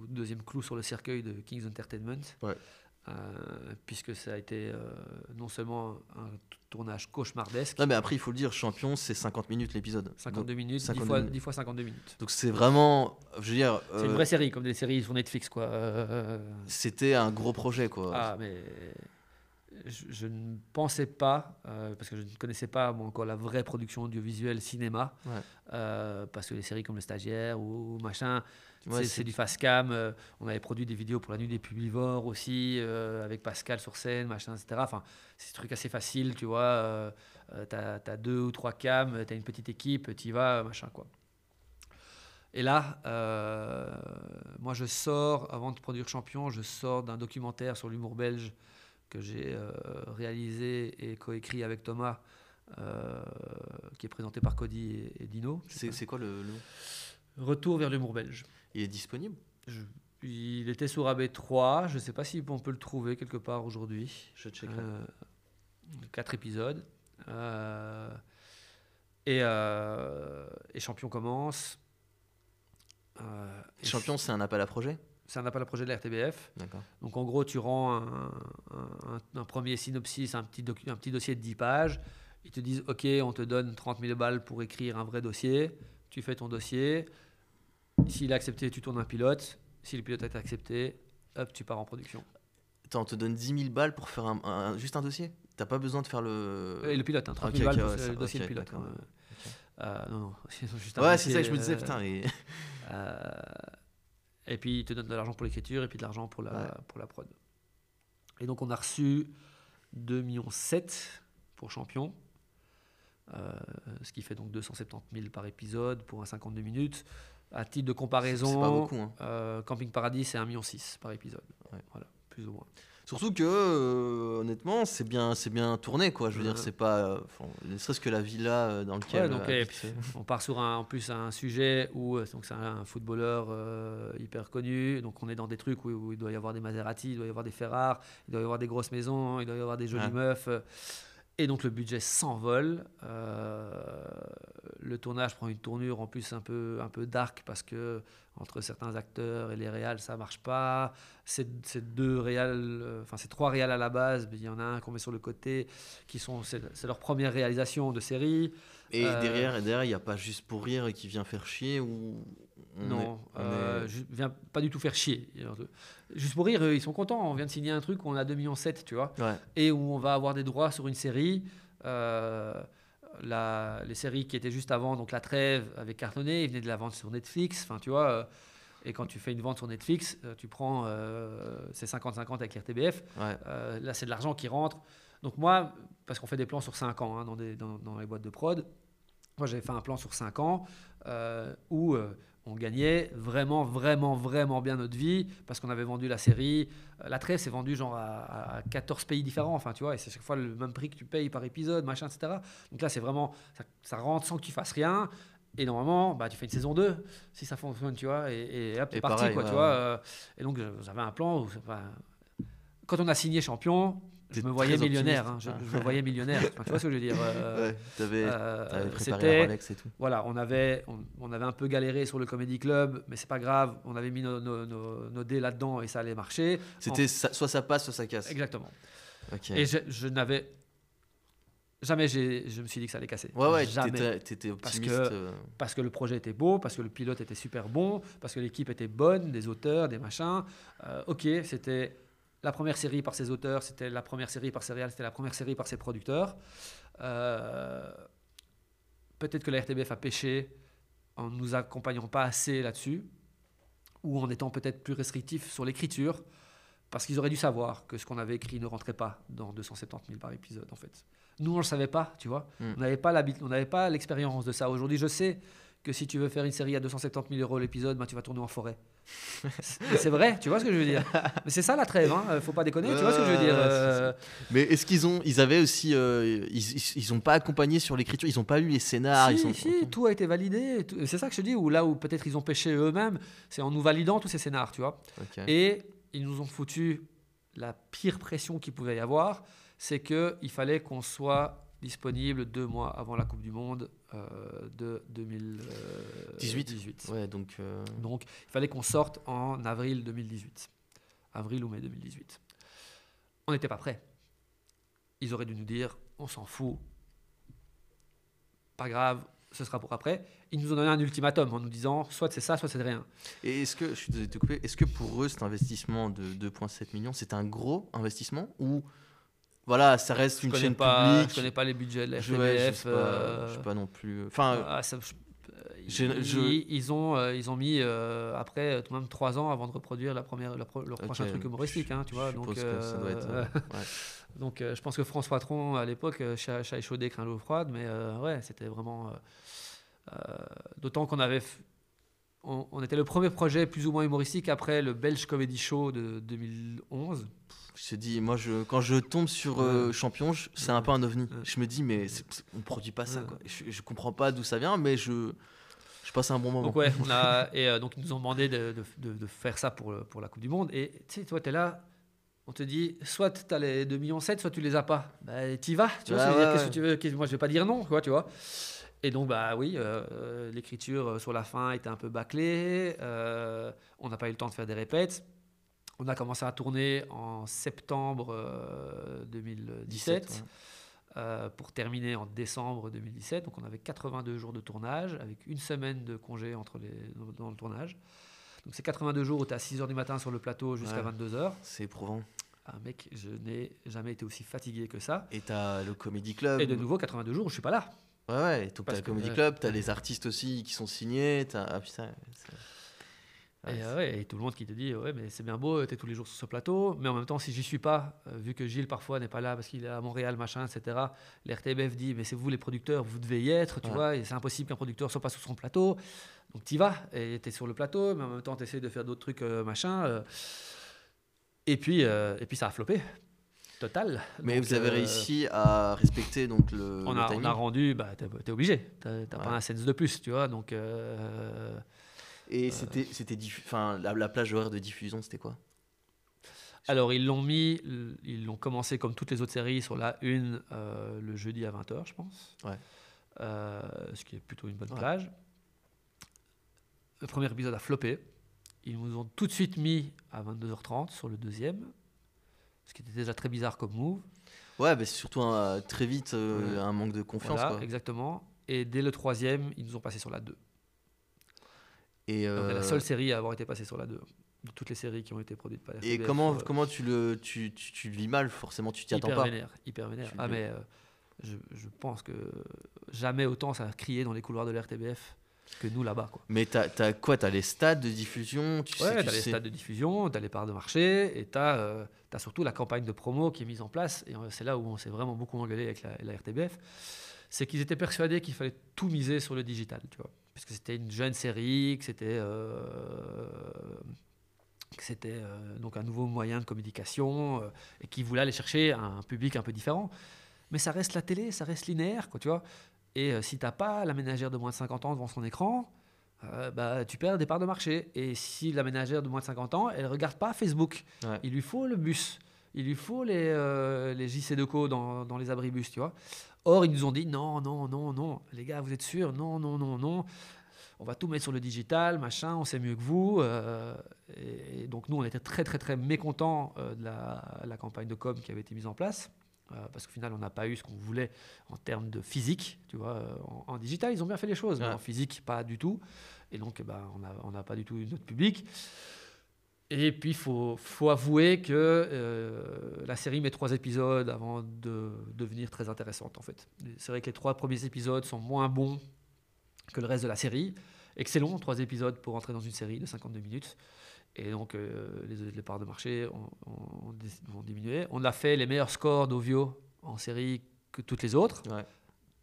deuxième clou sur le cercueil de Kings Entertainment. puisque ça a été non seulement un tournage cauchemardesque. Non, mais après, il faut le dire, champion, c'est 50 minutes l'épisode. 52 minutes, 10, fois, 10, fois, 52 minutes. Donc c'est vraiment, je veux dire. C'est une vraie série, comme des séries sur Netflix, quoi. C'était un gros projet, quoi. Ah, mais je, ne pensais pas, euh, parce que je ne connaissais pas encore la vraie production audiovisuelle cinéma, euh, parce que les séries comme Le Stagiaire ou, machin, c'est du fast cam. Euh, on avait produit des vidéos pour la nuit des publivores aussi, avec Pascal sur scène, machin, etc. Enfin, c'est des trucs assez faciles, tu vois. tu as, deux ou trois cams, tu as une petite équipe, tu y vas, machin, quoi. Et là, moi je sors, avant de produire Champion, je sors d'un documentaire sur l'humour belge que j'ai euh, réalisé et coécrit avec Thomas, euh, qui est présenté par Cody et, Dino. C'est quoi le, nom? Retour vers l'humour belge. Il est disponible? Il était sur AB3, je ne sais pas si on peut le trouver quelque part aujourd'hui. Je checkerai. Euh, quatre épisodes. et, et Champion commence. Champion, c'est un appel à projet? C'est un appel à projet de la RTBF. Donc en gros, tu rends un, premier synopsis, un petit, un petit dossier de 10 pages. Ils te disent, OK, on te donne 30 000 balles pour écrire un vrai dossier. Tu fais ton dossier. S'il est accepté, tu tournes un pilote. Si le pilote est accepté, hop, tu pars en production. Attends, on te donne 10 000 balles pour faire un, juste un dossier? T'as pas besoin de faire le... le pilote, hein, 30 000 balles pour le dossier de pilote. Hein. Euh, non, non, juste un Ouais, c'est ça que je me disais, putain. Et... Euh, et puis, il te donne de l'argent pour l'écriture et puis de l'argent pour la, pour la prod. Et donc, on a reçu 2,7 millions pour Champion. Euh, ce qui fait donc 270 000 par épisode pour un 52 minutes. À titre de comparaison, pas beaucoup, hein. euh, Camping Paradis, c'est 1,6 million par épisode. Voilà, plus ou moins. Surtout que, euh, honnêtement, c'est bien, c'est bien tourné, quoi. Je veux dire, c'est pas, ne serait-ce que la villa euh, dans lequel. donc, euh, on part sur un, en plus un sujet où donc c'est un, footballeur hyper connu. Donc, on est dans des trucs où, il doit y avoir des Maserati, il doit y avoir des Ferrari, il doit y avoir des grosses maisons, il doit y avoir des jolies meufs. Et donc le budget s'envole. le tournage prend une tournure en plus un peu, un peu dark parce que entre certains acteurs et les réals, ça marche pas. Ces, ces deux réals, euh, enfin ces trois réals à la base, il y en a un qu'on met sur le côté, qui sont c'est leur première réalisation de série. Et Euh, derrière, et derrière, il n'y a pas juste pour rire et qui vient faire chier ou on non, est- euh, est- je viens pas du tout faire chier. Juste pour rire, ils sont contents. On vient de signer un truc où on a 2,7 millions, tu vois. Ouais. et où on va avoir des droits sur une série. Euh, la- les séries qui étaient juste avant, donc La Trêve avait cartonné, ils venaient de la vente sur Netflix. Enfin, tu vois. euh, et quand tu fais une vente sur Netflix, euh, tu prends c'est 50-50 avec RTBF. Ouais. Là, c'est de l'argent qui rentre. Donc moi, parce qu'on fait des plans sur 5 ans hein, dans, des- dans- dans les boîtes de prod, moi j'avais fait un plan sur 5 ans euh, où euh, on gagnait vraiment, vraiment, vraiment bien notre vie parce qu'on avait vendu la série. Euh, La Trêve, c'est vendu genre à, à 14 pays différents, enfin tu vois, et c'est chaque fois le même prix que tu payes par épisode, machin, etc. Donc là, c'est vraiment, ça, ça rentre sans que tu fasses rien. Et normalement, bah, tu fais une saison 2 si ça fonctionne, tu vois, et, et hop, c'est parti, pareil, quoi, ouais, tu vois. euh, et donc, j'avais un plan où, quand on a signé champion, je me voyais millionnaire. hein, optimiste. je, je me voyais millionnaire. Enfin, tu vois ce que je veux dire euh, Ouais, t'avais euh, t'avais préparé Rolex et tout. voilà, on avait, on, on avait un peu galéré sur le Comedy Club, mais c'est pas grave. On avait mis nos, nos, nos- nos dés là-dedans et ça allait marcher. C'était soit ça passe, soit ça casse. Exactement. Et je, je n'avais jamais, je me suis dit que ça allait casser. Ouais, ouais, jamais. t'étais t'étais Parce optimiste. que- euh, Parce que le projet était beau, parce que le pilote était super bon, parce que l'équipe était bonne, des auteurs, des machins. Euh, ok, c'était la première série par ses auteurs, c'était la première série par ses réals, c'était la première série par ses producteurs. Euh, Peut-être que la RTBF a pêché en ne nous accompagnant pas assez là-dessus, ou en étant peut-être plus restrictif sur l'écriture, parce qu'ils auraient dû savoir que ce qu'on avait écrit ne rentrait pas dans 270 000 par épisode, en fait. Nous, on ne le savait pas, tu vois. Mm. On n'avait pas l'habit- on n'avait pas l'expérience de ça. Aujourd'hui, je sais que si tu veux faire une série à 270 000 euros l'épisode, ben, tu vas tourner en forêt. c'est vrai, tu vois ce que je veux dire. Mais c'est ça la trêve, hein. faut pas déconner, tu vois ce que je veux dire. Euh, Mais est-ce qu'ils ont, ils avaient aussi, euh, ils, ils, ils ont pas accompagné sur l'écriture, ils ont pas lu les scénars, si, ils sont. si, tout a été validé. C'est ça que je te dis, ou là où peut-être ils ont pêché eux-mêmes, c'est en nous validant tous ces scénars, tu vois. Et ils nous ont foutu la pire pression qu'il pouvait y avoir, c'est qu'il fallait qu'on soit disponible deux mois avant la Coupe du Monde euh, de 2018. 18. Ouais, donc. euh, Donc il fallait qu'on sorte en avril 2018. Avril ou mai 2018. On n'était pas prêts. Ils auraient dû nous dire, on s'en fout. Pas grave, ce sera pour après. Ils nous ont donné un ultimatum en nous disant, soit c'est ça, soit c'est rien. Et est-ce que, je suis désolé de te couper, est-ce que pour eux cet investissement de 2,7 millions, c'est un gros investissement ou voilà, ça reste Je une chaîne pas, publique je connais pas les budgets de la Je- ouais, je RTBF. sais pas, euh, je sais pas non plus. Enfin, ah, ça- je- ils, ils ont, euh, ils ont mis euh, après euh, tout de même trois ans avant de reproduire la première, la pro- leur prochain truc humoristique, hein, tu vois. je Donc, ça doit être. ouais. Donc je pense que François Tron à l'époque, chat, chat échaudé, craint l'eau froide, mais ouais, c'était vraiment. D'autant qu'on avait. On, on était le premier projet plus ou moins humoristique après le Belge Comedy Show de 2011. Je te dis, moi, je, quand je tombe sur euh. Champion, c'est un peu un ovni. Je me dis, mais c'est- on produit pas ça, quoi. Je, je comprends pas d'où ça vient, mais je, je passe un bon moment. Donc ouais, on a, et euh, donc ils nous ont demandé de, de- de- de faire ça pour, le- pour la Coupe du Monde. Et tu sais, toi, tu es là, on te dit, soit tu as les 2,7 millions, soit tu les as pas. Bah, tu y vas, tu vois, Ah veux dire, ouais, qu'est-ce ouais. que tu veux, qu'est-ce- moi je vais pas dire non, quoi, tu vois. Et donc, bah oui, euh, euh, l'écriture euh, sur la fin était un peu bâclée, euh, on n'a pas eu le temps de faire des répètes. On a commencé à tourner en septembre euh, 2017 ouais. euh, pour terminer en décembre 2017. Donc on avait 82 jours de tournage avec une semaine de congé entre les, dans, le tournage. Donc c'est 82 jours où tu es à 6h du matin sur le plateau jusqu'à Ouais. 22h. C'est éprouvant. Ah mec, je n'ai jamais été aussi fatigué que ça. Et t'as le Comedy Club. Et de nouveau 82 jours où je suis pas là. Ouais, ouais. et donc Parce t'as le Comedy ouais. Club, t'as les artistes aussi qui sont signés. T'as... Ah putain. Ouais, et, euh, ouais, et tout le monde qui te dit ouais mais c'est bien beau, tu es tous les jours sur ce plateau, mais en même temps si j'y suis pas, euh, vu que Gilles parfois n'est pas là parce qu'il est à Montréal, machin, etc. L'RTBF dit mais c'est vous les producteurs, vous devez y être, tu Ouais. vois, et c'est impossible qu'un producteur soit pas sur son plateau. Donc tu vas et tu es sur le plateau, mais en même temps tu essaies de faire d'autres trucs, euh, machin. euh. et, puis, euh, et puis ça a floppé. Total. Mais Donc, vous avez euh, réussi à respecter donc le. on le a, on timing. a rendu, bah, t'es t'es obligé. T'as Ouais. pas un sens de plus, tu vois. Donc, euh, Et c'était, c'était diffu- enfin, la, la plage horaire de diffusion, c'était quoi? Alors, ils l'ont mis, ils l'ont commencé comme toutes les autres séries sur la une euh, le jeudi à 20h, je pense. Ouais. Euh, ce qui est plutôt une bonne Ouais. plage. le premier épisode a floppé. Ils nous ont tout de suite mis à 22h30 sur le deuxième, ce qui était déjà très bizarre comme move. Ouais, mais c'est surtout un- très vite euh, un manque de confiance. Voilà, quoi. exactement. Et dès le troisième, ils nous ont passé sur la 2. Et, Donc, euh, la seule série à avoir été passée sur la 2. De toutes les séries qui ont été produites par la et comment, euh, comment tu, le, tu, tu, tu le vis mal Forcément, tu t'y attends pas. vénère, hyper vénère. Tu Ah mais je, je pense que jamais autant ça a crié dans les couloirs de l'RTBF que nous là-bas. Quoi. Mais t'as as quoi? T'as les stades de diffusion tu sais, Ouais, tu t'as les stades de diffusion, t'as les parts de marché, et t'as euh, t'as surtout la campagne de promo qui est mise en place. Et euh, c'est là où on s'est vraiment beaucoup engueulé avec la, la RTBF. C'est qu'ils étaient persuadés qu'il fallait tout miser sur le digital, tu vois. Parce que c'était une jeune série, que c'était euh, que c'était euh, donc un nouveau moyen de communication, et qu'ils voulaient aller chercher un public un peu différent. Mais ça reste la télé, ça reste linéaire, quoi, tu vois. Et euh, si t'as pas la ménagère de moins de 50 ans devant son écran, euh, bah, tu perds des parts de marché. Et si la ménagère de moins de 50 ans, elle regarde pas Facebook, Ouais. il lui faut le bus, il lui faut les, euh, les JC de co dans, dans les abribus, tu vois. Or, ils nous ont dit non, non, non, non, les gars, vous êtes sûrs? Non, non, non, non. On va tout mettre sur le digital, machin, on sait mieux que vous. euh, et, et donc, nous, on était très, très, très mécontents de la, la campagne de com qui avait été mise en place. Euh, parce qu'au final, on n'a pas eu ce qu'on voulait en termes de physique. Tu vois, euh, en, en digital, ils ont bien fait les choses, mais en physique, pas du tout. Et donc, eh ben, on n'a pas du tout eu notre public. Et puis, il faut, faut avouer que euh, la série met trois épisodes avant de devenir très intéressante, en fait. C'est vrai que les trois premiers épisodes sont moins bons que le reste de la série. Long, trois épisodes pour entrer dans une série de 52 minutes. Et donc, euh, les, les parts de marché ont, ont- ont diminué. On a fait les meilleurs scores d'Ovio en série que toutes les autres. Ouais.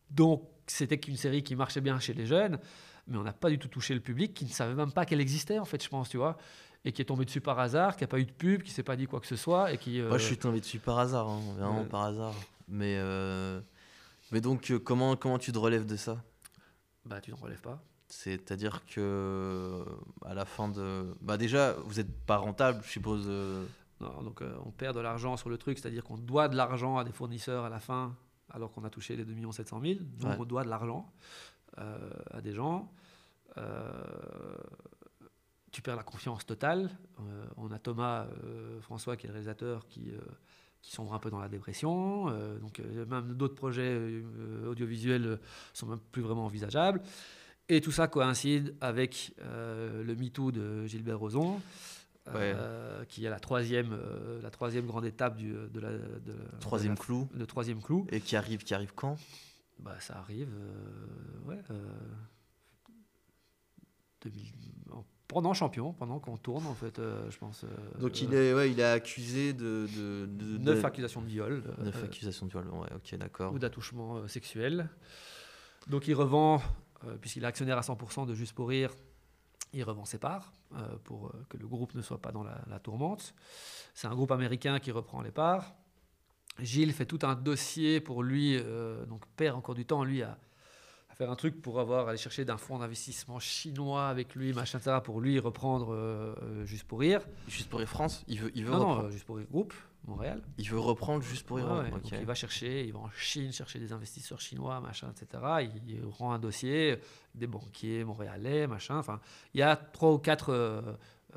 Donc, c'était qu'une série qui marchait bien chez les jeunes, mais on n'a pas du tout touché le public qui ne savait même pas qu'elle existait, en fait, je pense, tu vois, et qui est tombé dessus par hasard, qui n'a pas eu de pub, qui s'est pas dit quoi que ce soit, et qui. euh, Moi, je suis tombé dessus par hasard, hein, vraiment Ouais. par hasard. Mais, euh, mais donc, euh, comment, comment tu te relèves de ça? Bah, tu n'en relèves pas. C'est-à-dire que à la fin de. Bah, déjà, vous n'êtes pas rentable, je suppose. euh, Non, donc, euh, on perd de l'argent sur le truc, c'est-à-dire qu'on doit de l'argent à des fournisseurs à la fin, alors qu'on a touché les 2 700 000. Nous, Ouais. on doit de l'argent euh, à des gens. Euh, tu perds la confiance totale. On a Thomas François, qui est le réalisateur, qui, qui sombre un peu dans la dépression. Donc, même d'autres projets audiovisuels sont même plus vraiment envisageables. Et tout ça coïncide avec euh, le MeToo de Gilbert Rozon, euh, qui est la troisième, euh, la troisième grande étape du, de la de, Troisième de la- clou. le troisième clou. Et qui arrive, qui arrive quand? Bah, ça arrive, euh, ouais, euh, 2000 en- pendant champion, pendant qu'on tourne en fait, euh, je pense. euh, Donc, il euh, est, ouais, il est accusé de. neuf accusations de viol. euh, neuf accusations de viol. Ouais, ok, d'accord. ou d'attouchement euh, sexuel. Donc il revend, euh, puisqu'il est actionnaire à 100% de Juste pour Rire, il revend ses parts euh, pour euh, que le groupe ne soit pas dans la, tourmente. C'est un groupe américain qui reprend les parts. Gilles fait tout un dossier pour lui, euh, donc perd encore du temps, lui, à faire un truc pour avoir, aller chercher d'un fonds d'investissement chinois avec lui, machin, etc., pour lui reprendre euh, Juste pour Rire. Juste pour Rire France Il veut, il veut, Non, reprendre, euh, Juste pour Rire Groupe, Montréal. il veut reprendre Juste pour Rire ouais. Donc il va chercher, il va en Chine chercher des investisseurs chinois, machin, etc. Il, il rend un dossier, des banquiers montréalais, machin. Enfin, il y a trois ou quatre euh,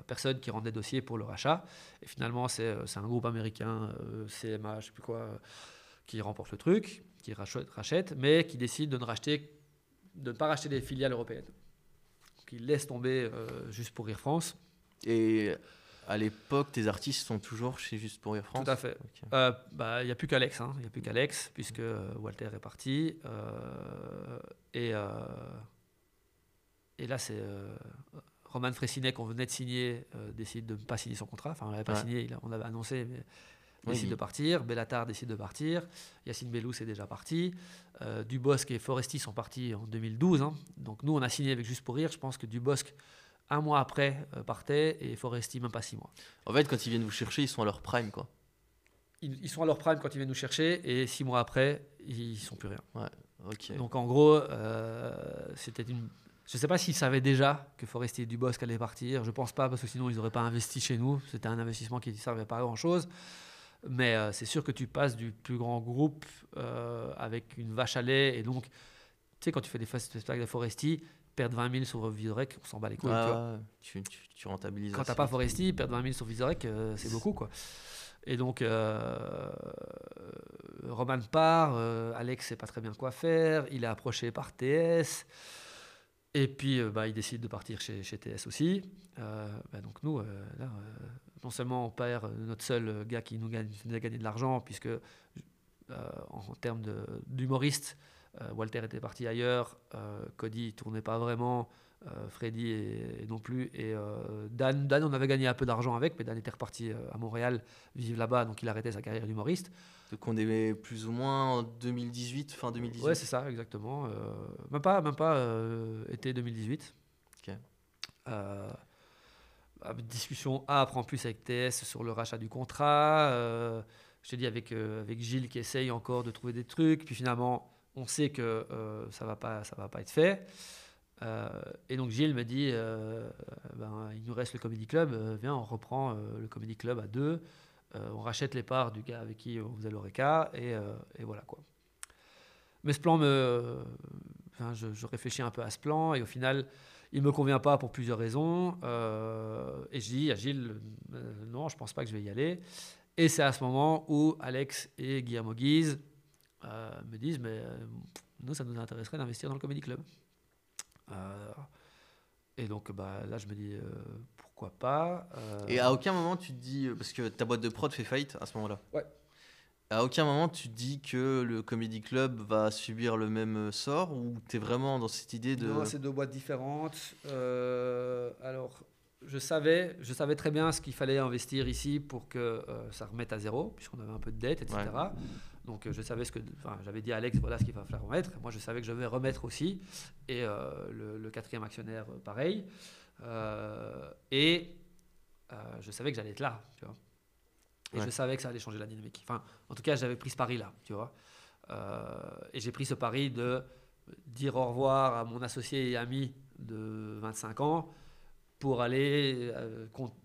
personnes qui rendent des dossiers pour le rachat. Et finalement, c'est un groupe américain, euh, CMA, je sais plus quoi, qui remporte le truc, qui rachète, rachète, mais qui décide de ne racheter, de ne pas racheter des filiales européennes. Donc il laisse tomber euh, juste pour Rire France. Et à l'époque, tes artistes sont toujours chez Juste pour Rire France? Tout à fait. Euh, bah, Il n'y a plus qu'Alex, hein. il n'y a plus qu'Alex, puisque euh, Walter est parti. euh, et, et là, c'est Roman Fressinet, qu'on venait de signer, décide de ne pas signer son contrat. Enfin, on l'avait pas Ouais. signé, on l'avait annoncé, mais Oui, décide de partir. Bellatar décide de partir. Yacine Bellous est déjà parti. Euh, Dubosc et Foresti sont partis en 2012. hein. Donc nous, on a signé avec Juste pour Rire. Je pense que Dubosc, un mois après, euh, partait et Foresti, même pas six mois. En fait, quand ils viennent vous chercher, ils sont à leur prime, quoi. Ils, ils sont à leur prime quand ils viennent nous chercher et six mois après, ils sont plus rien. Donc en gros, euh, c'était une. Je ne sais pas s'ils savaient déjà que Forestier et Dubosc allaient partir. Je pense pas parce que sinon ils n'auraient pas investi chez nous. C'était un investissement qui ne servait pas à grand chose. Mais euh, c'est sûr que tu passes du plus grand groupe euh, avec une vache à lait et donc, tu sais, quand tu fais des spectacles de Foresti, perdre 20 000 sur Visorek, on s'en bat les couilles. Tu tu, rentabilises. Quand t'as pas. Foresti, perdre 20 000 sur Visorek, euh, c'est beaucoup quoi. Et donc, Roman part, Alex sait pas très bien quoi faire, il est approché par TS, et puis euh, bah, il décide de partir chez, TS aussi. Euh, bah, donc nous, euh, non seulement on perd notre seul gars qui nous, a gagné de l'argent, puisque euh, en termes d'humoriste, Walter était parti ailleurs, Cody tournait pas vraiment, Freddy et, et non plus, et euh, Dan, Dan, on avait gagné un peu d'argent avec, mais Dan était reparti euh, à Montréal vivre là-bas, donc il arrêtait sa carrière d'humoriste. Donc on est plus ou moins en 2018, fin 2018. Ouais, c'est ça, exactement. Euh, même pas, même pas euh, été 2018. Ok. Euh, ah, discussion âpre en plus avec TS sur le rachat du contrat. euh, je te dis avec, euh, avec Gilles qui essaye encore de trouver des trucs. Puis finalement, on sait que euh, ça va pas, ça va pas être fait. Euh, et donc Gilles me dit, euh, ben, il nous reste le Comedy Club, euh, viens, on reprend le Comedy Club à deux, on rachète les parts du gars avec qui on faisait l'Oreca, et, et voilà quoi. Mais ce plan je, je réfléchis un peu à ce plan, et au final, il me convient pas pour plusieurs raisons. et je dis à Gilles, non, je pense pas que je vais y aller. Et c'est à ce moment où Alex et Guillermo Guise me disent, mais nous, ça nous intéresserait d'investir dans le Comedy Club. Euh, et donc bah, là, je me dis, euh, pourquoi pas euh, Et à aucun moment tu te dis, parce que ta boîte de prod fait faillite à ce moment-là. Ouais. À aucun moment tu te dis que le Comedy Club va subir le même sort ou tu es vraiment dans cette idée de. Non, c'est deux boîtes différentes. Alors, je savais, je savais très bien ce qu'il fallait investir ici pour que euh, ça remette à zéro, puisqu'on avait un peu de dette, etc. Donc, euh, je savais ce que. Enfin, j'avais dit à Alex, voilà ce qu'il va falloir remettre. Moi, je savais que je vais remettre aussi. Et euh, le, le quatrième actionnaire, euh, pareil. Euh, et euh, je savais que j'allais être là, tu vois. Et Ouais. je savais que ça allait changer la dynamique. Enfin, en tout cas, j'avais pris ce pari-là, tu vois. Et j'ai pris ce pari de dire au revoir à mon associé et ami de 25 ans pour aller,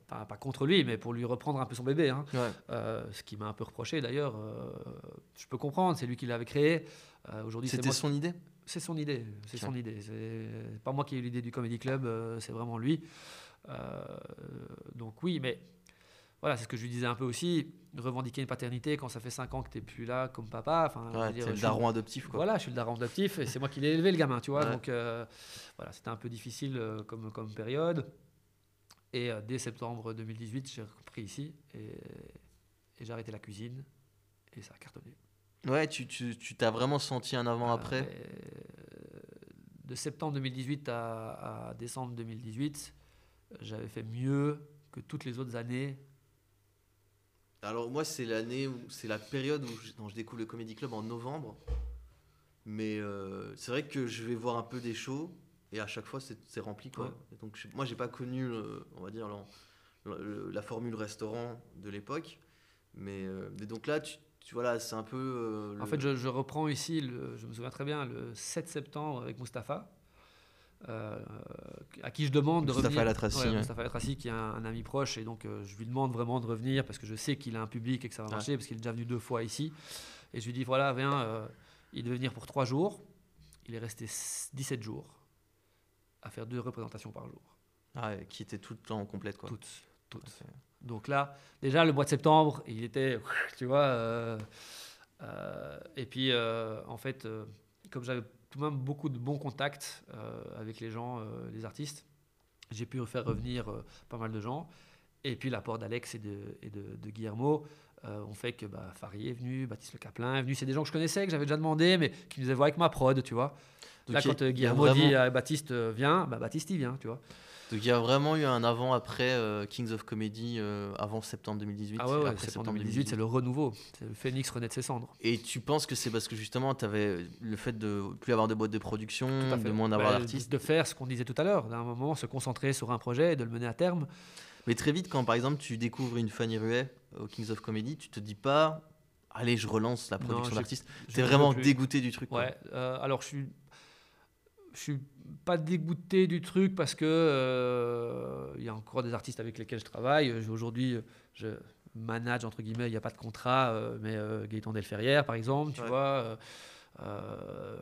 pas, pas contre lui, mais pour lui reprendre un peu son bébé. hein. Ouais. Euh, ce qui m'a un peu reproché d'ailleurs. euh, je peux comprendre, c'est lui qui l'avait créé. Euh, Aujourd'hui, c'est C'était son idée? C'est son idée, c'est Ok. son idée. C'est pas moi qui ai eu l'idée du Comedy Club, euh, c'est vraiment lui. Donc oui, mais voilà, c'est ce que je lui disais un peu aussi. Revendiquer une paternité quand ça fait 5 ans que tu n'es plus là comme papa. Enfin, Ouais, t'es le je suis- daron adoptif quoi. Voilà, je suis le daron adoptif et c'est moi qui l'ai élevé le gamin, tu vois. Ouais. Donc voilà, c'était un peu difficile comme, comme période. Et euh, dès septembre 2018, j'ai repris ici et, et j'ai arrêté la cuisine et ça a cartonné. Ouais, tu tu- tu t'as vraiment senti un avant-après. Euh, de septembre 2018 à, à décembre 2018, j'avais fait mieux que toutes les autres années. Alors moi c'est l'année où c'est la période où je, dont je découvre le Comedy Club en novembre. Mais euh, c'est vrai que je vais voir un peu des shows et à chaque fois c'est rempli quoi. Ouais. Et donc je- moi j'ai pas connu le- on va dire le- le- la formule restaurant de l'époque. Mais, euh, donc là tu, tu vois là c'est un peu. euh, En fait, je, je reprends ici, je me souviens très bien, le 7 septembre avec Mustapha, euh, à qui je demande de revenir. Latraci, ouais. Mustapha Latraci, qui est un, un ami proche, et donc euh, je lui demande vraiment de revenir parce que je sais qu'il a un public et que ça va Ouais. marcher, parce qu'il est déjà venu deux fois ici. Et je lui dis voilà, viens, euh, il devait venir pour trois jours. Il est resté s- 17 jours à faire deux représentations par jour. Ah qui était tout le temps complète quoi. Toutes. toutes. Donc là, déjà le mois de septembre, il était, tu vois. euh, euh, et puis, euh, en fait, comme j'avais tout de même beaucoup de bons contacts avec les gens, les artistes, j'ai pu faire revenir pas mal de gens. Et puis l'apport d'Alex et de, et de, de Guillermo euh, ont fait que bah, Farid est venu, Baptiste Le Caplin est venu. C'est des gens que je connaissais, que j'avais déjà demandé, mais qui nous avaient avec ma prod, tu vois. Là, quand euh, a Guillermo vraiment- dit à Baptiste euh, viens, bah, Baptiste il vient, tu vois. Donc il y a vraiment eu un avant-après euh, Kings of Comedy euh, avant septembre 2018. Ah ouais, après septembre 2018, c'est le renouveau. C'est le phénix renaît de ses cendres. Et tu penses que c'est parce que justement, tu avais le fait de plus avoir de boîtes de production, de moins d'avoir Bah, d'artistes. De faire ce qu'on disait tout à l'heure, d'un moment se concentrer sur un projet et de le mener à terme. Mais très vite, quand par exemple tu découvres une Fanny Ruet au Kings of Comedy, tu te dis pas, allez, je relance la production d'artistes. T'es vraiment dégoûté du truc. Ouais, euh, alors je suis, je suis pas dégoûté du truc parce que euh, il y a encore des artistes avec lesquels je travaille. Aujourd'hui, je manage entre guillemets, il n'y a pas de contrat, euh, mais euh, Gaëtan Delferrière par exemple, tu Ouais. vois. euh,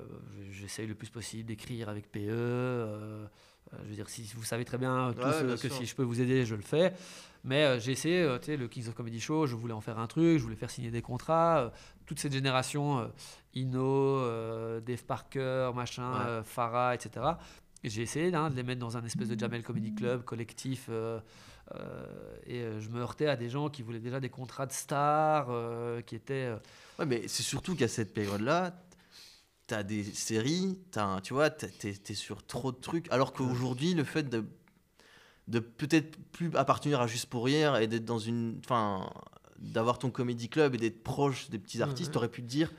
J'essaye le plus possible d'écrire avec PE. je veux dire, si vous savez très bien tous, Ouais, bien que sûr. si je peux vous aider, je le fais. Mais j'ai essayé, tu sais, le Kings of Comedy Show, je voulais en faire un truc, je voulais faire signer des contrats. toute cette génération, Ino, euh, Dave Parker, machin, Ouais. euh, Farah, etc. Et J'ai essayé hein, de les mettre dans un espèce de Jamel Comedy Club collectif. euh, et je me heurtais à des gens qui voulaient déjà des contrats de stars, qui étaient. Ouais, mais c'est surtout qu'à cette période-là, t'as des séries, t'as un- tu vois, t'es es sur trop de trucs. Alors qu'aujourd'hui, le fait de, de peut-être plus appartenir à Juste pour rire et d'être dans une. Enfin, d'avoir ton comédie club et d'être proche des petits artistes, ouais. t'aurais pu te dire.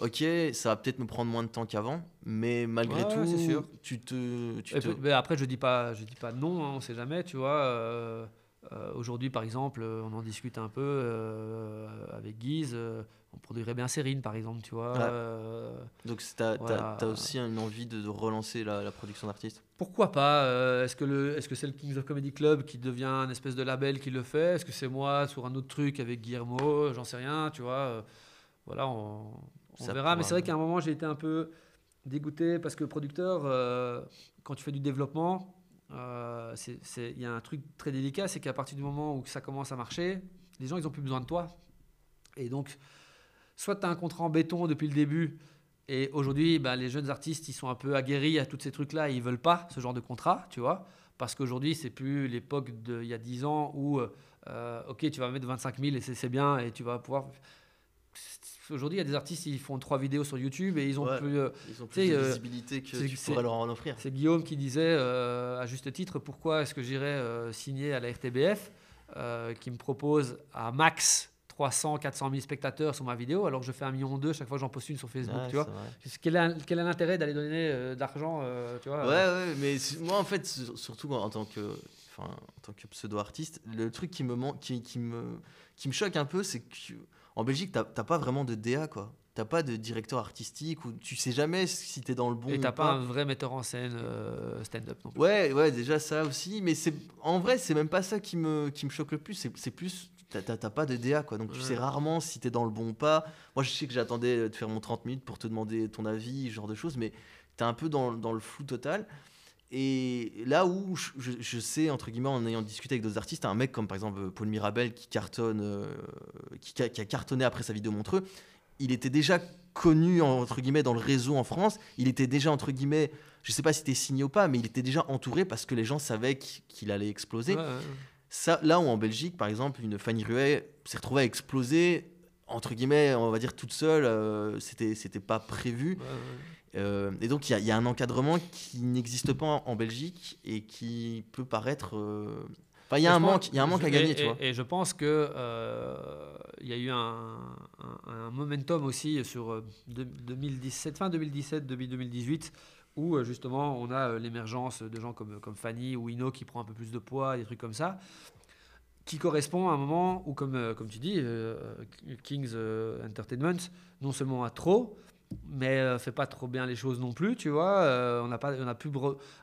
Ok, ça va peut-être me prendre moins de temps qu'avant, mais malgré Ouais, tout, ouais, c'est sûr. tu te, tu te- mais après, je dis pas, je dis pas non, hein, on sait jamais, tu vois. euh, euh, Aujourd'hui, par exemple, euh, on en discute un peu euh, avec Guise. on produirait bien Sérine, par exemple, tu vois. Ouais. donc c'est- Voilà. as aussi une envie de, de relancer la, la production d'artistes? pourquoi pas Est-ce que le, est-ce que c'est le Kings of Comedy Club qui devient un espèce de label qui le fait? Est-ce que c'est moi sur un autre truc avec Guillermo? J'en sais rien, tu vois. voilà, on, on Ça verra. Mais c'est vrai qu'à un moment, j'ai été un peu dégoûté parce que producteur, euh, quand tu fais du développement, euh, il y a un truc très délicat, c'est qu'à partir du moment où ça commence à marcher, les gens, ils ont plus besoin de toi. Et donc, soit tu as un contrat en béton depuis le début, et aujourd'hui, bah, les jeunes artistes, ils sont un peu aguerris à tous ces trucs-là, et ils veulent pas ce genre de contrat, tu vois, parce qu'aujourd'hui, c'est plus l'époque d'il y a 10 ans où, euh, ok, tu vas mettre 25 000 et c'est bien, et tu vas pouvoir... Aujourd'hui, il y a des artistes, ils font trois vidéos sur YouTube et ils ont Ouais. plus... euh, Ils ont plus de euh, visibilité que tu pourrais leur en offrir. c'est Guillaume qui disait, euh, à juste titre, pourquoi est-ce que j'irais euh, signer à la RTBF, qui me propose à max 300, 400 000 spectateurs sur ma vidéo, alors que je fais un million deux chaque fois que j'en poste une sur Facebook, Ouais, tu vois. Quel est, quel est l'intérêt d'aller donner de l'argent, tu vois Ouais, ouais, mais moi en fait, sur- surtout en tant que, enfin, en tant que pseudo-artiste, le truc qui me, qui, qui me, qui me choque un peu, c'est qu'en Belgique, t'as pas vraiment de DA, quoi. T'as pas de directeur artistique, ou tu sais jamais si t'es dans le bon Et t'as pas un vrai metteur en scène euh, stand-up non plus. Ouais, ouais, déjà ça aussi, mais c'est en vrai, c'est même pas ça qui me, qui me choque le plus, c'est plus. T'as pas de DA quoi, donc tu Ouais. sais rarement si t'es dans le bon pas. Moi je sais que j'attendais de faire mon 30 minutes pour te demander ton avis, ce genre de choses, mais t'es un peu dans, dans le flou total. Et là où je, sais, entre guillemets, en ayant discuté avec d'autres artistes, un mec comme par exemple Paul Mirabel qui cartonne, euh, qui, a cartonné après sa vidéo Montreux, il était déjà connu entre guillemets dans le réseau en France. Il était déjà entre guillemets, je sais pas si c'était signé ou pas, mais il était déjà entouré parce que les gens savaient qu'- qu'il allait exploser. Ouais, ouais. Ça, là où en Belgique, par exemple, une Fanny Ruet s'est retrouvée à exploser entre guillemets, on va dire toute seule. euh, c'était c'était pas prévu. Ouais. Euh, et donc il y, a- il y a un encadrement qui n'existe pas en, Belgique et qui peut paraître. euh, Enfin, il y a un manque, il un manque à gagner, et, tu vois. Et je pense que euh, il y a eu un, un- un momentum aussi sur de- 2017, fin 2017, début 2018, où justement on a l'émergence de gens comme, comme Fanny ou Ino qui prend un peu plus de poids, des trucs comme ça, qui correspond à un moment où, comme, comme tu dis, Kings Entertainment, non seulement a trop, mais euh, fait pas trop bien les choses non plus, tu vois. Euh, on n'a pas, on a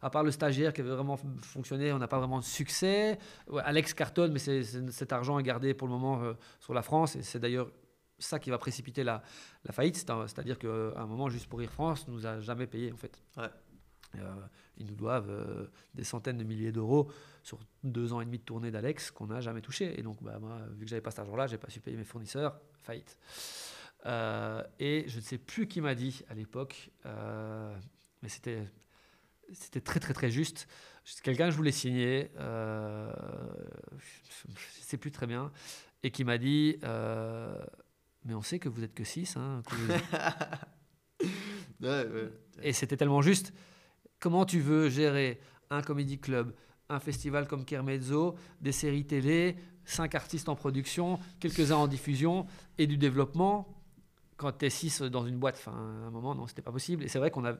à part le stagiaire qui avait vraiment fonctionné, on n'a pas vraiment de succès. Ouais, Alex cartonne, mais cet argent est gardé pour le moment euh, sur la France, et c'est d'ailleurs ça qui va précipiter la, la faillite. C'est-à-dire qu'à un moment, juste pour Rire France, nous a jamais payé en fait. Ouais. Euh, ils nous doivent des centaines de milliers d'euros sur deux ans et demi de tournée d'Alex qu'on n'a jamais touché. Et donc, bah, moi, vu que j'avais pas cet argent-là, j'ai pas su payer mes fournisseurs. Faillite. Euh, et je ne sais plus qui m'a dit à l'époque, euh, mais c'était c'était très très très juste. C'est Quelqu'un que je voulais signer, euh, je ne sais plus très bien, et qui m'a dit, mais on sait que vous êtes que 6, hein, que vous- Ouais, ouais. et c'était tellement juste. Comment tu veux gérer un comédie club, un festival comme Kermezzo, des séries télé, cinq artistes en production, quelques-uns en diffusion et du développement quand tu es six dans une boîte Enfin, à un moment, non, c'était pas possible. Et c'est vrai qu'on a,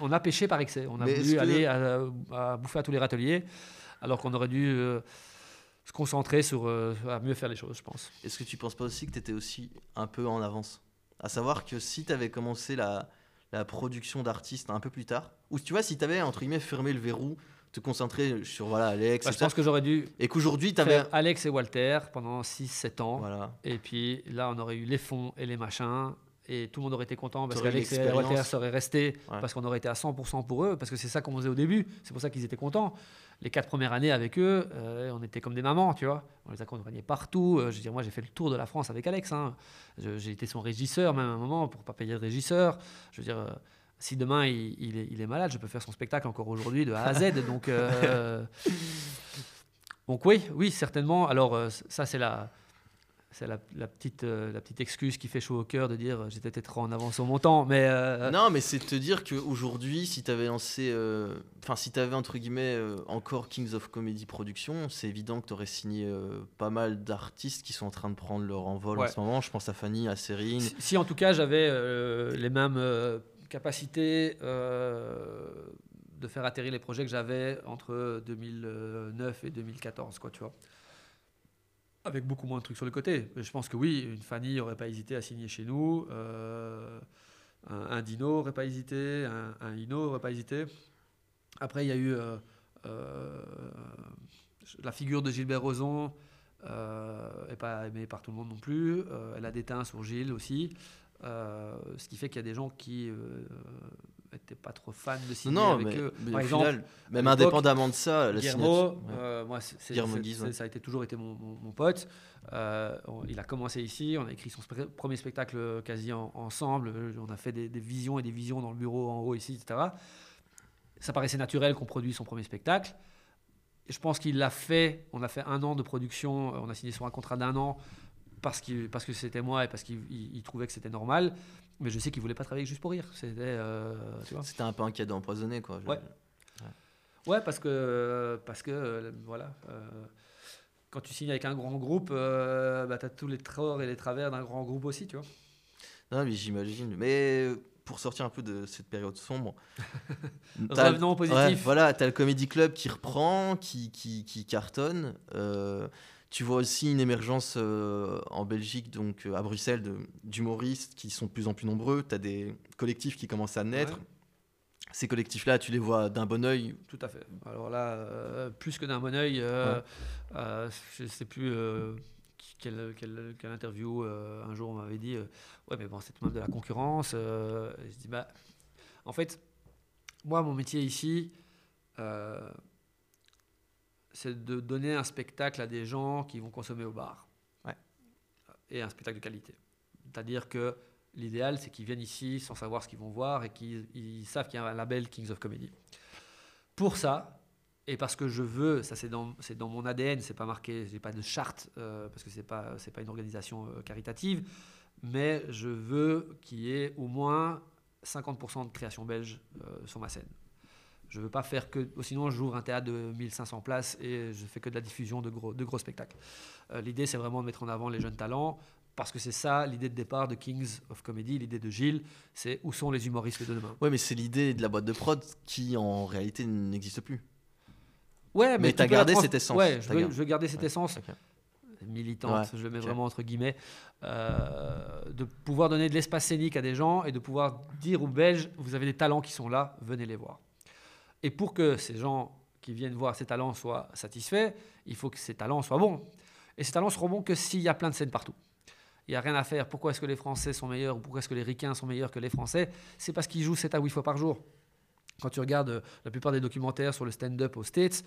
on a pêché par excès. On a Mais voulu que- aller à, à bouffer à tous les râteliers alors qu'on aurait dû euh, se concentrer sur euh, à mieux faire les choses, je pense. Est-ce que tu penses pas aussi que tu étais aussi un peu en avance? À savoir que si tu avais commencé la, la production d'artistes un peu plus tard, ou tu vois, si tu avais entre guillemets fermé le verrou, te concentrer sur voilà, Alex, Bah, je pense que j'aurais dû et qu'aujourd'hui tu avais. Alex et Walter pendant 6-7 ans. Voilà. Et puis là, on aurait eu les fonds et les machins. et tout le monde aurait été content parce qu'Alex et. Walter seraient restés, Ouais. parce qu'on aurait été à 100% pour eux, parce que c'est ça qu'on faisait au début, c'est pour ça qu'ils étaient contents. Les quatre premières années avec eux, euh, on était comme des mamans, tu vois. On les accompagnait partout. Euh, je veux dire, moi, j'ai fait le tour de la France avec Alex. hein. J'ai été son régisseur, même à un moment, pour pas payer de régisseur. Je veux dire, euh, si demain il, il est, il est malade, je peux faire son spectacle encore aujourd'hui de A à Z. donc, euh, donc oui, oui, certainement. Alors, euh, ça, c'est la. C'est la, la petite, euh, la petite excuse qui fait chaud au cœur de dire j'étais peut-être trop en avance sur mon temps. Mais euh, Non, mais c'est de te dire qu'aujourd'hui, si tu avais lancé. euh, Enfin, si tu avais entre guillemets euh, encore Kings of Comedy Production, c'est évident que tu aurais signé pas mal d'artistes qui sont en train de prendre leur envol Ouais. en ce moment. Je pense à Fanny, à Cérine. Si, si, en tout cas j'avais les mêmes capacités euh, de faire atterrir les projets que j'avais entre 2009 et 2014, quoi, tu vois. Avec beaucoup moins de trucs sur le côté. Je pense que oui, une Fanny n'aurait pas hésité à signer chez nous, euh, un, Dino n'aurait pas hésité, un, Ino n'aurait pas hésité. Après, il y a eu euh, la figure de Gilbert Rozon, n'est pas aimée par tout le monde non plus. Elle a déteint sur Gilles aussi. Euh, ce qui fait qu'il y a des gens qui n'étaient pas trop fans de signer Non, avec mais, eux. mais Par au exemple, final, même indépendamment de ça, la Guillermo, ouais. euh, moi, Guillermo Guise, ouais. ça a été toujours été mon, mon- mon pote. Euh, on- il a commencé ici, on a écrit son premier spectacle quasi en- ensemble. Euh, On a fait des, des visions et des visions dans le bureau en haut ici, etc. Ça paraissait naturel qu'on produise son premier spectacle. Et je pense qu'il l'a fait. On a fait un an de production. euh, On a signé sur un contrat d'un an parce, qu'il- parce que c'était moi et parce qu'il il- il trouvait que c'était normal. Mais je sais qu'il voulait pas travailler juste pour rire. C'était, euh. C'était un peu un cadeau empoisonné, quoi. Je- Ouais. Ouais, parce que, parce que euh, voilà, euh, quand tu signes avec un grand groupe, euh, bah, tu as tous les torts et les travers d'un grand groupe aussi, tu vois. Non, mais j'imagine. Mais pour sortir un peu de cette période sombre, Revenons au positif. Ouais, voilà, tu as le Comedy Club qui reprend, qui, qui, qui cartonne. Euh, tu vois aussi une émergence euh, en Belgique, donc euh, à Bruxelles, d'humoristes qui sont de plus en plus nombreux. Tu as des collectifs qui commencent à naître. Ouais. Ces collectifs-là, tu les vois d'un bon oeil? Tout à fait. Alors là, euh, plus que d'un bon oeil, euh, Ouais. je ne sais plus quelle, quelle- quelle interview un jour on m'avait dit Ouais, mais bon, c'est tout de même de la concurrence. je dis Bah, en fait, moi, mon métier ici, c'est de donner un spectacle à des gens qui vont consommer au bar. Ouais. Et un spectacle de qualité. C'est-à-dire que l'idéal, c'est qu'ils viennent ici sans savoir ce qu'ils vont voir et qu'ils ils savent qu'il y a un label Kings of Comedy. Pour ça, et parce que je veux, ça c'est dans, c'est dans mon ADN, c'est pas marqué, j'ai pas de charte, euh, parce que c'est pas, c'est pas une organisation euh, caritative, mais je veux qu'il y ait au moins 50% de création belge euh, sur ma scène. Je veux pas faire que, sinon j'ouvre un théâtre de 1500 places et je fais que de la diffusion de gros, de gros spectacles. Euh, l'idée c'est vraiment de mettre en avant les jeunes talents, parce que c'est ça l'idée de départ de Kings of Comedy, l'idée de Gilles, c'est où sont les humoristes de demain. Ouais, mais c'est l'idée de la boîte de prod qui, en réalité, n'existe plus. Ouais, Mais tu la gardé trans- cette essence, Ouais, je veux, gardé. je veux garder cette Ouais, essence militante, Ouais, je le mets vraiment entre guillemets, euh, de pouvoir donner de l'espace scénique à des gens et de pouvoir dire aux Belges, vous avez des talents qui sont là, venez les voir. Et pour que ces gens qui viennent voir ces talents soient satisfaits, il faut que ces talents soient bons. Et ces talents seront bons que s'il y a plein de scènes partout. Il n'y a rien à faire. Pourquoi est-ce que les Français sont meilleurs ou pourquoi est-ce que les Ricains sont meilleurs que les Français? C'est parce qu'ils jouent 7 à 8 fois par jour. Quand tu regardes euh, la plupart des documentaires sur le stand-up aux States,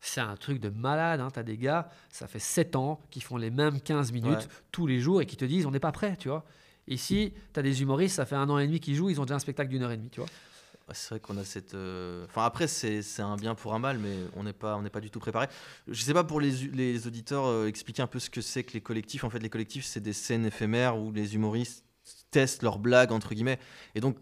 c'est un truc de malade. Hein. Tu as des gars, ça fait 7 ans, qui font les mêmes 15 minutes Ouais. tous les jours et qui te disent on n'est pas prêt, tu vois. Ici, tu as des humoristes, ça fait un an et demi qu'ils jouent, ils ont déjà un spectacle d'une heure et demie, tu vois. C'est vrai qu'on a cette. euh, Enfin, après, c'est c'est un bien pour un mal, mais on n'est pas, pas du tout préparé. Je sais pas pour les, les auditeurs euh, expliquer un peu ce que c'est que les collectifs. En fait, les collectifs, c'est des scènes éphémères où les humoristes testent leurs blagues entre guillemets. Et donc,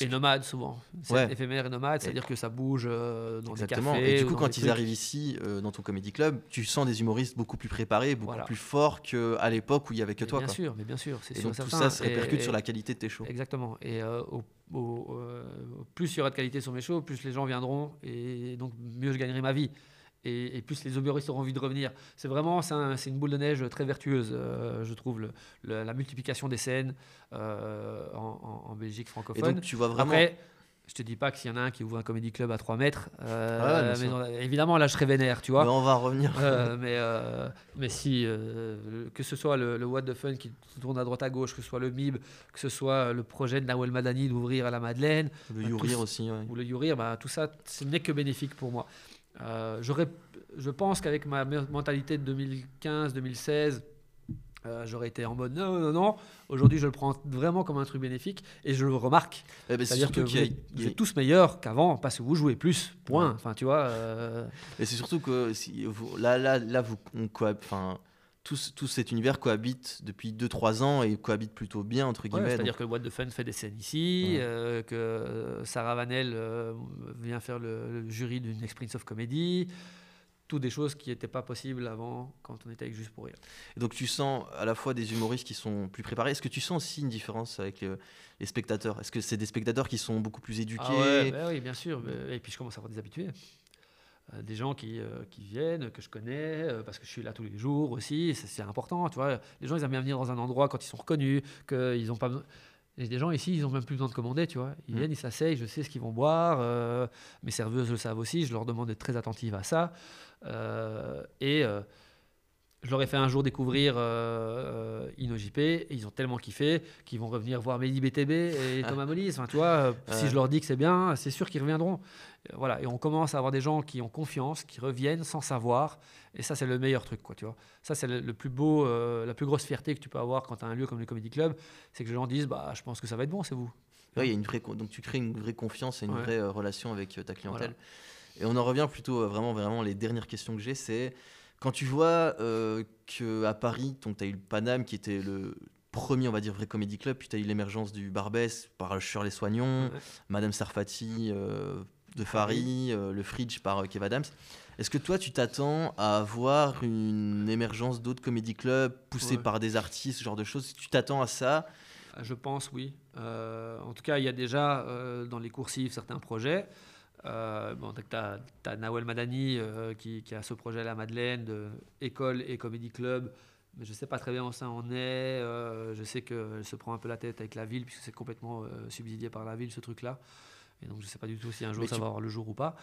Et nomades, souvent. C'est Ouais. éphémère et nomade, c'est-à-dire que ça bouge euh, dans exactement. des cafés. Et du ou coup, quand ils trucs. arrivent ici euh, dans ton comedy club, tu sens des humoristes beaucoup plus préparés, beaucoup Voilà. plus forts qu'à l'époque où il y avait que Mais toi. bien quoi. sûr, mais bien sûr, c'est Et sûr donc tout ça se répercute Et- sur la qualité de tes shows. Exactement. Et euh, au- au- plus il y aura de qualité sur mes shows, plus les gens viendront et donc mieux je gagnerai ma vie. Et, et plus les humoristes auront envie de revenir. C'est vraiment c'est un- c'est une boule de neige très vertueuse, euh, je trouve, le- le- la multiplication des scènes euh, en, Belgique Et francophone. donc tu vois vraiment. Après, Je te dis pas que s'il y en a un qui ouvre un comédie club à 3 mètres, euh, mais évidemment là je serais vénère, tu vois. Mais on va revenir. Euh, mais, euh, mais si, que ce soit le, What the Fun qui tourne à droite à gauche, que ce soit le MIB, que ce soit le projet de Nawel Madani d'ouvrir à la Madeleine. Le Yourir aussi. Ou le Yourir, bah, tout ça, ce n'est que bénéfique pour moi. J'aurais, je pense qu'avec ma mentalité de 2015-2016, euh, j'aurais été en mode non, non, non. Aujourd'hui, je le prends vraiment comme un truc bénéfique et je le remarque. Eh ben, C'est-à-dire que vous, êtes, tous meilleurs qu'avant parce que vous jouez plus. Point. Enfin, tu vois. Euh, et c'est surtout que si vous, là, là, là, vous, enfin, tout, tout, cet univers cohabite depuis 2-3 ans et cohabite plutôt bien entre guillemets. C'est-à-dire que What the Fun fait des scènes ici, euh, que Sarah Vanel vient faire le, le jury d'une Experience of Comedy tout des choses qui n'étaient pas possibles avant quand on était avec Juste pour rire. Et donc tu sens à la fois des humoristes qui sont plus préparés. Est-ce que tu sens aussi une différence avec euh, les spectateurs? Est-ce que c'est des spectateurs qui sont beaucoup plus éduqués? Ah bah Oui, bien sûr. Et puis je commence à avoir des habitués. Euh, des gens qui, euh, qui, viennent, que je connais, parce que je suis là tous les jours aussi, c'est important, tu vois. Les gens, ils aiment bien venir dans un endroit quand ils sont reconnus, qu'ils ont pas des gens ici, ils n'ont même plus besoin de commander, tu vois. Ils mm. viennent, ils s'asseyent, je sais ce qu'ils vont boire. mes serveuses le savent aussi, je leur demande d'être très attentive à ça. Euh, et euh, je leur ai fait un jour découvrir euh, InnoJP, et ils ont tellement kiffé qu'ils vont revenir voir Mehdi BTB et Thomas Mollis. Enfin, tu vois, si je leur dis que c'est bien, c'est sûr qu'ils reviendront. Voilà, et on commence à avoir des gens qui ont confiance, qui reviennent sans savoir, et ça c'est le meilleur truc, quoi, tu vois. Ça c'est le, plus beau, la plus grosse fierté que tu peux avoir quand tu as un lieu comme le Comedy Club, c'est que les gens disent, bah, je pense que ça va être bon, c'est vous. Oui, il y a une vraie, donc tu crées une vraie confiance et une vraie relation avec ta clientèle. Et on en revient plutôt euh, vraiment, vraiment, les dernières questions que j'ai, c'est quand tu vois euh, qu'à Paris, tu as eu le Paname qui était le premier, on va dire, vrai comédie club, puis tu as eu l'émergence du Barbès par Shirley Soignon, Madame Sarfati euh, de Fari, le Fridge par Kev Adams. Est-ce que toi, tu t'attends à avoir une émergence d'autres comédie clubs poussés par des artistes, ce genre de choses? Tu t'attends à ça? Je pense, oui. en tout cas, il y a déjà dans les coursives certains projets. Euh, bon, tu as, Nawel Madani euh, qui, a ce projet à la Madeleine de école et comédie club. Mais je ne sais pas très bien où ça en est. Euh, je sais qu'elle se prend un peu la tête avec la ville, puisque c'est complètement subsidié par la ville, ce truc-là. Et donc, je ne sais pas du tout si un jour ça va avoir le jour ou pas.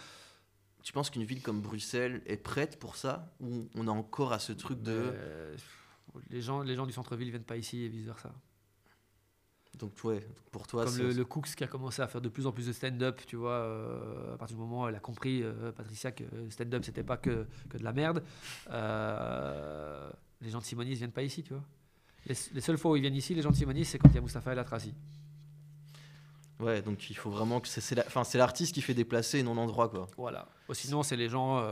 Tu penses qu'une ville comme Bruxelles est prête pour ça Ou on a encore à ce truc de. les, gens, les gens du centre-ville ne viennent pas ici et vice-versa. Donc, ouais, pour toi, comme le, le, Cooks qui a commencé à faire de plus en plus de stand-up, tu vois, euh, à partir du moment où elle a compris, euh, Patricia, que stand-up c'était pas que, que, de la merde. Euh, les gens de Simonis viennent pas ici, tu vois. Les, seules fois où ils viennent ici, les gens de Simonis, c'est quand il y a Mustapha El Atrasi. Ouais, donc il faut vraiment que c'est l'artiste qui fait déplacer et non l'endroit, quoi. Voilà. sinon, c'est les gens.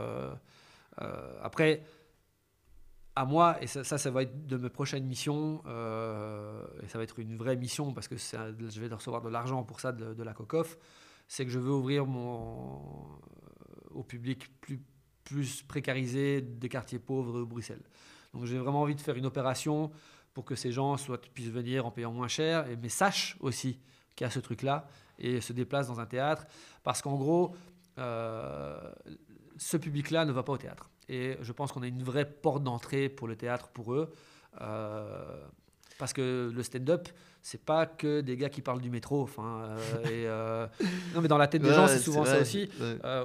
après à moi, et ça, ça, va être de mes prochaines missions, euh, et ça va être une vraie mission parce que je vais recevoir de l'argent pour ça de, la COCOF, c'est que je veux ouvrir mon, au public plus, plus précarisé des quartiers pauvres de Bruxelles. Donc j'ai vraiment envie de faire une opération pour que ces gens soit, puissent venir en payant moins cher, mais sachent aussi qu'il y a ce truc-là et se déplacent dans un théâtre, parce qu'en gros, euh, ce public-là ne va pas au théâtre. Et je pense qu'on a une vraie porte d'entrée pour le théâtre pour eux. Euh, parce que le stand-up, c'est pas que des gars qui parlent du métro. Enfin, euh, et, non, mais dans la tête des gens, c'est souvent ça aussi.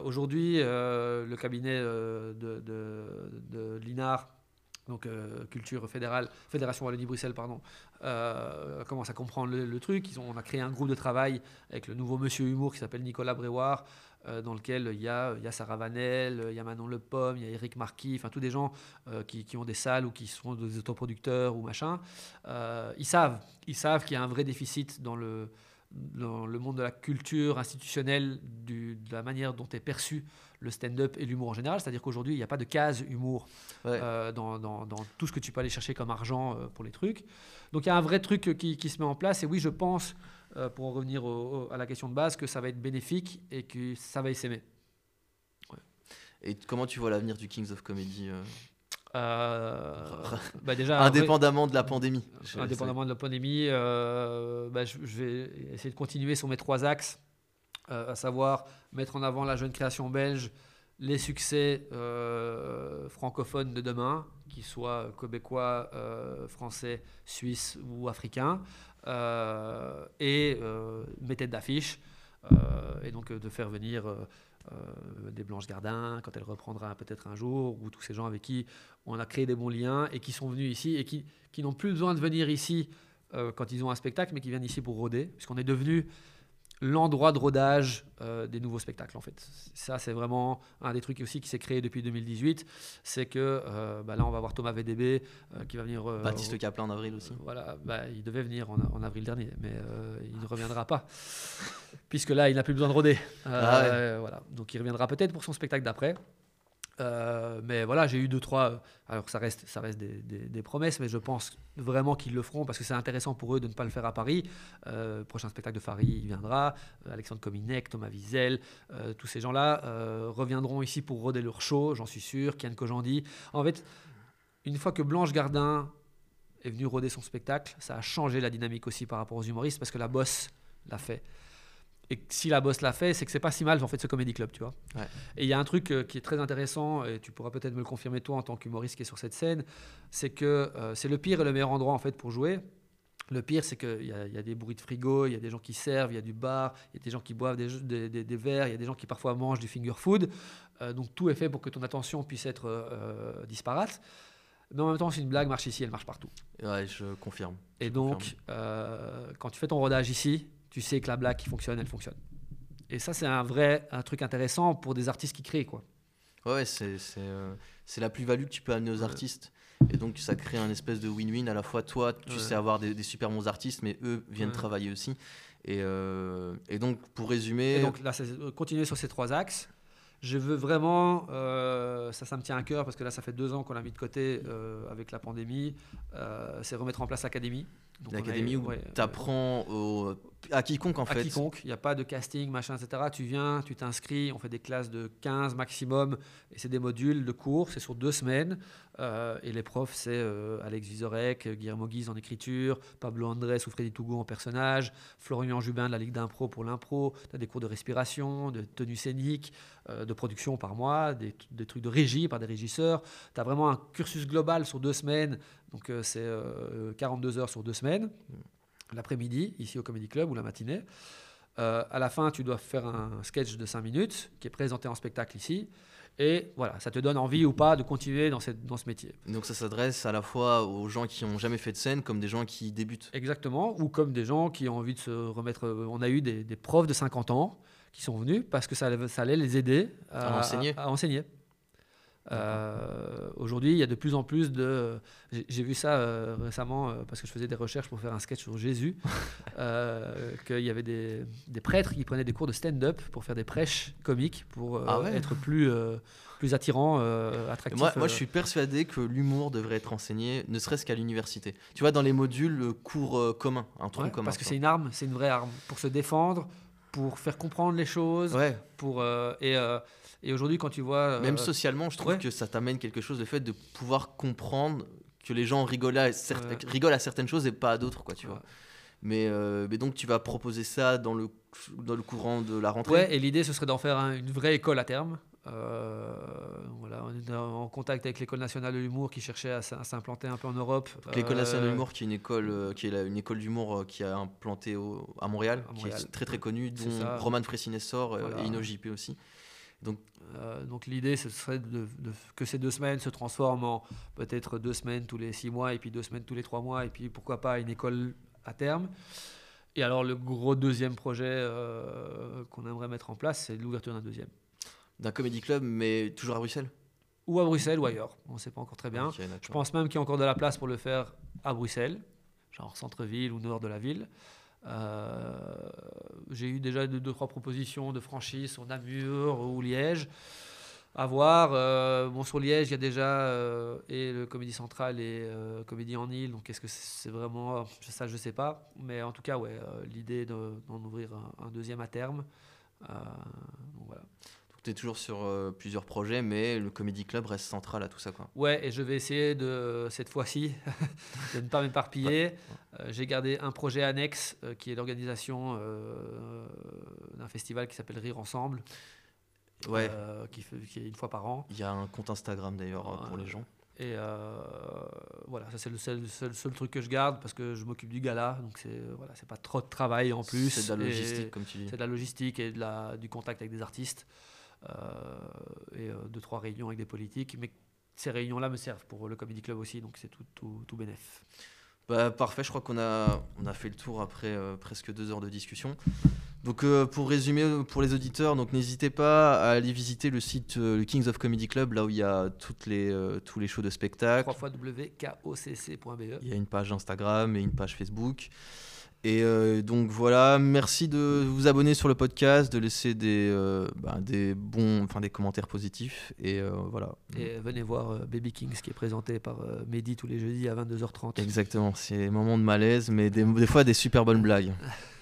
Aujourd'hui, le cabinet de, de, de l'INAR, donc Culture Fédérale, Fédération Wallonie-Bruxelles, pardon, commence à comprendre le, truc. Ils ont, on a créé un groupe de travail avec le nouveau monsieur humour qui s'appelle Nicolas Brévoire, euh, dans lequel il y, a, Sarah Vanel, il y a Manon Le Pomme, il y a Eric Marquis, enfin tous des gens euh, qui, ont des salles ou qui sont des autoproducteurs ou machin. Euh, ils savent, ils savent qu'il y a un vrai déficit dans le, dans le monde de la culture institutionnelle, de la manière dont est perçu le stand-up et l'humour en général. C'est-à-dire qu'aujourd'hui, il n'y a pas de case humour dans, dans, dans, tout ce que tu peux aller chercher comme argent pour les trucs. Donc il y a un vrai truc qui, qui se met en place. Et oui, je pense euh, pour en revenir à la question de base, que ça va être bénéfique et que ça va s'aimer. Et comment tu vois l'avenir du Kings of Comedy euh euh, bah déjà, indépendamment de la pandémie. Indépendamment de la pandémie, bah, je, vais essayer de continuer sur mes trois axes, à savoir mettre en avant la jeune création belge, les succès francophones de demain, qu'ils soient québécois, français, suisses ou africains, euh, et euh, mes têtes d'affiche. et donc de faire venir des Blanches Gardins quand elle reprendra peut-être un jour, ou tous ces gens avec qui on a créé des bons liens et qui sont venus ici et qui, qui n'ont plus besoin de venir ici quand ils ont un spectacle, mais qui viennent ici pour rôder, puisqu'on est devenu l'endroit de rodage euh, des nouveaux spectacles en fait. Ça c'est vraiment un des trucs aussi qui s'est créé depuis 2018, c'est que euh, bah là on va voir Thomas VDB euh, qui va venir... Baptiste Kaplan en avril aussi. Voilà, bah, il devait venir en, avril dernier, mais il ne reviendra pas, puisque là il n'a plus besoin de roder. Ah voilà. Donc il reviendra peut-être pour son spectacle d'après. Euh, mais voilà, j'ai eu deux, trois. Alors, ça reste, ça reste des, promesses, mais je pense vraiment qu'ils le feront parce que c'est intéressant pour eux de ne pas le faire à Paris. Euh, prochain spectacle de Farid, il viendra. Euh, Alexandre Cominec, Thomas Wiesel, tous ces gens-là reviendront ici pour roder leur show, j'en suis sûr. Kian Kojandi. En fait, une fois que Blanche Gardin est venue roder son spectacle, ça a changé la dynamique aussi par rapport aux humoristes parce que la bosse l'a fait. Et si la bosse l'a fait, c'est que c'est pas si mal en fait ce comédie club, tu vois. Et il y a un truc euh, qui est très intéressant, et tu pourras peut-être me le confirmer toi en tant qu'humoriste qui est sur cette scène, c'est que euh, c'est le pire et le meilleur endroit en fait pour jouer. Le pire, c'est qu'il y, y, a des bruits de frigo, il y a des gens qui servent, il y a du bar, il y a des gens qui boivent des, des, verres, il y a des gens qui parfois mangent du finger food. Euh, donc tout est fait pour que ton attention puisse être disparate. Mais en même temps, si une blague marche ici, elle marche partout. Ouais, je confirme. Et donc, quand tu fais ton rodage ici, tu sais que la blague qui fonctionne, elle fonctionne. Et ça, c'est un vrai un truc intéressant pour des artistes qui créent. Quoi. Ouais, c'est euh, la plus-value que tu peux amener aux artistes. Et donc, ça crée un espèce de win-win. À la fois, toi, tu sais avoir des, super bons artistes, mais eux viennent travailler aussi. Et, euh, et, donc, pour résumer. Et donc, là, c'est continuer sur ces trois axes. Je veux vraiment, euh, ça, ça me tient à cœur parce que là, ça fait deux ans qu'on l'a mis de côté avec la pandémie. c'est remettre en place l'académie. L'académie où tu apprends à quiconque en fait. À quiconque, il n'y a pas de casting, machin, etc. Tu viens, tu t'inscris, on fait des classes de 15 maximum, et c'est des modules de cours, c'est sur deux semaines. Euh, et les profs, c'est euh, Alex Vizorek, Guillermo Guise en écriture, Pablo Andrés ou Freddy Tougou en personnage, Florian Jubin de la Ligue d'impro pour l'impro. Tu as des cours de respiration, de tenue scénique, euh, de production par mois, des, des, trucs de régie par des régisseurs. Tu as vraiment un cursus global sur deux semaines donc c'est 42 euh, heures sur deux semaines, l'après-midi, ici au Comedy Club, ou la matinée. Euh, à la fin, tu dois faire un sketch de 5 minutes qui est présenté en spectacle ici. Et voilà, ça te donne envie ou pas de continuer dans, cette, dans ce métier. Donc ça s'adresse à la fois aux gens qui n'ont jamais fait de scène comme des gens qui débutent. Exactement, ou comme des gens qui ont envie de se remettre. On a eu des, profs de 50 ans qui sont venus parce que ça, ça allait les aider à, enseigner. à enseigner. Euh, aujourd'hui, il y a de plus en plus de. J'ai vu ça euh, récemment euh, parce que je faisais des recherches pour faire un sketch sur Jésus. qu'il y avait des, des, prêtres qui prenaient des cours de stand-up pour faire des prêches comiques pour ah être plus, plus attirant, attractif. Moi, moi, je suis persuadé que l'humour devrait être enseigné, ne serait-ce qu'à l'université. Tu vois, dans les modules cours commun, un tronc commun. Parce que c'est une arme, c'est une vraie arme pour se défendre, pour faire comprendre les choses, ouais. pour et et aujourd'hui, quand tu vois. Même euh, socialement, je trouve que ça t'amène quelque chose, le fait de pouvoir comprendre que les gens rigolent à, rigolent à certaines choses et pas à d'autres, quoi, tu vois. Mais, euh, mais, donc tu vas proposer ça dans le, dans le courant de la rentrée? Ouais, et l'idée ce serait d'en faire une vraie école à terme. Euh, voilà, on est en contact avec l'école nationale de l'humour qui cherchait à, s'implanter un peu en Europe. L'école nationale de l'humour qui est une école qui est une école d'humour qui a implanté à, Montréal, qui est très très connue, dont Roman Fressinessor et Ino JP aussi. Donc, euh, donc l'idée, ce serait de, que ces deux semaines se transforment en peut-être deux semaines tous les six mois, et puis deux semaines tous les trois mois, et puis pourquoi pas une école à terme. Et alors le gros deuxième projet euh, qu'on aimerait mettre en place, c'est l'ouverture d'un deuxième. D'un comédie club, mais toujours à Bruxelles? Ou à Bruxelles ou ailleurs, on ne sait pas encore très bien. Je pense même qu'il y a encore de la place pour le faire à Bruxelles, genre centre-ville ou nord de la ville. Euh, j'ai eu déjà deux, trois propositions de franchise sur Namur ou Liège. À voir. Euh, bon, sur Liège, il y a déjà euh, et le Comédie Centrale et Comédie en île. Donc, est-ce que c'est vraiment ça Je sais pas. Mais en tout cas, ouais, l'idée d'en ouvrir un, deuxième à terme. voilà tu es toujours sur euh, plusieurs projets, mais le Comedy Club reste central à tout ça. Quoi. Ouais, et je vais essayer de, cette fois-ci de ne pas m'éparpiller. Euh, j'ai gardé un projet annexe euh, qui est l'organisation d'un festival qui s'appelle Rire Ensemble. Ouais. Qui, fait, qui, est une fois par an. Il y a un compte Instagram d'ailleurs pour les gens. Et voilà, ça c'est le seul, seul, seul, truc que je garde parce que je m'occupe du gala, donc c'est voilà, c'est pas trop de travail en plus. C'est de la logistique, comme tu dis. C'est de la logistique et de la, du contact avec des artistes et deux trois réunions avec des politiques, mais ces réunions-là me servent pour le comedy club aussi, donc c'est tout, tout, tout bénef. Bah, parfait, je crois qu'on a, on a fait le tour après euh, presque deux heures de discussion. Donc euh, pour résumer euh, pour les auditeurs, donc n'hésitez pas à aller visiter le site le Kings of Comedy Club, là où il y a toutes les, tous les shows de spectacle. www.kocc.be. Il y a une page Instagram et une page Facebook. Et euh, donc voilà, merci de vous abonner sur le podcast, de laisser des, euh, bah, des bons, enfin des commentaires positifs. Et euh, voilà. Et venez voir Baby Kings qui est présenté par Mehdi tous les jeudis à 22h30. Exactement, c'est des moments de malaise, mais des, des fois des super bonnes blagues.